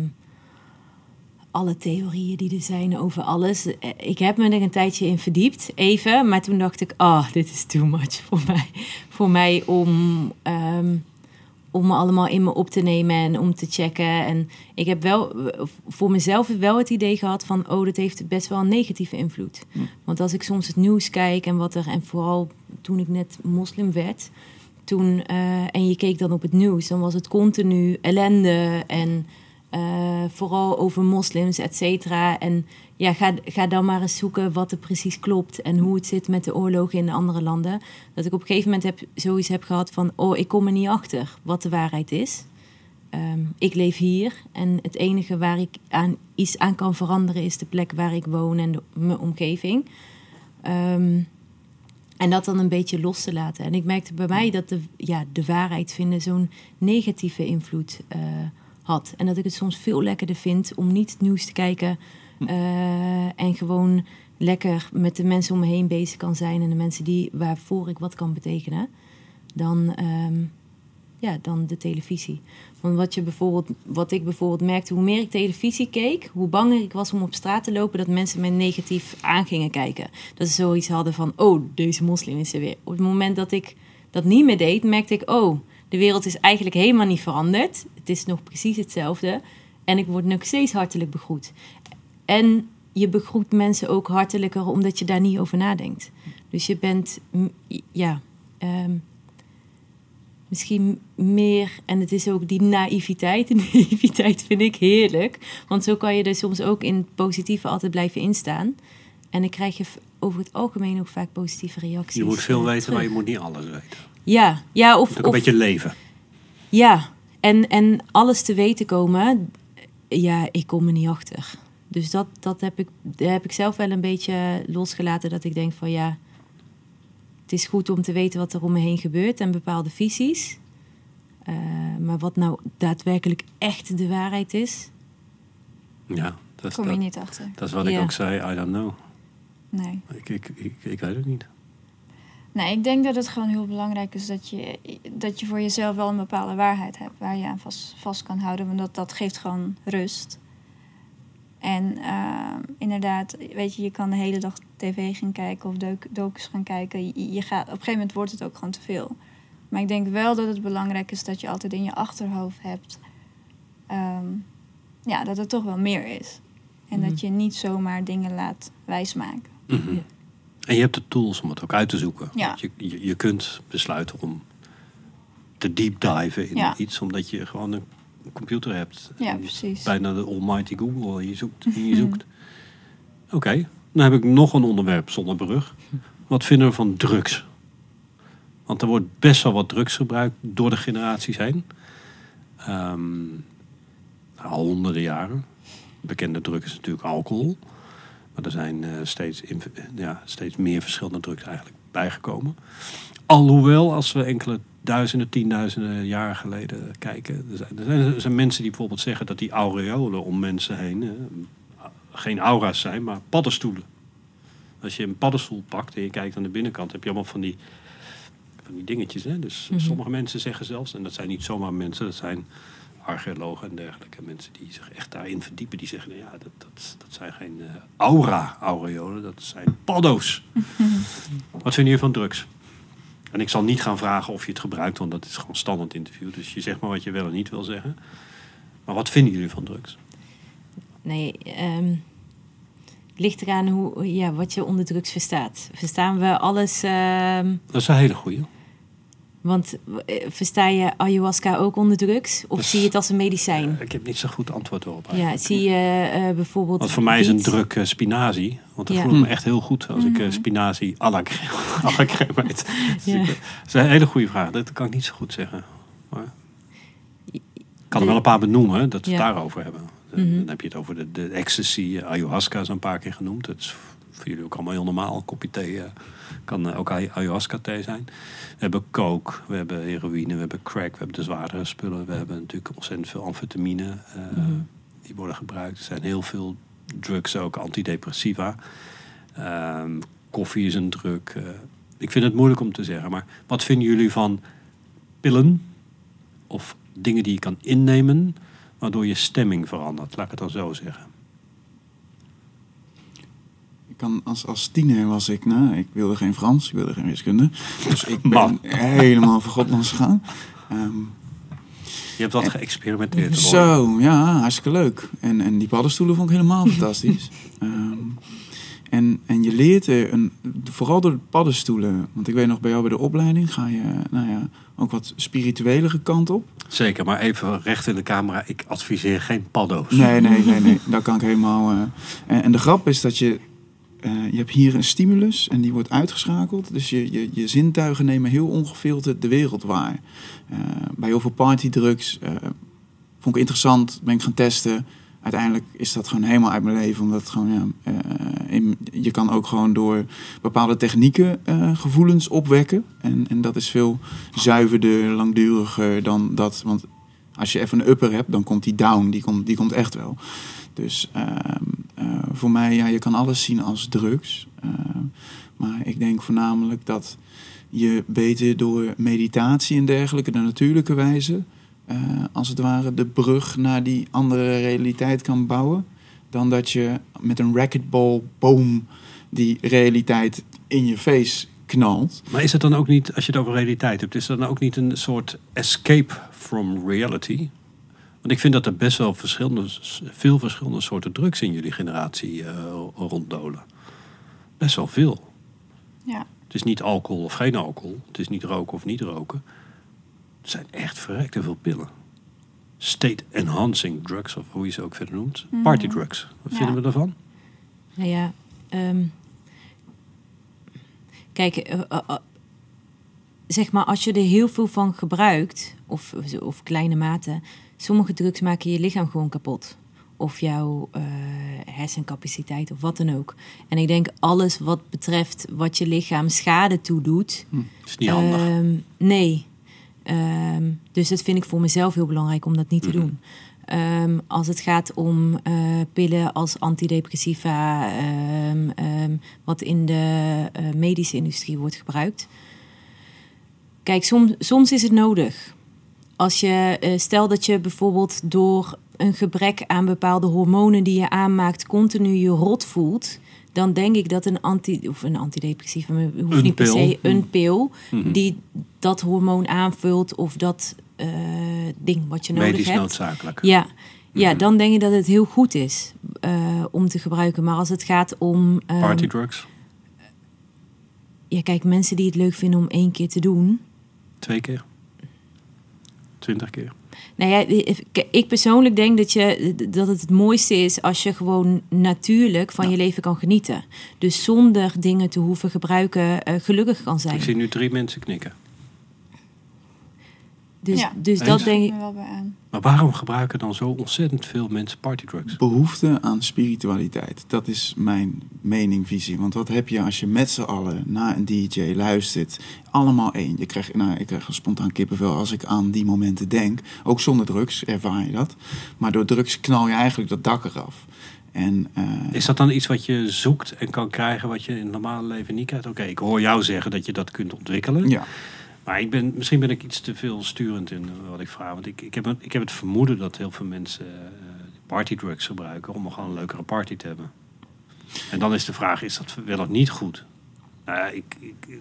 alle theorieën die er zijn over alles. eh, Ik heb me er een tijdje in verdiept, even. Maar toen dacht ik, ah, dit is too much voor mij. Voor mij om, ehm, om me allemaal in me op te nemen en om te checken. En ik heb wel voor mezelf wel het idee gehad van, oh, dat heeft best wel een negatieve invloed. Hm. Want als ik soms het nieuws kijk en wat er, en vooral toen ik net moslim werd, toen, eh, en je keek dan op het nieuws, dan was het continu ellende en eh, vooral over moslims, et cetera. En ja, ga, ga dan maar eens zoeken wat er precies klopt en hoe het zit met de oorlogen in de andere landen. Dat ik op een gegeven moment heb, zoiets heb gehad van, oh, ik kom er niet achter wat de waarheid is. Ehm, ik leef hier en het enige waar ik aan, iets aan kan veranderen is de plek waar ik woon en de, mijn omgeving. Ehm, En dat dan een beetje los te laten. En ik merkte bij mij dat de, ja, de waarheid vinden zo'n negatieve invloed eh, had. En dat ik het soms veel lekkerder vind om niet het nieuws te kijken. eh, en gewoon lekker met de mensen om me heen bezig kan zijn. En de mensen die, waarvoor ik wat kan betekenen. Dan, ehm, ja, dan de televisie. Want wat, je bijvoorbeeld, wat ik bijvoorbeeld merkte, hoe meer ik televisie keek, hoe banger ik was om op straat te lopen dat mensen mij negatief aan gingen kijken. Dat ze zoiets hadden van, oh, deze moslim is er weer. Op het moment dat ik dat niet meer deed, merkte ik, oh, de wereld is eigenlijk helemaal niet veranderd. Het is nog precies hetzelfde. En ik word nog steeds hartelijk begroet. En je begroet mensen ook hartelijker omdat je daar niet over nadenkt. Dus je bent, ja, ehm, misschien meer, en het is ook die naïviteit. En naïviteit vind ik heerlijk. Want zo kan je er soms ook in het positieve altijd blijven instaan. En dan krijg je over het algemeen ook vaak positieve reacties. Je moet veel weten, maar je moet niet alles weten. Ja, ja Je of, moet ook een of beetje leven. ja, en, en alles te weten komen, ja, ik kom er niet achter. Dus dat, dat heb, ik, heb ik zelf wel een beetje losgelaten. Dat ik denk van ja, het is goed om te weten wat er om me heen gebeurt en bepaalde visies. Eh, maar wat nou daadwerkelijk echt de waarheid is, Ja, dat, Kom je dat, niet achter. dat is wat ik ook zei. I don't know. Nee. Ik, ik, ik, ik weet het niet. Nee, ik denk dat het gewoon heel belangrijk is dat je, dat je voor jezelf wel een bepaalde waarheid hebt waar je aan vast, vast kan houden. Want dat, dat geeft gewoon rust. En eh, inderdaad, weet je, je kan de hele dag tv gaan kijken of doc- docus gaan kijken. Je, je gaat, op een gegeven moment wordt het ook gewoon te veel. Maar ik denk wel dat het belangrijk is dat je altijd in je achterhoofd hebt ehm, ja, dat het toch wel meer is. En dat je niet zomaar dingen laat wijsmaken. Mhm. Ja. En je hebt de tools om het ook uit te zoeken. Ja. Je, je, je kunt besluiten om te deep diven in Ja. iets, omdat je gewoon een computer hebt. Ja, En precies. Bijna de almighty Google. en Je zoekt je zoekt. Oké, dan heb ik nog een onderwerp zonder brug. Wat vinden we van drugs? Want er wordt best wel wat drugs gebruikt door de generaties heen. Ehm, al honderden jaren. Bekende drug is natuurlijk alcohol. Maar er zijn eh, steeds, ja, steeds meer verschillende drugs eigenlijk bijgekomen. Alhoewel, als we enkele duizenden, tienduizenden jaren geleden kijken. Er zijn, er zijn, er zijn mensen die bijvoorbeeld zeggen dat die aureolen om mensen heen eh, geen aura's zijn, maar paddenstoelen. Als je een paddenstoel pakt en je kijkt aan de binnenkant, heb je allemaal van die, van die dingetjes. Hè? Dus Mhm. sommige mensen zeggen zelfs, en dat zijn niet zomaar mensen, dat zijn archeologen en dergelijke mensen die zich echt daarin verdiepen. Die zeggen, nou ja, dat, dat, dat zijn geen eh, aura-aureolen, dat zijn paddo's. Wat vinden jullie van drugs? En ik zal niet gaan vragen of je het gebruikt, want dat is gewoon standaard interview. Dus je zegt maar wat je wel en niet wil zeggen. Maar wat vinden jullie van drugs? Nee, ehm, het ligt eraan hoe, ja, wat je onder drugs verstaat. Verstaan we alles... ehm, Dat is een hele goeie. Want eh, versta je ayahuasca ook onder drugs? Of Dus, zie je het als een medicijn? Eh, ik heb niet zo goed antwoord op. ja, zie je eh, bijvoorbeeld... Want voor mij is een druk spinazie. Want dan Ja. voel ik me echt heel goed als ik Mhm. spinazie à la crème, eet. Dus Ja. eh, dat is een hele goede vraag. Dat kan ik niet zo goed zeggen. Maar ik kan er wel een paar benoemen, dat we het Ja. daarover hebben. Mhm. Dan heb je het over de, de ecstasy, ayahuasca is een paar keer genoemd. Dat is voor jullie ook allemaal heel normaal. Een kopje thee kan eh, ook ay- ayahuasca thee zijn. We hebben coke, we hebben heroïne, we hebben crack, we hebben de zwaardere spullen. We hebben natuurlijk ontzettend veel amfetamine. eh, Mhm. Die worden gebruikt. Er zijn heel veel drugs ook, antidepressiva. Ehm, koffie is een drug. eh, ik vind het moeilijk om te zeggen. Maar wat vinden jullie van pillen? Of dingen die je kan innemen, waardoor je stemming verandert? Laat ik het dan zo zeggen. Kan, als, als tiener was ik, nou, ik wilde geen Frans, ik wilde geen wiskunde. Dus ik ben Man. helemaal voor Godlands gegaan. Ehm, Je hebt wat geëxperimenteerd. hoor. zo, ja, hartstikke leuk. En, en die paddenstoelen vond ik helemaal fantastisch. Ehm, en, en je leert er, een, vooral door de paddenstoelen, want ik weet nog bij jou bij de opleiding ga je, nou ja, ook wat spirituelere kant op. Zeker, maar even recht in de camera. Ik adviseer geen paddo's. Nee, nee, nee, nee. Dat kan ik helemaal. eh. En, en de grap is dat je. Eh, je hebt hier een stimulus en die wordt uitgeschakeld. Dus je, je, je zintuigen nemen heel ongefilterd de wereld waar. Eh, bij heel veel partydrugs eh, vond ik interessant, ben ik gaan testen. uiteindelijk is dat gewoon helemaal uit mijn leven. Omdat gewoon, ja, je kan ook gewoon door bepaalde technieken gevoelens opwekken. En, en dat is veel zuiverder, langduriger dan dat. Want als je even een upper hebt, dan komt die down. Die komt, die komt echt wel. Dus ehm, eh, voor mij, ja, je kan alles zien als drugs. Eh, maar ik denk voornamelijk dat je beter door meditatie en dergelijke, de natuurlijke wijze, eh, als het ware de brug naar die andere realiteit kan bouwen. Dan dat je met een racquetball boom die realiteit in je face knalt. Maar is het dan ook niet, als je het over realiteit hebt, is dat dan ook niet een soort escape from reality? Want ik vind dat er best wel verschillende, veel verschillende soorten drugs in jullie generatie eh, ronddolen. Best wel veel. Ja. Het is niet alcohol of geen alcohol. Het is niet roken of niet roken. Het zijn echt verrekte veel pillen. State enhancing drugs, of hoe je ze ook verder noemt. Party drugs. Wat Ja. vinden we daarvan? Nou ja, ehm, kijk, eh, eh, zeg maar als je er heel veel van gebruikt, of, of kleine mate, sommige drugs maken je lichaam gewoon kapot. Of jouw eh, hersencapaciteit of wat dan ook. En ik denk alles wat betreft wat je lichaam schade toedoet, is niet handig. Ehm, nee. Ehm, dus dat vind ik voor mezelf heel belangrijk om dat niet te doen. Ehm, als het gaat om eh, pillen als antidepressiva, wat in de eh, medische industrie wordt gebruikt. Kijk, soms, soms is het nodig. Als je, eh, stel dat je bijvoorbeeld door een gebrek aan bepaalde hormonen die je aanmaakt, continu je rot voelt, dan denk ik dat een, anti, of een antidepressiva, maar hoeft Een niet per se een pil, Mhm. die dat hormoon aanvult of dat eh, ding wat je nodig Medisch hebt. noodzakelijk. Ja, ja Mhm. dan denk ik dat het heel goed is eh, om te gebruiken. Maar als het gaat om. ehm, Party drugs. ja, kijk, mensen die het leuk vinden om één keer te doen. Twee keer. Twintig keer. Nou ja, ik- persoonlijk denk dat, je, dat het het mooiste is als je gewoon natuurlijk van je leven kan genieten. Dus zonder dingen te hoeven gebruiken, eh, gelukkig kan zijn. Ik zie nu drie mensen knikken. Dus, Ja. dus dat denk Ik ik. me wel bij aan. Maar waarom gebruiken dan zo ontzettend veel mensen partydrugs? Behoefte aan spiritualiteit. Dat is mijn mening, visie. Want wat heb je als je met z'n allen naar een DJ luistert? Allemaal één. Je krijgt, nou, ik krijg een spontaan kippenvel als ik aan die momenten denk. Ook zonder drugs ervaar je dat. Maar door drugs knal je eigenlijk dat dak eraf. En, eh, Is dat dan iets wat je zoekt en kan krijgen wat je in het normale leven niet krijgt? Oké, ik hoor jou zeggen dat je dat kunt ontwikkelen. ja, Maar ik ben, misschien ben ik iets te veel sturend in eh, wat ik vraag. Want ik, ik, heb, het- ik heb het vermoeden dat heel veel mensen eh, partydrugs gebruiken om gewoon een leukere party te hebben. En dan is de vraag, is dat wel of niet goed? Nou ja, ik, ik,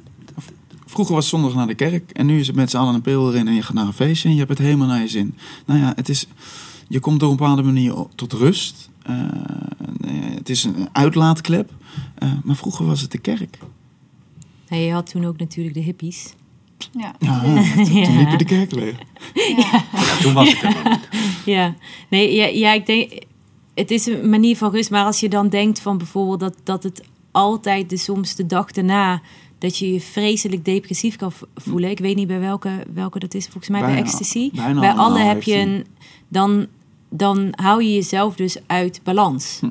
Vroeger was zondag naar de kerk en nu is het met z'n allen een pil erin en je gaat naar een feestje en je hebt het helemaal naar je zin. Nou ja, het is, je komt op een bepaalde manier tot rust. Eh, nee, het is een uitlaatklep. Eh, maar vroeger was het de kerk. Nou, je had toen ook natuurlijk de hippies. Ja. Ja, toen liep je de kerk leeg. ja, toen was ik er nog. Ja, nee, ja, ja, ik denk, het is een manier van rust. Maar als je dan denkt van bijvoorbeeld dat, dat het altijd, de, soms de dag daarna, dat je je vreselijk depressief kan voelen. Ik weet niet bij welke, welke dat is, volgens mij bij Bijna- ecstasy. bijna bij alle heb je een, dan, dan hou je jezelf dus uit balans. Hm.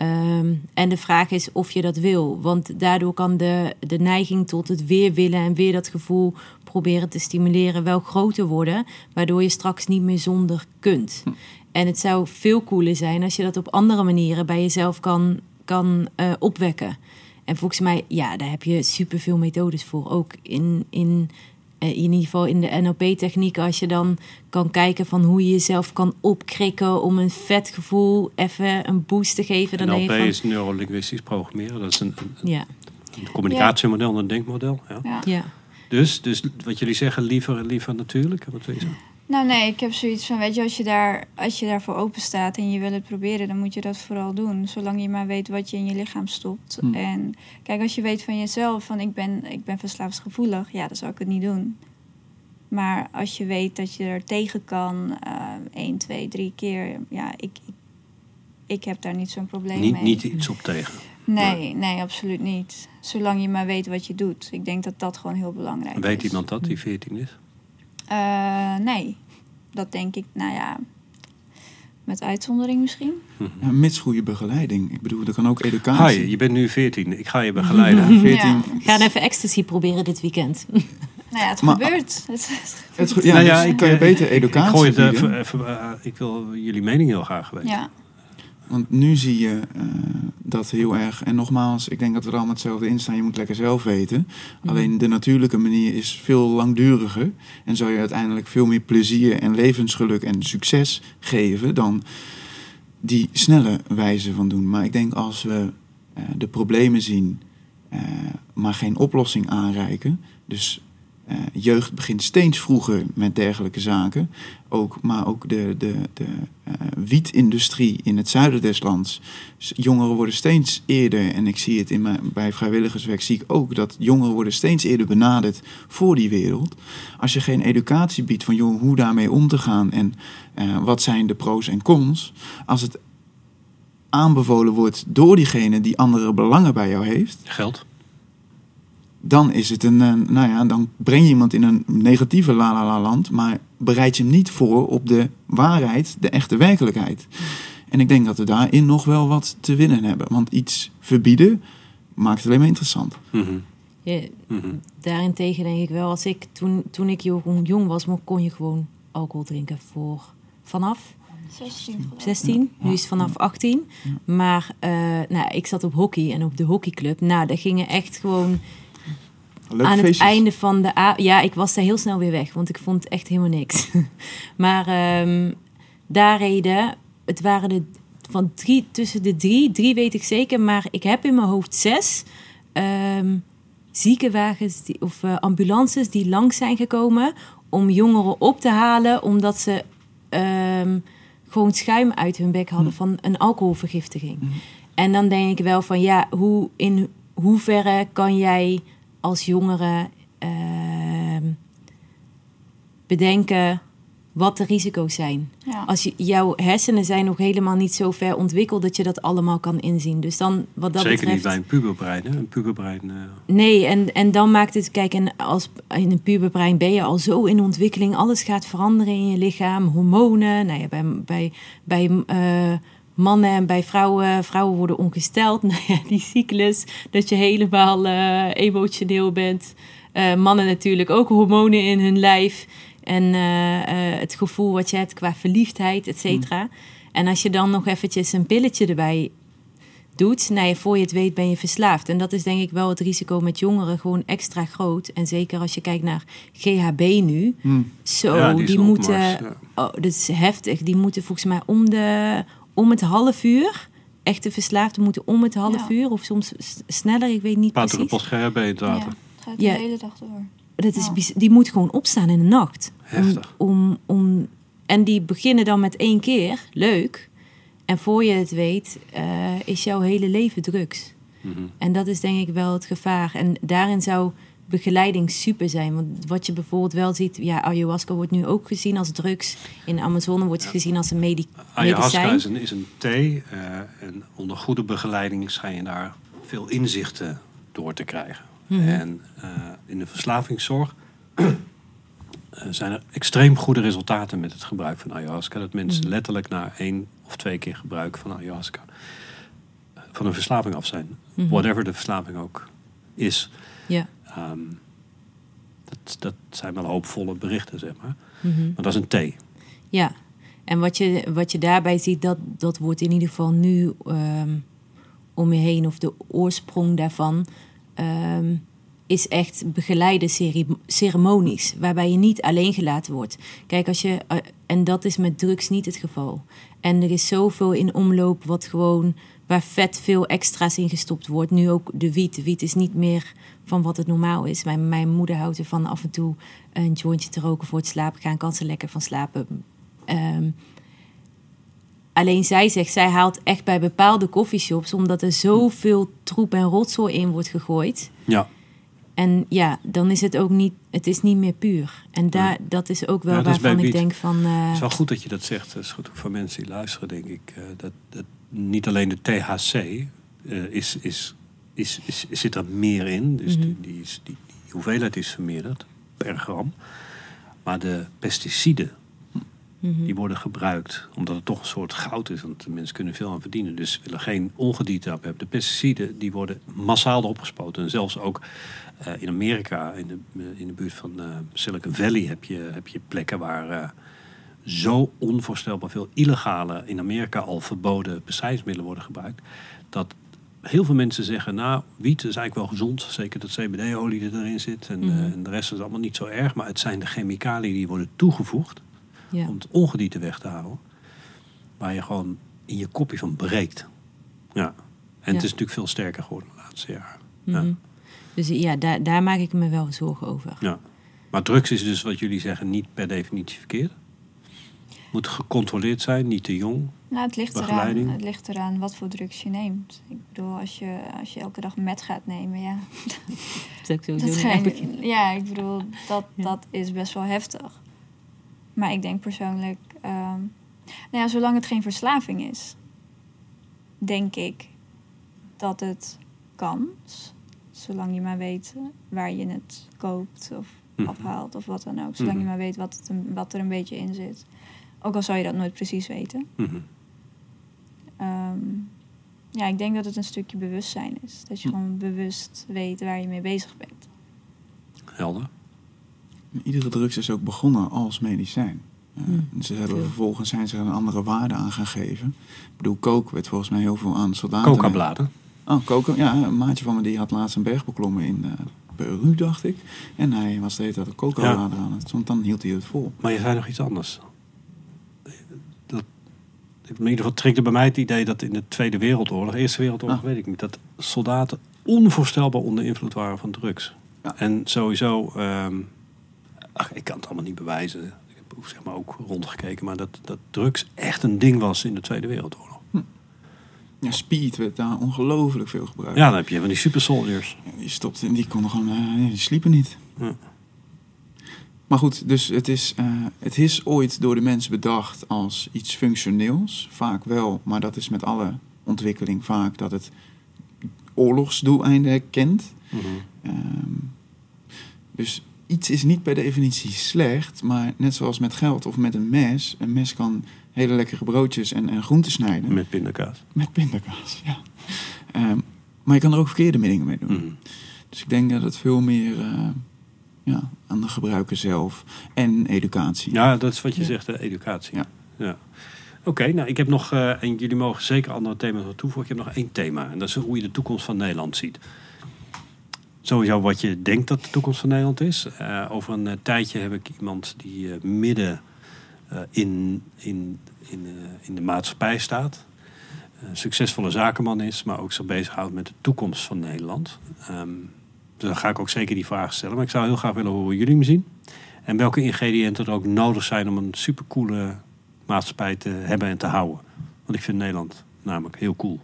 Ehm, en de vraag is of je dat wil. Want daardoor kan de, de neiging tot het weer willen en weer dat gevoel proberen te stimuleren wel groter worden. Waardoor je straks niet meer zonder kunt. En het zou veel cooler zijn als je dat op andere manieren bij jezelf kan, kan eh, opwekken. En volgens mij, ja, daar heb je superveel methodes voor. Ook in, in, in ieder geval in de NLP-techniek. Als je dan kan kijken van hoe je jezelf kan opkrikken om een vet gevoel even een boost te geven. Dan NLP van, is neurolinguistisch programmeren. Dat is een, een, ja, een communicatiemodel en een denkmodel. Ja. Ja. ja. Dus, dus wat jullie zeggen, liever, liever natuurlijk. Wat wil je zeggen? Nou nee, ik heb zoiets van, weet je, als je, daar, als je daarvoor open staat en je wil het proberen, dan moet je dat vooral doen. Zolang je maar weet wat je in je lichaam stopt. Hm. En kijk, als je weet van jezelf, van ik ben, ik ben verslavingsgevoelig, ja, dan zou ik het niet doen. Maar als je weet dat je er tegen kan, eh 1, 2, 3 keer, ja, ik, ik, ik heb daar niet zo'n probleem Niet, mee. niet iets op tegen. Nee, nee, absoluut niet. Zolang je maar weet wat je doet. Ik denk dat dat gewoon heel belangrijk is. Weet iemand dat, die 14 is? Eh, nee, dat denk ik, nou ja. met uitzondering misschien. Ja, mits goede begeleiding. Ik bedoel, er kan ook educatie. Hi, je bent nu 14. Ik ga je begeleiden. 14. Ja. Ga even ecstasy proberen dit weekend. Nou ja, het Maar- gebeurt. Het, Het, ja, Nou ja, dus ik, kan je eh, beter Ik educatie gooi het bieden. even, even, eh, ik wil jullie mening heel graag weten. ja. Want nu zie je eh, dat heel erg. En nogmaals, ik denk dat we er allemaal hetzelfde in staan. Je moet lekker zelf weten. Alleen de natuurlijke manier is veel langduriger. En zou je uiteindelijk veel meer plezier en levensgeluk en succes geven dan die snelle wijze van doen. Maar ik denk als we eh, de problemen zien, eh, maar geen oplossing aanreiken. Dus eh, jeugd begint steeds vroeger met dergelijke zaken. Ook, maar ook de, de, de eh, wietindustrie in het zuiden des lands. Jongeren worden steeds eerder, en ik zie het in mijn, bij vrijwilligerswerk, zie ik ook dat jongeren worden steeds eerder benaderd voor die wereld. Als je geen educatie biedt van joh, hoe daarmee om te gaan en eh, wat zijn de pro's en cons. Als het aanbevolen wordt door diegene die andere belangen bij jou heeft, Geld. Dan is het een, eh, nou ja, dan breng je iemand in een negatieve la la la land, maar bereid je hem niet voor op de waarheid, de echte werkelijkheid. En ik denk dat we daarin nog wel wat te winnen hebben, want iets verbieden maakt het alleen maar interessant. Mhm, Ja, mhm. daarentegen denk ik wel, als ik toen, toen ik jong, jong was, kon je gewoon alcohol drinken voor vanaf 16 geloof ik. 16. Nu is het vanaf 18. Maar eh, nou, ik zat op hockey en op de hockeyclub. Nou, daar gingen echt gewoon Leuk aan het einde van de a Ja, ik was daar heel snel weer weg, want ik vond echt helemaal niks. maar ehm, daar reden, het waren de van drie, tussen de drie, drie weet ik zeker, maar ik heb in mijn hoofd zes ehm, ziekenwagens die, of eh, ambulances die langs zijn gekomen om jongeren op te halen, omdat ze ehm, gewoon schuim uit hun bek hadden van een alcoholvergiftiging. En dan denk ik wel van ja, hoe, in hoeverre kan jij als jongere ehm, bedenken wat de risico's zijn? Ja. Als je, jouw hersenen zijn nog helemaal niet zo ver ontwikkeld dat je dat allemaal kan inzien. Dus dan wat dat Zeker betreft. niet bij een puberbrein. Hè? Een puberbrein. eh, Nee, en, en dan maakt het, kijk, en als in een puberbrein ben je al zo in ontwikkeling, alles gaat veranderen in je lichaam, hormonen. Nou ja, bij, bij, bij eh, mannen en bij vrouwen, vrouwen worden ongesteld. Nou ja, die cyclus, dat je helemaal eh, emotioneel bent. Eh, mannen natuurlijk ook hormonen in hun lijf. En eh, eh, het gevoel wat je hebt qua verliefdheid, et cetera. En als je dan nog eventjes een pilletje erbij doet, nou ja, voor je het weet ben je verslaafd. En dat is denk ik wel het risico met jongeren gewoon extra groot. En zeker als je kijkt naar GHB nu. Zo, Ja, die moeten... opmars, ja. Oh, dat is heftig. Die moeten volgens mij om, de, om het half uur... Echte verslaafden moeten om het half Ja. uur of soms sneller, ik weet niet Pater de precies. post GHB in het Ja, water. gaat de Ja. hele dag door. Dat is, Ja. die moet gewoon opstaan in de nacht. Heftig. Om, om, om, en die beginnen dan met één keer, leuk. En voor je het weet, eh, is jouw hele leven drugs. Mhm. En dat is denk ik wel het gevaar. En daarin zou begeleiding super zijn. Want wat je bijvoorbeeld wel ziet, ja, ayahuasca wordt nu ook gezien als drugs. In de Amazone wordt het gezien als een medi Ayahuasca medicijn. is een, is een thee. eh, en onder goede begeleiding schijn je daar veel inzichten door te krijgen. Mhm. En eh, in de verslavingszorg eh, zijn er extreem goede resultaten met het gebruik van ayahuasca. Dat mensen Mhm. letterlijk na één of twee keer gebruik van ayahuasca van een verslaving af zijn. Mhm. Whatever de verslaving ook is. Ja. Ehm, dat, dat zijn wel hoopvolle berichten, zeg maar. Mhm. Maar dat is een thee. Ja, en wat je, wat je daarbij ziet, dat, dat wordt in ieder geval nu ehm, om je heen, of de oorsprong daarvan, ehm, is echt begeleide cere- ceremonies, waarbij je niet alleen gelaten wordt. Kijk, als je, eh, en dat is met drugs niet het geval. En er is zoveel in omloop wat gewoon, waar vet veel extra's in gestopt wordt. Nu ook de wiet. Wiet is niet meer van wat het normaal is. Mijn, mijn moeder houdt ervan af en toe een jointje te roken voor het slapen gaan. Kan ze lekker van slapen. Ehm, alleen zij zegt, zij haalt echt bij bepaalde coffeeshops... omdat er zoveel troep en rotzooi in wordt gegooid. Ja. En ja, dan is het ook niet, het is niet meer puur. En daar, dat is ook wel Ja, dat waarvan ik denk van... eh, Het is wel goed dat je dat zegt. Het is goed ook voor mensen die luisteren, denk ik. eh, dat, dat niet alleen de THC eh, is, is, is, is, zit er meer in. Dus Mhm. die, die, is, die, die hoeveelheid is vermeerderd per gram. Maar de pesticiden Mhm. Die worden gebruikt omdat het toch een soort goud is. Want de mensen kunnen veel aan verdienen. Dus ze willen geen ongedierte hebben. De pesticiden die worden massaal erop gespoten. En zelfs ook eh, in Amerika, in de, in de buurt van eh, Silicon Valley, heb je, heb je plekken waar eh, zo onvoorstelbaar veel illegale, in Amerika al verboden bestrijdingsmiddelen worden gebruikt. Dat heel veel mensen zeggen, nou, wiet is eigenlijk wel gezond. Zeker dat CBD-olie er erin zit. En, Mhm. eh, en de rest is allemaal niet zo erg. Maar het zijn de chemicaliën die worden toegevoegd Ja. om het ongedierte weg te houden. Waar je gewoon in je kopje van breekt. Ja. En het is natuurlijk veel sterker geworden de laatste jaren. Ja. Dus ja, daar, daar maak ik me wel zorgen over. Ja. Maar drugs is dus wat jullie zeggen niet per definitie verkeerd. Moet gecontroleerd zijn, niet te jong. Nou, het ligt, eraan, het ligt eraan wat voor drugs je neemt. Ik bedoel, als je, als je elke dag met gaat nemen, ja. Dat Dat eigenlijk- niet- ja, ik bedoel, dat, Ja. dat is best wel heftig. Maar ik denk persoonlijk, ehm, nou ja, zolang het geen verslaving is, denk ik dat het kan. Zolang je maar weet waar je het koopt of Mhm. afhaalt of wat dan ook. Zolang Mhm. je maar weet wat, het een- wat er een beetje in zit. Ook al zou je dat nooit precies weten. Mhm. Ehm, ja, ik denk dat het een stukje bewustzijn is. Dat je Hm. gewoon bewust weet waar je mee bezig bent. Helder. Iedere drugs is ook begonnen als medicijn. Hmm. Ze hebben vervolgens zijn ze er een andere waarde aan gaan geven. Ik bedoel, coke werd volgens mij heel veel aan soldaten. Coca-bladen. Oh, coca. Ja, een maatje van me die had laatst een berg beklommen in eh, Peru, dacht ik. En hij was de hele tijd een coca-bladen aan het. Want dan hield hij het vol. Maar je zei nog iets anders. Dat, in ieder geval trikte bij mij het idee dat in de Tweede Wereldoorlog, Eerste Wereldoorlog, Ah. weet ik niet, dat soldaten onvoorstelbaar onder invloed waren van drugs. Ja. En sowieso, ehm, ach, ik kan het allemaal niet bewijzen. Ik heb zeg maar ook rondgekeken, maar dat, dat drugs echt een ding was in de Tweede Wereldoorlog. Ja, speed werd daar ongelooflijk veel gebruikt. Ja, dan heb je van die super soldiers. Die stopte en die konden gewoon, eh, die sliepen niet. Ja. Maar goed, dus het is, eh, het is ooit door de mens bedacht als iets functioneels. Vaak wel, maar dat is met alle ontwikkeling vaak dat het oorlogsdoeleinden kent. Mhm. Ehm, dus iets is niet per definitie slecht, maar net zoals met geld of met een mes. Een mes kan hele lekkere broodjes en, en groenten snijden. Met pindakaas. Met pindakaas, ja. Ehm, maar je kan er ook verkeerde dingen mee doen. Mhm. Dus ik denk dat het veel meer eh, ja, aan de gebruiker zelf en educatie. Ja, dat is wat je Ja. zegt, de educatie. Ja. ja. Oké, nou ik heb nog, eh, en jullie mogen zeker andere thema's toevoegen. Ik heb nog één thema en dat is hoe je de toekomst van Nederland ziet. Sowieso wat je denkt dat de toekomst van Nederland is. Eh, over een tijdje heb ik iemand die midden in, in, in, eh, in de maatschappij staat. Een succesvolle zakenman is, maar ook zich bezighoudt met de toekomst van Nederland. Ehm, dus dan ga ik ook zeker die vraag stellen. Maar ik zou heel graag willen horen hoe jullie hem zien. En welke ingrediënten er ook nodig zijn om een supercoole maatschappij te hebben en te houden. Want ik vind Nederland namelijk heel cool.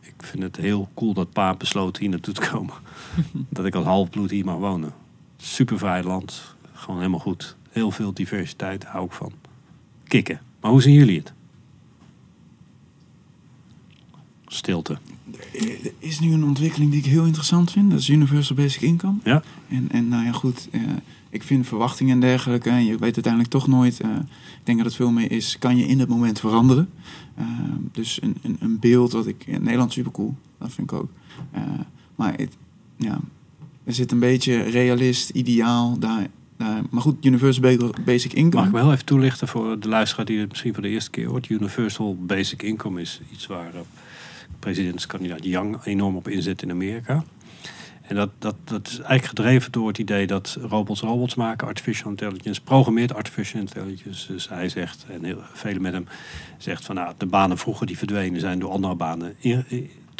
Ik vind het heel cool dat pa besloot hier naartoe te komen. dat ik als halfbloed hier mag wonen. Super vrij land. Gewoon helemaal goed. Heel veel diversiteit, daar hou ik van. Maar hoe zien jullie het? Stilte. Er is nu een ontwikkeling die ik heel interessant vind. Dat is Universal Basic Income. Ja? En, en nou ja, goed. eh, ik vind verwachtingen en dergelijke. En je weet uiteindelijk toch nooit. eh, ik denk dat het veel meer is. Kan je in het moment veranderen? Eh, dus een, een, een beeld wat ik. In Nederland super cool. Dat vind ik ook. Maar het, ja, er zit een beetje realist, ideaal daar. Maar goed, Universal Ba- Basic Income. Mag ik heel even toelichten voor de luisteraar die het misschien voor de eerste keer hoort? Universal Basic Income is iets waar eh, presidentskandidaat Young enorm op inzet in Amerika. En dat, dat, dat is eigenlijk gedreven door het idee dat robots robots maken, artificial intelligence, programmeert artificial intelligence. Dus hij zegt, en heel, velen met hem, zegt van nou, de banen vroeger die verdwenen zijn door andere banen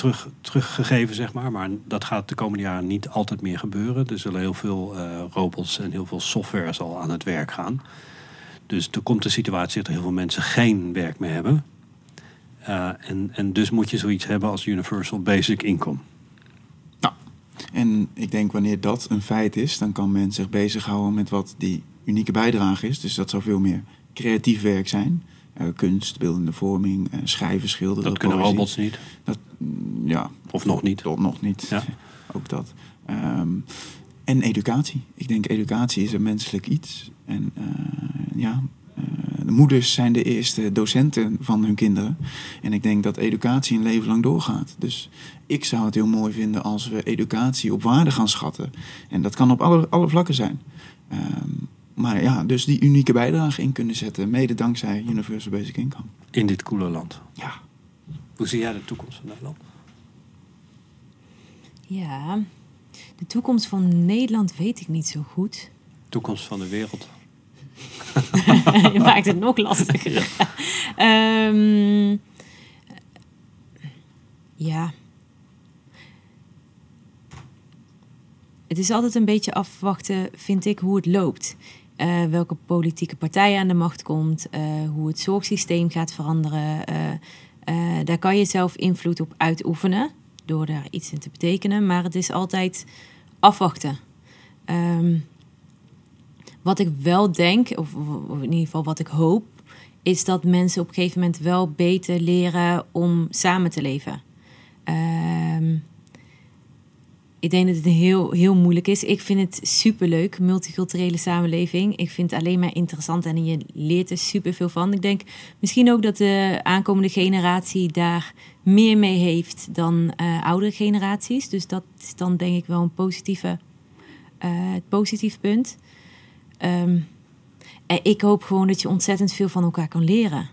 terug, teruggegeven, zeg maar. Maar dat gaat de komende jaren niet altijd meer gebeuren. Er zullen heel veel eh, robots en heel veel software zal aan het werk gaan. Dus er komt een situatie dat er heel veel mensen geen werk meer hebben. Eh, en, en dus moet je zoiets hebben als Universal Basic Income. En ik denk wanneer dat een feit is, dan kan men zich bezighouden met wat die unieke bijdrage is. Dus dat zou veel meer creatief werk zijn. Eh, kunst, beeldende vorming, eh, schrijven, schilderen, Dat kunnen poëzie. robots niet. Mm, Ja, Of nog niet. tot nog niet. Ja. Ook dat. Ehm, en educatie. Ik denk educatie is een menselijk iets. En eh, ja, de moeders zijn de eerste docenten van hun kinderen. En ik denk dat educatie een leven lang doorgaat. Dus ik zou het heel mooi vinden als we educatie op waarde gaan schatten. En dat kan op alle, alle vlakken zijn. Ehm, maar ja, dus die unieke bijdrage in kunnen zetten, mede dankzij Universal Basic Income. In dit koele land. Ja, Hoe zie jij de toekomst van Nederland? Ja, de toekomst van Nederland weet ik niet zo goed. Toekomst van de wereld. Je maakt het nog lastiger. Ehm, ja. Het is altijd een beetje afwachten, vind ik, hoe het loopt. Eh, welke politieke partij aan de macht komt, eh, hoe het zorgsysteem gaat veranderen. Eh, daar kan je zelf invloed op uitoefenen door daar iets in te betekenen, maar het is altijd afwachten. Ehm, wat ik wel denk, of, in ieder geval wat ik hoop, is dat mensen op een gegeven moment wel beter leren om samen te leven. Ehm, ik denk dat het heel, heel moeilijk is. Ik vind het superleuk, multiculturele samenleving. Ik vind het alleen maar interessant en je leert er superveel van. Ik denk misschien ook dat de aankomende generatie daar meer mee heeft dan eh, oudere generaties. Dus dat is dan denk ik wel een positieve, eh, positief punt. Ehm, en ik hoop gewoon dat je ontzettend veel van elkaar kan leren.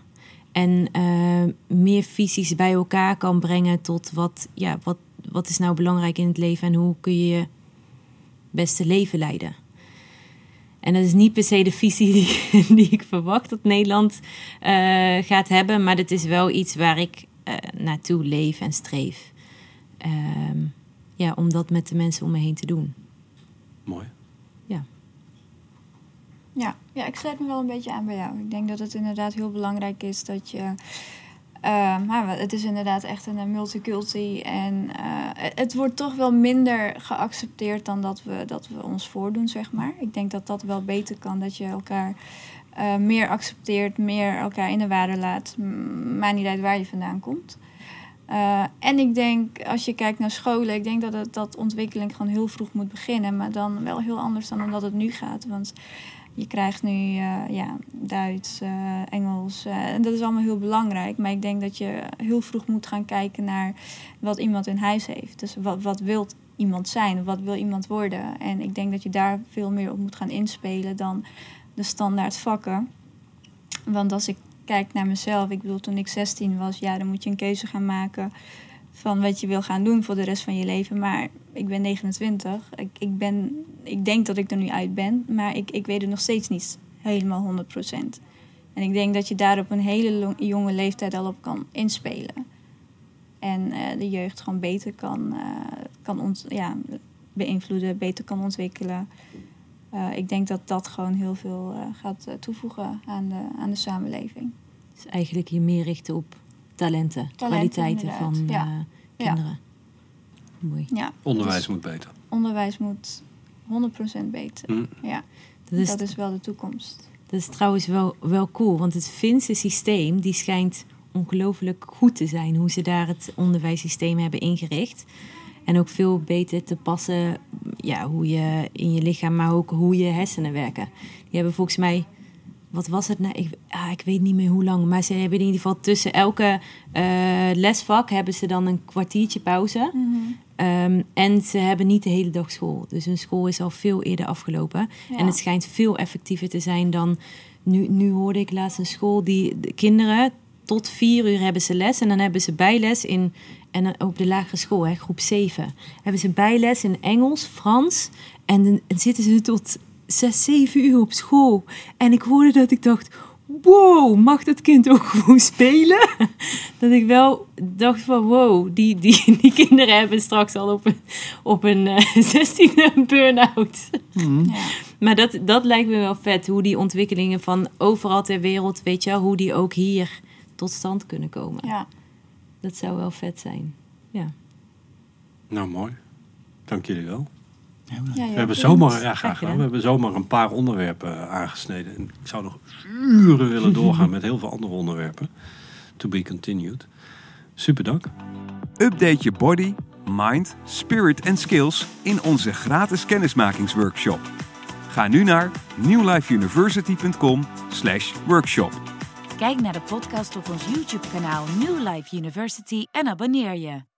En eh, meer visies bij elkaar kan brengen tot wat, ja, wat, wat is nou belangrijk in het leven en hoe kun je je beste leven leiden. En dat is niet per se de visie die, die ik verwacht dat Nederland eh, gaat hebben, maar dat is wel iets waar ik eh, naartoe leef en streef. Ehm, ja, om dat met de mensen om me heen te doen. Mooi. Ja. Ja, ja, ik sluit me wel een beetje aan bij jou. Ik denk dat het inderdaad heel belangrijk is dat je. Eh, maar het is inderdaad echt een multiculti. En eh, het wordt toch wel minder geaccepteerd dan dat we, dat we ons voordoen, zeg maar. Ik denk dat dat wel beter kan. Dat je elkaar eh, meer accepteert, meer elkaar in de waarde laat. M- Maakt niet uit waar je vandaan komt. Eh, en ik denk, als je kijkt naar scholen, ik denk dat dat ontwikkeling gewoon heel vroeg moet beginnen. Maar dan wel heel anders dan omdat het nu gaat. Want je krijgt nu eh, ja, Duits, eh, Engels. eh, en dat is allemaal heel belangrijk. Maar ik denk dat je heel vroeg moet gaan kijken naar wat iemand in huis heeft. Dus wat, wat wil iemand zijn? Wat wil iemand worden? En ik denk dat je daar veel meer op moet gaan inspelen dan de standaard vakken. Want als ik kijk naar mezelf, ik bedoel, toen ik 16 was, ja, dan moet je een keuze gaan maken van wat je wil gaan doen voor de rest van je leven. Maar ik ben 29. Ik, ik, ben, ik denk dat ik er nu uit ben, maar ik, ik weet het nog steeds niet helemaal 100%. En ik denk dat je daar op een hele jonge leeftijd al op kan inspelen. En eh, de jeugd gewoon beter kan, eh, kan ont, ja, beïnvloeden, beter kan ontwikkelen. Eh, ik denk dat dat gewoon heel veel gaat toevoegen aan de, aan de samenleving. Dus eigenlijk je meer richten op talenten, kwaliteiten van ja. eh, Ja. kinderen. Mooi. Ja, Onderwijs dus moet beter. onderwijs moet 100% beter. Hm. Ja, Dat is, dat is wel de toekomst. dat is trouwens wel, wel cool, want het Finse systeem die schijnt ongelooflijk goed te zijn. Hoe ze daar het onderwijssysteem hebben ingericht. En ook veel beter te passen ja, hoe je in je lichaam, maar ook hoe je hersenen werken. Die hebben volgens mij, wat was het nou? Ik, ah, ik weet niet meer hoe lang, maar ze hebben in ieder geval tussen elke eh, lesvak hebben ze dan een kwartiertje pauze. Ehm, en ze hebben niet de hele dag school. Dus hun school is al veel eerder afgelopen. Ja. En het schijnt veel effectiever te zijn dan... Nu, nu hoorde ik laatst een school die de kinderen tot vier uur hebben ze les. En dan hebben ze bijles in... En op de lagere school, hè, groep 7. Hebben ze bijles in Engels, Frans. En dan en zitten ze tot zes, zeven uur op school. En ik hoorde dat ik dacht... Wow, mag dat kind ook gewoon spelen? Dat ik wel dacht van wow, die, die, die kinderen hebben straks al op een, op een eh, 16 een burn-out. Ja. Maar dat, dat lijkt me wel vet, hoe die ontwikkelingen van overal ter wereld, weet je hoe die ook hier tot stand kunnen komen. Ja. Dat zou wel vet zijn. Ja. Nou, mooi. Dank jullie wel. Ja. Ja, We hebben zomaar, ja, graag gedaan. We hebben zomaar een paar onderwerpen eh, aangesneden. En ik zou nog uren willen doorgaan met heel veel andere onderwerpen. To be continued. Super dank. Update je body, mind, spirit en skills in onze gratis kennismakingsworkshop. Ga nu naar newlifeuniversity.com slash workshop. Kijk naar de podcast op ons YouTube-kanaal New Life University en abonneer je.